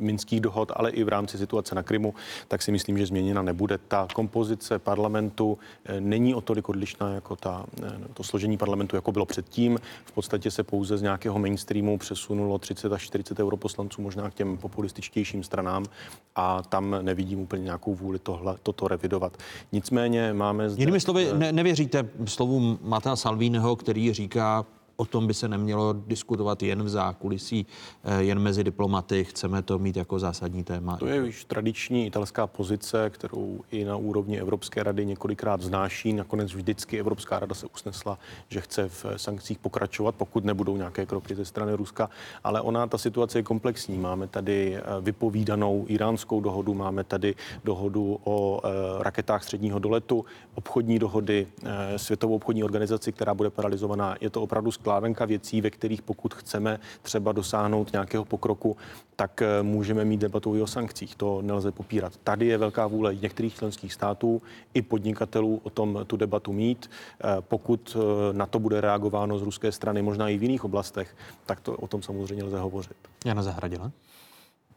minských dohod, ale i v rámci situace na Krymu, tak si myslím, že změněna nebude. Ta kompozice parlamentu není o tolik odlišná jako ta, to složení parlamentu, jako bylo předtím. V podstatě se pouze z nějakého mainstreamu přesunulo 30 až 40 europoslanců možná k těm populističtějším stranám a tam nevidím úplně nějakou vůli tohle, toto revidovat. Nicméně máme zde... Jinými slovy, ne, nevěříte slovům Mata Salvíneho, který říká, o tom by se nemělo diskutovat jen v zákulisí, eh, jen mezi diplomaty. Chceme to mít jako zásadní téma. To je už tradiční italská pozice, kterou i na úrovni Evropské rady několikrát znáší. Nakonec vždycky Evropská rada se usnesla, že chce v sankcích pokračovat, pokud nebudou nějaké kroky ze strany Ruska. Ale ona, ta situace je komplexní. Máme tady eh, vypovídanou iránskou dohodu, máme tady dohodu o eh, raketách středního doletu, obchodní dohody, Světovou obchodní organizaci, která bude paralizovaná. Je to opravdu skládanka věcí, ve kterých pokud chceme třeba dosáhnout nějakého pokroku, tak eh, můžeme mít debatu i o sankcích. To nelze popírat. Tady je velká vůle některých členských států i podnikatelů o tom tu debatu mít. Eh, pokud eh, na to bude reagováno z ruské strany, možná i v jiných oblastech, tak to o tom samozřejmě lze hovořit. Jana Zahradila.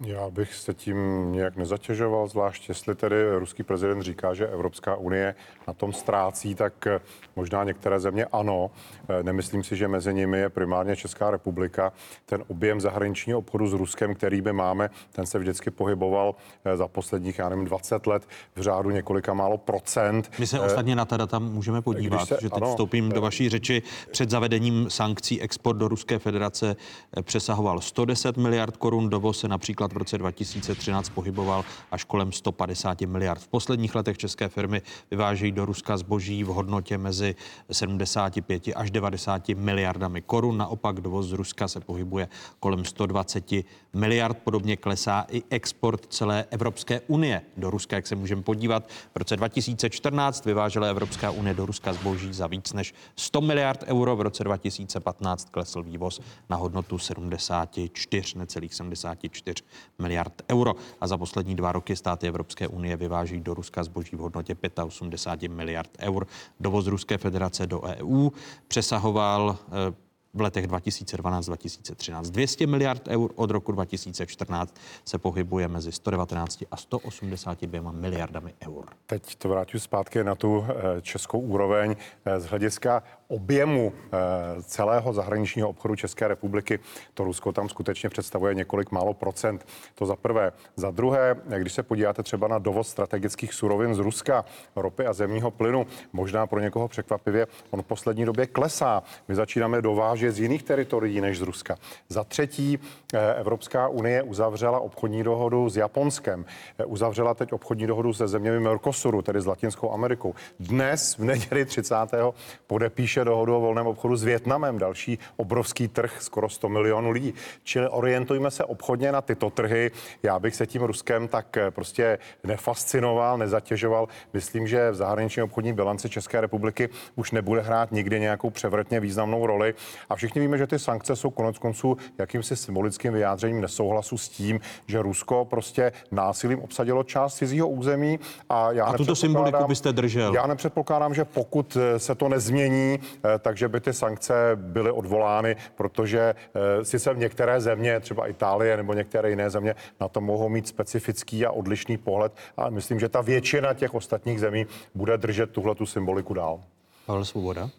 Já bych se tím nějak nezatěžoval, zvlášť jestli tedy ruský prezident říká, že Evropská unie na tom ztrácí, tak eh, možná některé země ano. Eh, nemyslím si, že mezi nimi je primárně Česká republika. Ten objem zahraničního obchodu s Ruskem, který by máme, ten se vždycky pohyboval eh, za posledních, já nevím, 20 let v řádu několika málo procent. My se ostatně na ta data můžeme podívat, se, že teď ano, vstoupím do vaší řeči. Před zavedením sankcí export do Ruské federace přesahoval 110 miliard korun, dovoz se například v roce 2013 pohyboval až kolem 150 miliard. V posledních letech české firmy vyvážejí do Ruska zboží v hodnotě mezi 75 až 90 miliardami korun. Naopak dovoz z Ruska se pohybuje kolem 120 miliard. Podobně klesá i export celé Evropské unie do Ruska, jak se můžeme podívat. V roce 2014 vyvážela Evropská unie do Ruska zboží za víc než 100 miliard euro. V roce 2015 klesl vývoz na hodnotu 74, necelých 74 miliard euro. A za poslední dva roky státy Evropské unie vyváží do Ruska zboží v hodnotě 85 miliard eur. Dovoz Ruské federace do EU přesahoval eh, v letech 2012-2013 200 miliard eur, od roku 2014 se pohybuje mezi 119 a 182 miliardami eur. Teď to vrátím zpátky na tu eh, českou úroveň. Eh, z hlediska objemu eh, celého zahraničního obchodu České republiky to Rusko tam skutečně představuje několik málo procent. To za prvé. Za druhé, když se podíváte třeba na dovoz strategických surovin z Ruska, ropy a zemního plynu, možná pro někoho překvapivě, on v poslední době klesá. My začínáme dovážet z jiných teritorií než z Ruska. Za třetí, eh, Evropská unie uzavřela obchodní dohodu s Japonskem. Eh, uzavřela teď obchodní dohodu se zeměmi Mercosuru, tedy s Latinskou Amerikou. Dnes v neděli 30. podepíše podepíše dohodu o volném obchodu s Větnamem, další obrovský trh, skoro 100 milionů lidí. Čili orientujme se obchodně na tyto trhy. Já bych se tím Ruskem tak eh, prostě nefascinoval, nezatěžoval. Myslím, že v zahraniční obchodní bilanci České republiky už nebude hrát nikdy nějakou převratně významnou roli. A všichni víme, že ty sankce jsou konec konců jakýmsi symbolickým vyjádřením nesouhlasu s tím, že Rusko prostě násilím obsadilo část cizího území. A, já a tuto symboliku byste držel? Já nepředpokládám, že pokud eh, se to nezmění, takže by ty sankce byly odvolány, protože eh, sice v některé země, třeba Itálie nebo některé jiné země, na to mohou mít specifický a odlišný pohled, ale myslím, že ta většina těch ostatních zemí bude držet tuhle tu symboliku dál. Pavel Svoboda.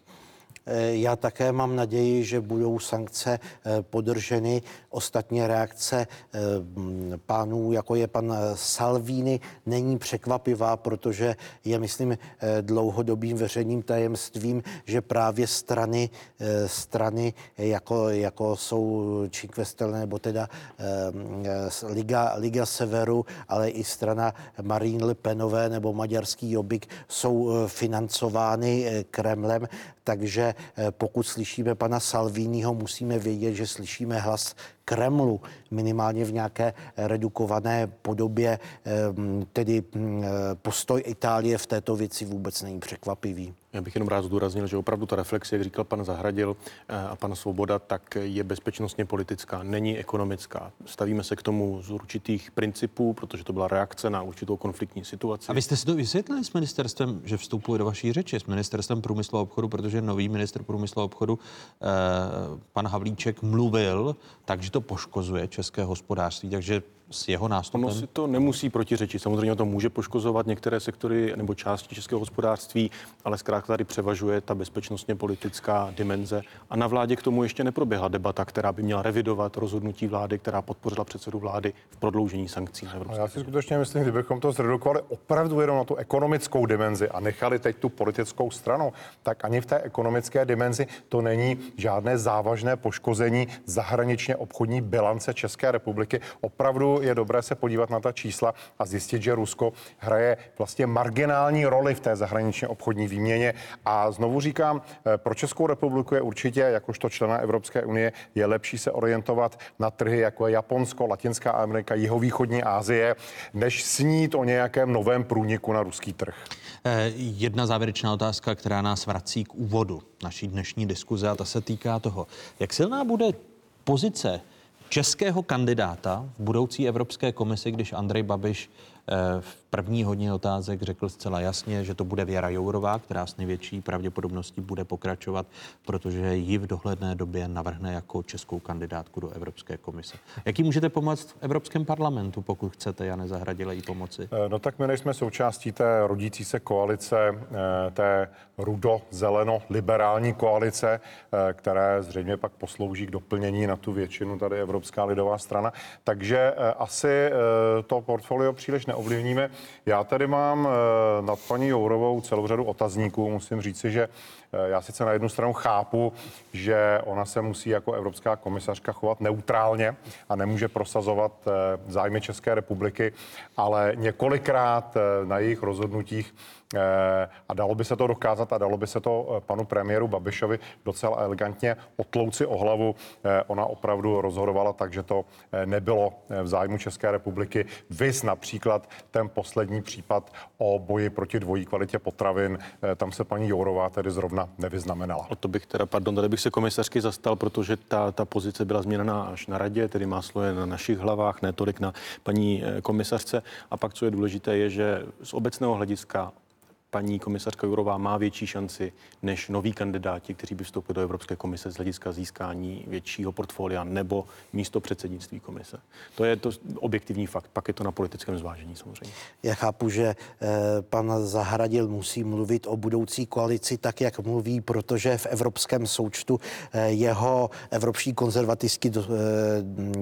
Eh, já také mám naději, že budou sankce eh, podrženy. Ostatně reakce eh, pánů, jako je pan Salvini, není překvapivá, protože je, myslím, dlouhodobým veřejným tajemstvím, že právě strany, strany jako, jako jsou Cinque nebo teda Liga, Liga Severu, ale i strana Marine Le Penové nebo maďarský Jobbik jsou financovány Kremlem, takže pokud slyšíme pana Salviniho, musíme vědět, že slyšíme hlas Kremlu, minimálně v nějaké redukované podobě, ehm, tedy mm, eh, postoj Itálie v této věci vůbec není překvapivý. Já bych jenom rád zdůraznil, že opravdu ta reflexe, jak říkal pan Zahradil eh, a pan Svoboda, tak je bezpečnostně politická, není ekonomická. Stavíme se k tomu z určitých principů, protože to byla reakce na určitou konfliktní situaci. A vy jste si to vysvětlili s ministerstvem, že vstupuje do vaší řeči, s ministerstvem průmyslu a obchodu, protože nový minister průmyslu a obchodu, eh, pan Havlíček, mluvil tak, že to poškozuje české hospodářství, takže s jeho nástupem? Ono si to nemusí protiřečit. Samozřejmě to může poškozovat některé sektory nebo části českého hospodářství, ale zkrátka tady převažuje ta bezpečnostně politická dimenze. A na vládě k tomu ještě neproběhla debata, která by měla revidovat rozhodnutí vlády, která podpořila předsedu vlády v prodloužení sankcí na Evropské. Já si skutečně myslím, kdybychom to zredukovali opravdu jenom na tu ekonomickou dimenzi a nechali teď tu politickou stranu, tak ani v té ekonomické dimenzi to není žádné závažné poškození zahraničně obchodní bilance České republiky. Opravdu je dobré se podívat na ta čísla a zjistit, že Rusko hraje vlastně marginální roli v té zahraničně obchodní výměně. A znovu říkám, eh, pro Českou republiku je určitě, jakožto člena Evropské unie, je lepší se orientovat na trhy, jako je Japonsko, Latinská Amerika, jihovýchodní Asie, než snít o nějakém novém průniku na ruský trh. Eh, jedna závěrečná otázka, která nás vrací k úvodu naší dnešní diskuze a ta se týká toho, jak silná bude pozice českého kandidáta v budoucí Evropské komisi, když Andrej Babiš v první hodně otázek řekl zcela jasně, že to bude Věra Jourová, která s největší pravděpodobností bude pokračovat, protože ji v dohledné době navrhne jako českou kandidátku do Evropské komise. Jaký můžete pomoct v Evropském parlamentu, pokud chcete, Jane Zahradile, jí pomoci? Eh, no tak my nejsme součástí té rodící se koalice, eh, té rudo-zeleno-liberální koalice, eh, které zřejmě pak poslouží k doplnění na tu většinu tady Evropská lidová strana. Takže asi to portfolio příliš neovlivníme. Já tady mám nad paní Jourovou celou řadu otazníků. Musím říci, že já sice na jednu stranu chápu, že ona se musí jako evropská komisařka chovat neutrálně a nemůže prosazovat zájmy České republiky, ale několikrát na jejich rozhodnutích Eh, a dalo by se to dokázat a dalo by se to eh, panu premiéru Babišovi docela elegantně otlouci o hlavu. Eh, ona opravdu rozhodovala tak, že to nebylo v zájmu České republiky. Vys například ten poslední případ o boji proti dvojí kvalitě potravin. Tam se paní Jourová tedy zrovna nevyznamenala. O to bych teda, pardon, tady bych se komisařky zastal, protože ta, ta pozice byla změněna až na radě, tedy má sloje na našich hlavách, ne tolik na paní komisařce. A pak, co je důležité, je, že z obecného hlediska paní komisařka Jurová má větší šanci než noví kandidáti, kteří by vstoupili do Evropské komise z hlediska získání většího portfolia nebo místo předsednictví komise. To je to objektivní fakt, pak je to na politickém zvážení samozřejmě. Já chápu, že eh, pan Zahradil musí mluvit o budoucí koalici tak, jak mluví, protože v evropském součtu eh, jeho evropští konzervatistky do, eh,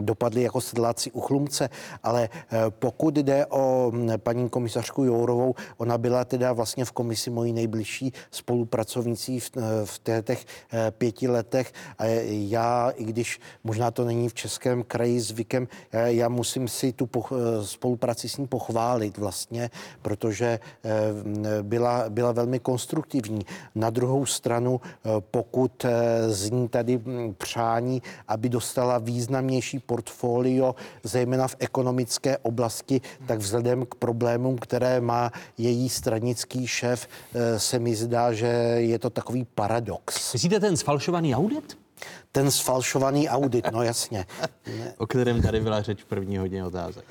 dopadly jako sedláci u chlumce, ale pokud jde o paní komisařku Jourovou, ona byla teda vlastně vlastně v komisi mojí nejbližší spolupracovnící v, eh, v těch eh, pěti letech. A já, i když možná to není v Českém kraji zvykem, já, já musím si tu poch, eh, spolupráci s ní pochválit vlastně, protože byla, byla velmi konstruktivní. Na druhou stranu, pokud zní tady hm, přání, aby dostala významnější portfolio, zejména v ekonomické oblasti, tak vzhledem k problémům, které má její stranický šéf, eh, se mi zdá, že je to takový paradox. Myslíte ten sfalšovaný audit? Ten sfalšovaný audit, no jasně. o kterém tady byla řeč v první hodně otázek.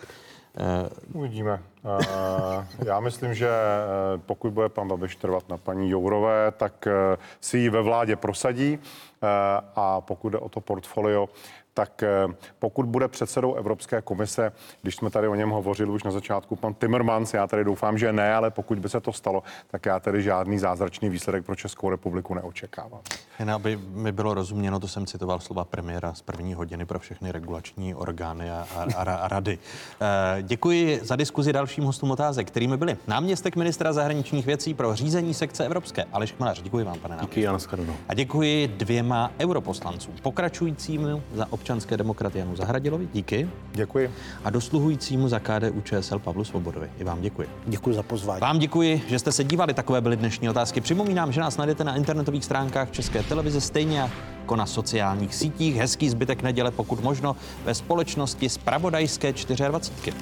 Uh, Uvidíme. Uh, já myslím, že pokud bude pan Babiš trvat na paní Jourové, tak si ji ve vládě prosadí a pokud jde o to portfolio, tak eh, pokud bude předsedou Evropské komise, když jsme tady o něm hovořili už na začátku, pan Timmermans, já tady doufám, že ne, ale pokud by se to stalo, tak já tady žádný zázračný výsledek pro Českou republiku neočekávám. Jen aby mi bylo rozuměno, to jsem citoval slova premiéra z první hodiny pro všechny regulační orgány a, a, a, a rady. E, děkuji za diskuzi dalším hostům otázek, kterými byli náměstek ministra zahraničních věcí pro řízení sekce Evropské Aleš Kmanař. Děkuji vám, pane náměstek. Díky, Jana A děkuji dvěma europoslancům, pokračujícímu za občanské demokraty Janu Zahradilovi. Díky. Děkuji. A dosluhujícímu za KDU ČSL Pavlu Svobodovi. I vám děkuji. Děkuji za pozvání. Vám děkuji, že jste se dívali. Takové byly dnešní otázky. Připomínám, že nás najdete na internetových stránkách České televize stejně jako na sociálních sítích. Hezký zbytek neděle, pokud možno, ve společnosti z Pravodajské 24.